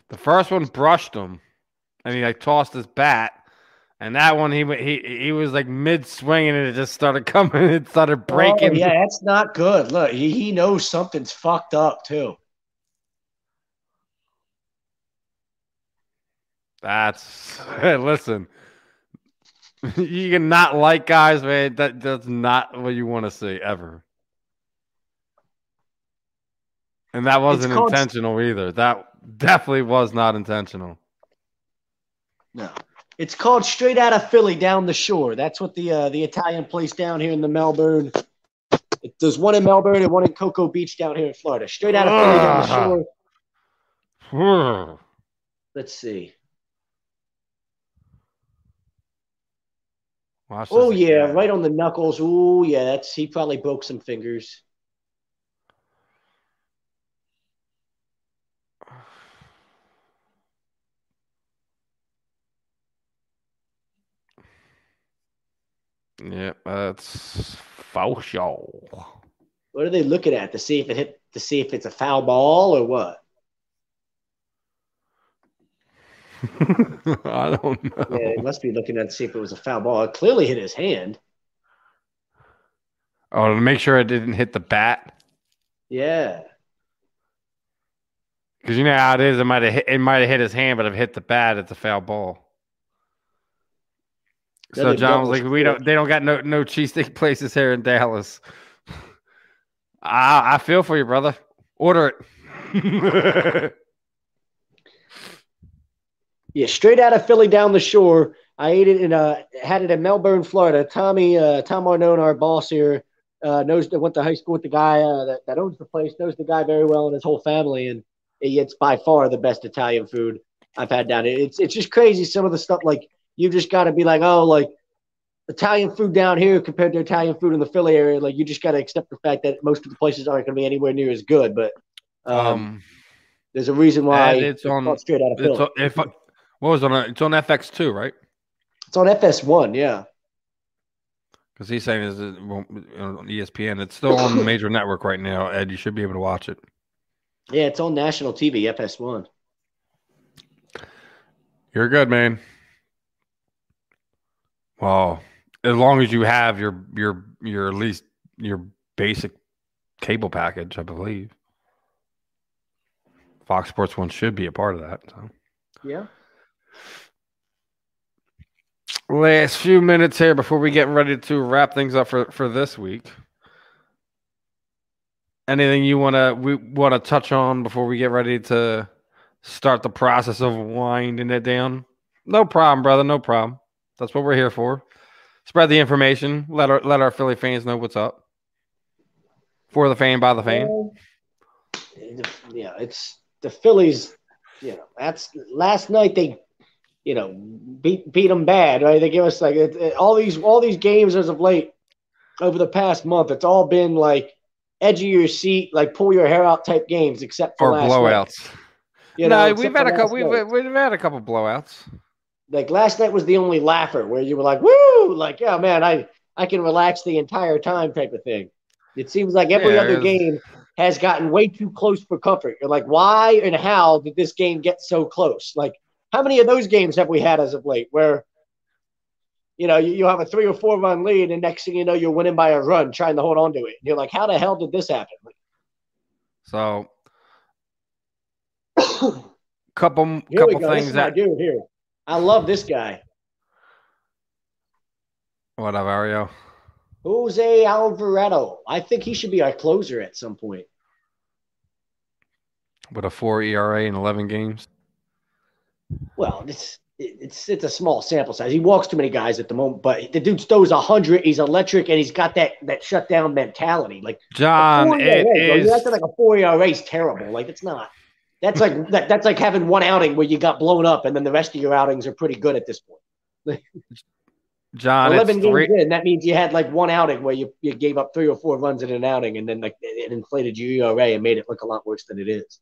The first one brushed him, and he like tossed his bat, and that one he he he was like mid swing, and it just started coming. It started oh, breaking. Oh, yeah, that's not good. Look, he, he knows something's fucked up too. That's listen. you can not like guys, man. That that's not what you want to see ever. And that wasn't called- intentional either. That definitely was not intentional. No. It's called Straight Out of Philly Down the Shore. That's what the uh, the Italian place down here in the Melbourne. It, there's one in Melbourne and one in Cocoa Beach down here in Florida. Straight Out of Philly Down the. Shore. Let's see. Oh yeah, again. right on the knuckles. Oh yeah, that's he probably broke some fingers. Yep, that's foul show. What are they looking at to see if it hit to see if it's a foul ball or what? I don't know. Yeah, they must be looking at to see if it was a foul ball. It clearly hit his hand. Oh, to make sure it didn't hit the bat. Yeah. Because you know how it is. It might have hit. It might have hit his hand, but if it hit the bat, it's a foul ball. So John was like, "We don't. They don't got no no cheesesteak places here in Dallas." I I feel for you, brother. Order it. Yeah, straight out of Philly down the shore. I ate it in uh had it in Melbourne, Florida. Tommy uh Tom Arnone, our boss here, uh knows that went to high school with the guy uh, that, that owns the place, knows the guy very well and his whole family, and it's by far the best Italian food I've had down here. It's it's just crazy some of the stuff like you just gotta be like, oh, like Italian food down here compared to Italian food in the Philly area, like you just gotta accept the fact that most of the places aren't gonna be anywhere near as good. But um, um, there's a reason why it's on- straight out of it's Philly. on, if I, what was it on? It's on FX two, right? It's on FS1, yeah. Because he's saying is on ESPN. It's still on the major network right now. Ed, you should be able to watch it. Yeah, it's on national TV, FS1. You're good, man. Well, as long as you have your your your at least your basic cable package, I believe. Fox Sports One should be a part of that. So. Yeah. Last few minutes here before we get ready to wrap things up for, for this week. Anything you wanna we wanna touch on before we get ready to start the process of winding it down? No problem, brother. No problem. That's what we're here for. Spread the information. Let our let our Philly fans know what's up. For the fan, by the fan. Yeah, it's the Phillies. You know, that's last night they, you know, beat beat them bad, right? They give us like it, it- all these all these games as of late over the past month. It's all been like edge of your seat, like pull your hair out type games, except for Or last night. blowouts. You know, no, we've had a couple. We've, we've had a couple blowouts. Like last night was the only laugher where you were like, "Woo!" Like, yeah, man, I I can relax the entire time, type of thing. It seems like every Yeah, other game has gotten way too close for comfort. You're like, why and how did this game get so close? Like, how many of those games have we had as of late where, you know, you, you have a three or four run lead, and next thing you know, you're winning by a run, trying to hold on to it. And you're like, how the hell did this happen? So, couple Here couple things is my that here. I love this guy, what up, Ario? Jose Alvarado. I think he should be our closer at some point. With a four ERA in eleven games. Well, it's it's it's a small sample size. He walks too many guys at the moment, but the dude throws a hundred. He's electric, and he's got that that shutdown mentality. Like John, it ERA, is like a four ERA is terrible. Like it's not. That's like that, that's like having one outing where you got blown up, and then the rest of your outings are pretty good at this point. John. Eleven It's games three. in, that means you had like one outing where you, you gave up three or four runs in an outing, and then like it inflated your ERA and made it look a lot worse than it is.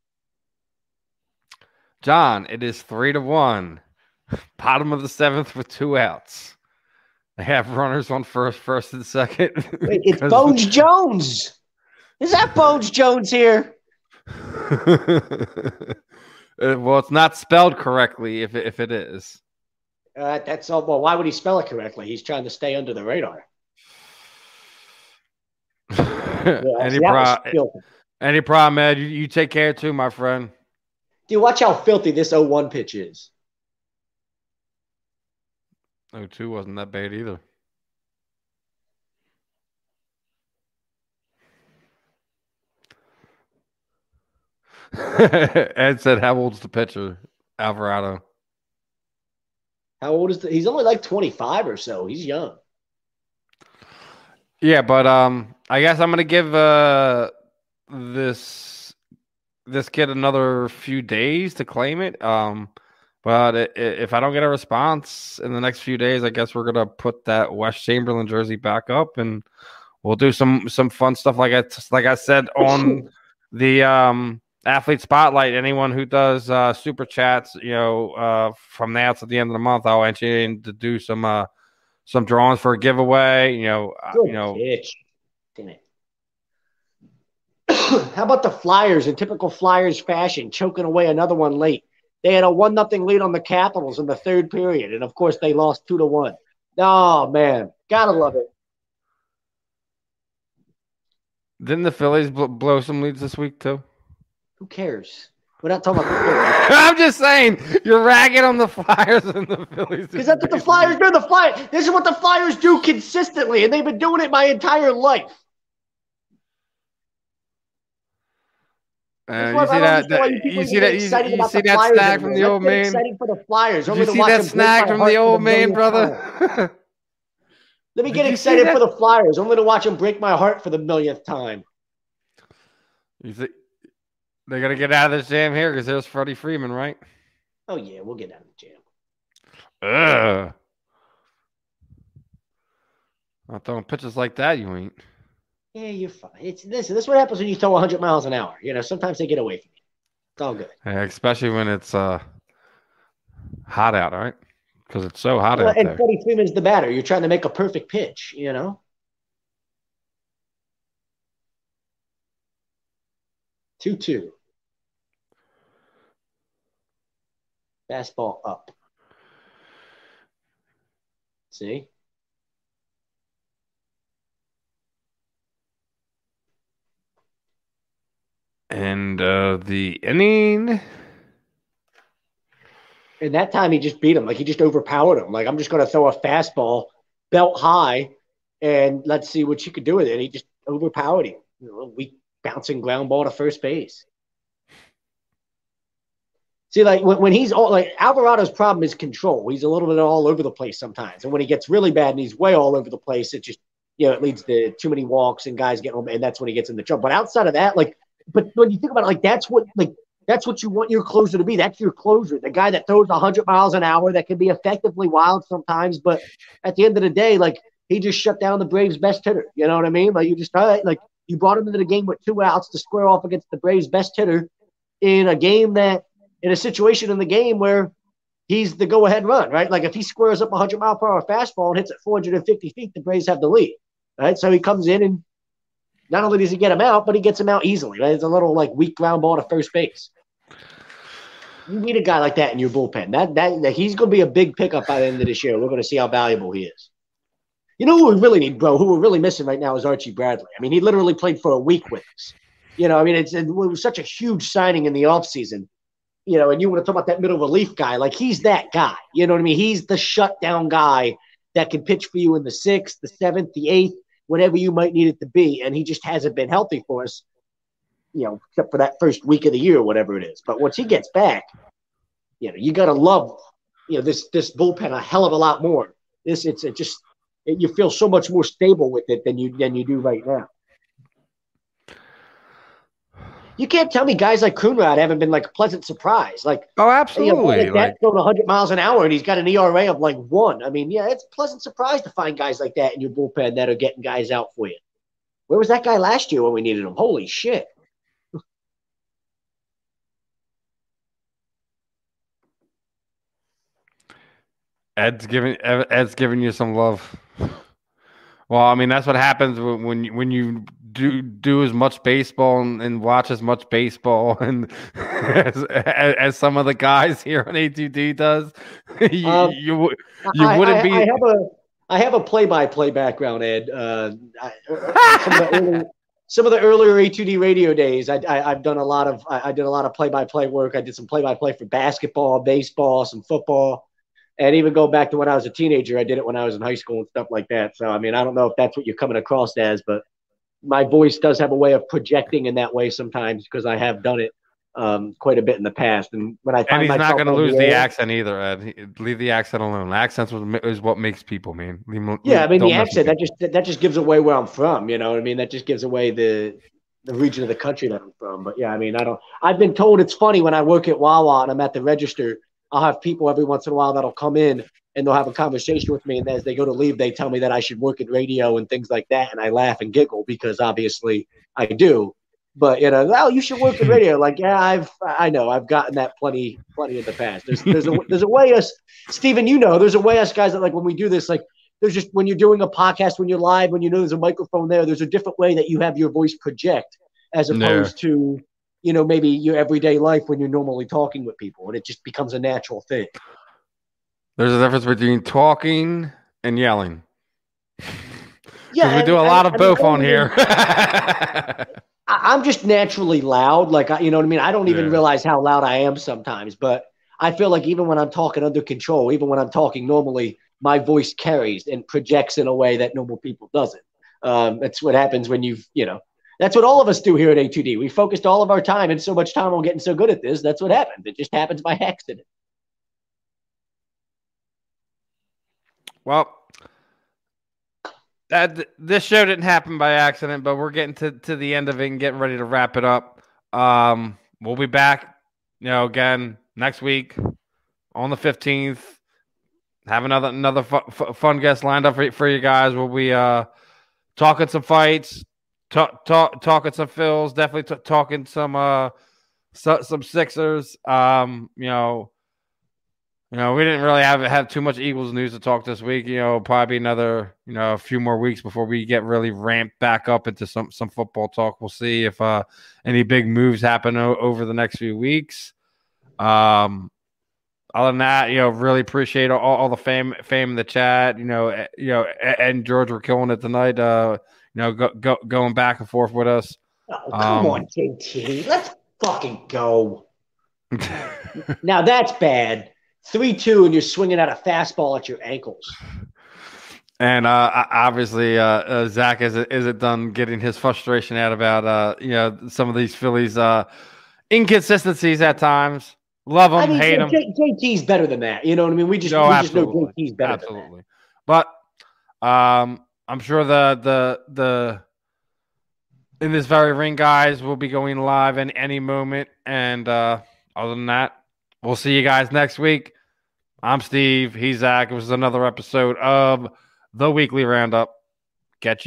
John, it is three to one. Bottom of the seventh with two outs. They have runners on first, first and second. Wait, it's Bones Jones. Is that Bones Jones here? Uh, well, it's not spelled correctly. If it, if it is, Uh, that's all. Well, why would he spell it correctly? He's trying to stay under the radar. Yeah, any pro- any problem, Ed? You, you take care too, my friend. Dude, watch how filthy this 0-1 pitch is. 02 wasn't that bad either. Ed said, "How old's the pitcher, Alvarado?" How old is the, he's only like 25 or so. He's young. Yeah, but um, I guess I'm gonna give uh this this kid another few days to claim it. Um, but i- i- if I don't get a response in the next few days, I guess we're gonna put that Wes Chamberlain jersey back up, and we'll do some some fun stuff like I like I said on the um athlete spotlight. Anyone who does uh super chats, you know, uh from now to the end of the month, I'll enter you in to do some uh some drawings for a giveaway. You know, uh, Good you know. pitch. Damn it. How about the Flyers in typical Flyers fashion, choking away another one late? They had a one nothing lead on the Capitals in the third period, and of course they lost two to one. Oh man, gotta love it. Didn't the Phillies bl- blow some leads this week too? Who cares? We're not talking about. I'm just saying you're ragging on the Flyers and the Phillies. Because that's what the Flyers do. The Flyers. This is what the Flyers do consistently, and they've been doing it my entire life. Uh, you see that? that- you see that? You, you see that Flyers snack from the old man? Excited for the Flyers. Did you see watch that snack from the old man, brother? Let me get excited for the Flyers. I'm going to watch them break my heart for the millionth time. you think they're gonna get out of this jam here because there's Freddie Freeman, right? Oh yeah, we'll get out of the jam. Ugh. Not throwing pitches like that, you ain't. Yeah, you're fine. It's this. This is what happens when you throw 100 miles an hour. You know, sometimes they get away from you. It's all good. Yeah, especially when it's uh hot out, right? Because it's so hot Well, out and there. Freddie Freeman's the batter. You're trying to make a perfect pitch. You know. Two two. Fastball up. See? And uh the inning. And that time he just beat him. Like he just overpowered him. Like I'm just going to throw a fastball belt high and let's see what you could do with it. And he just overpowered him. You know, a weak bouncing ground ball to first base. See, like when, when he's all like Alvarado's problem is control. He's a little bit all over the place sometimes. And when he gets really bad and he's way all over the place, it just, you know, it leads to too many walks and guys getting. And that's when he gets into trouble. But outside of that, like, but when you think about it, like, that's what, like, that's what you want your closer to be. That's your closer, the guy that throws 100 miles an hour that can be effectively wild sometimes. But at the end of the day, like he just shut down the Braves' best hitter. You know what I mean? Like you just like you brought him into the game with two outs to square off against the Braves' best hitter in a game that in a situation in the game where he's the go-ahead run, right? Like if he squares up a 100 mile per hour fastball and hits it 450 feet, the Braves have the lead, right? So he comes in and not only does he get him out, but he gets him out easily. Right? It's a little like weak ground ball to first base. You need a guy like that in your bullpen. That that, that he's going to be a big pickup by the end of this year. We're going to see how valuable he is. You know who we really need, bro? Who we're really missing right now is Archie Bradley. I mean, he literally played for a week with us. You know, I mean, it's it was such a huge signing in the offseason. You know, and you want to talk about that middle relief guy. Like he's that guy. You know what I mean? He's the shutdown guy that can pitch for you in the sixth, the seventh, the eighth, whatever you might need it to be. And he just hasn't been healthy for us you know, except for that first week of the year, whatever it is. But once he gets back, you know, you got to love, you know, this this bullpen a hell of a lot more. This it's it just it, you feel so much more stable with it than you than you do right now. You can't tell me guys like Coonrod haven't been like a pleasant surprise. Like, Oh, you know, absolutely. like Like, that's going 100 miles an hour and he's got an ERA of like one. I mean, yeah, it's a pleasant surprise to find guys like that in your bullpen that are getting guys out for you. Where was that guy last year when we needed him? Holy shit. Ed's giving Ed's giving you some love. Well, I mean that's what happens when when you, when you do do as much baseball and, and watch as much baseball and as, as, as some of the guys here on ATD does. you Um, you, you I, wouldn't I, be. I have a I have a play-by-play background, Ed. Uh, I, some, of the early, some of the earlier A2D radio days, I, I, I've done a lot of I, I did a lot of play-by-play work. I did some play-by-play for basketball, baseball, some football. And even go back to when I was a teenager, I did it when I was in high school and stuff like that. So I mean, I don't know if that's what you're coming across as, but my voice does have a way of projecting in that way sometimes because I have done it um, quite a bit in the past. And when I find And he's not going to lose the air- accent either, Ed. He- Leave the accent alone. Accents is what makes people, man. Leave Yeah, I mean the accent that just that just gives away where I'm from. You know, what I mean that just gives away the the region of the country that I'm from. But yeah, I mean I don't. I've been told it's funny when I work at Wawa and I'm at the register. I'll have people every once in a while that'll come in and they'll have a conversation with me, and as they go to leave, they tell me that I should work in radio and things like that, and I laugh and giggle because obviously I do. But you know, oh, you should work in radio. Like, yeah, I've, I know, I've gotten that plenty, plenty in the past. There's, there's a, there's a way us, Stephen, you know, there's a way us guys that like when we do this, like, there's just when you're doing a podcast, when you're live, when you know there's a microphone there, there's a different way that you have your voice project as opposed to, you know, maybe your everyday life when you're normally talking with people, and it just becomes a natural thing. There's a difference between talking and yelling. Yeah, we do a lot of I both I on here. I'm just naturally loud. Like, I, you know what I mean? I don't even Yeah. realize how loud I am sometimes, but I feel like even when I'm talking under control, even when I'm talking normally, my voice carries and projects in a way that normal people doesn't. Um, that's what happens when you've, you know, that's what all of us do here at A2D. We focused all of our time and so much time on getting so good at this. That's what happens. It just happens by accident. well, that this show didn't happen by accident, but we're getting to, to the end of it and getting ready to wrap it up. Um, we'll be back, you know, again next week on the fifteenth. Have another another fu- fun guest lined up for, for you guys. We'll be uh talking some fights, talk, talk talking some Phils, definitely t- talking some uh so, some Sixers. Um, you know, you know, we didn't really have have too much Eagles news to talk this week. You know, probably another you know a few more weeks before we get really ramped back up into some some football talk. We'll see if uh any big moves happen o- over the next few weeks. Um, other than that, you know, really appreciate all, all the fame fame in the chat. You know, eh, you know, and George were killing it tonight. Uh, know, go, go, going back and forth with us. Oh, come Um, on, JT. Let's fucking go. Now that's bad. 3 2, and you're swinging out a fastball at your ankles. And uh, obviously, uh, uh, Zach isn't, isn't done getting his frustration out about uh, you know some of these Phillies uh, inconsistencies at times. Love them, I mean, hate them. J- JT's better than that. You know what I mean? We just, No, we just know absolutely. JT's better Absolutely, but um, I'm sure the the the in this very ring, guys, will be going live in any moment. And uh, other than that, we'll see you guys next week. I'm Steve. He's Zach. It was another episode of the Weekly Roundup. Catch you.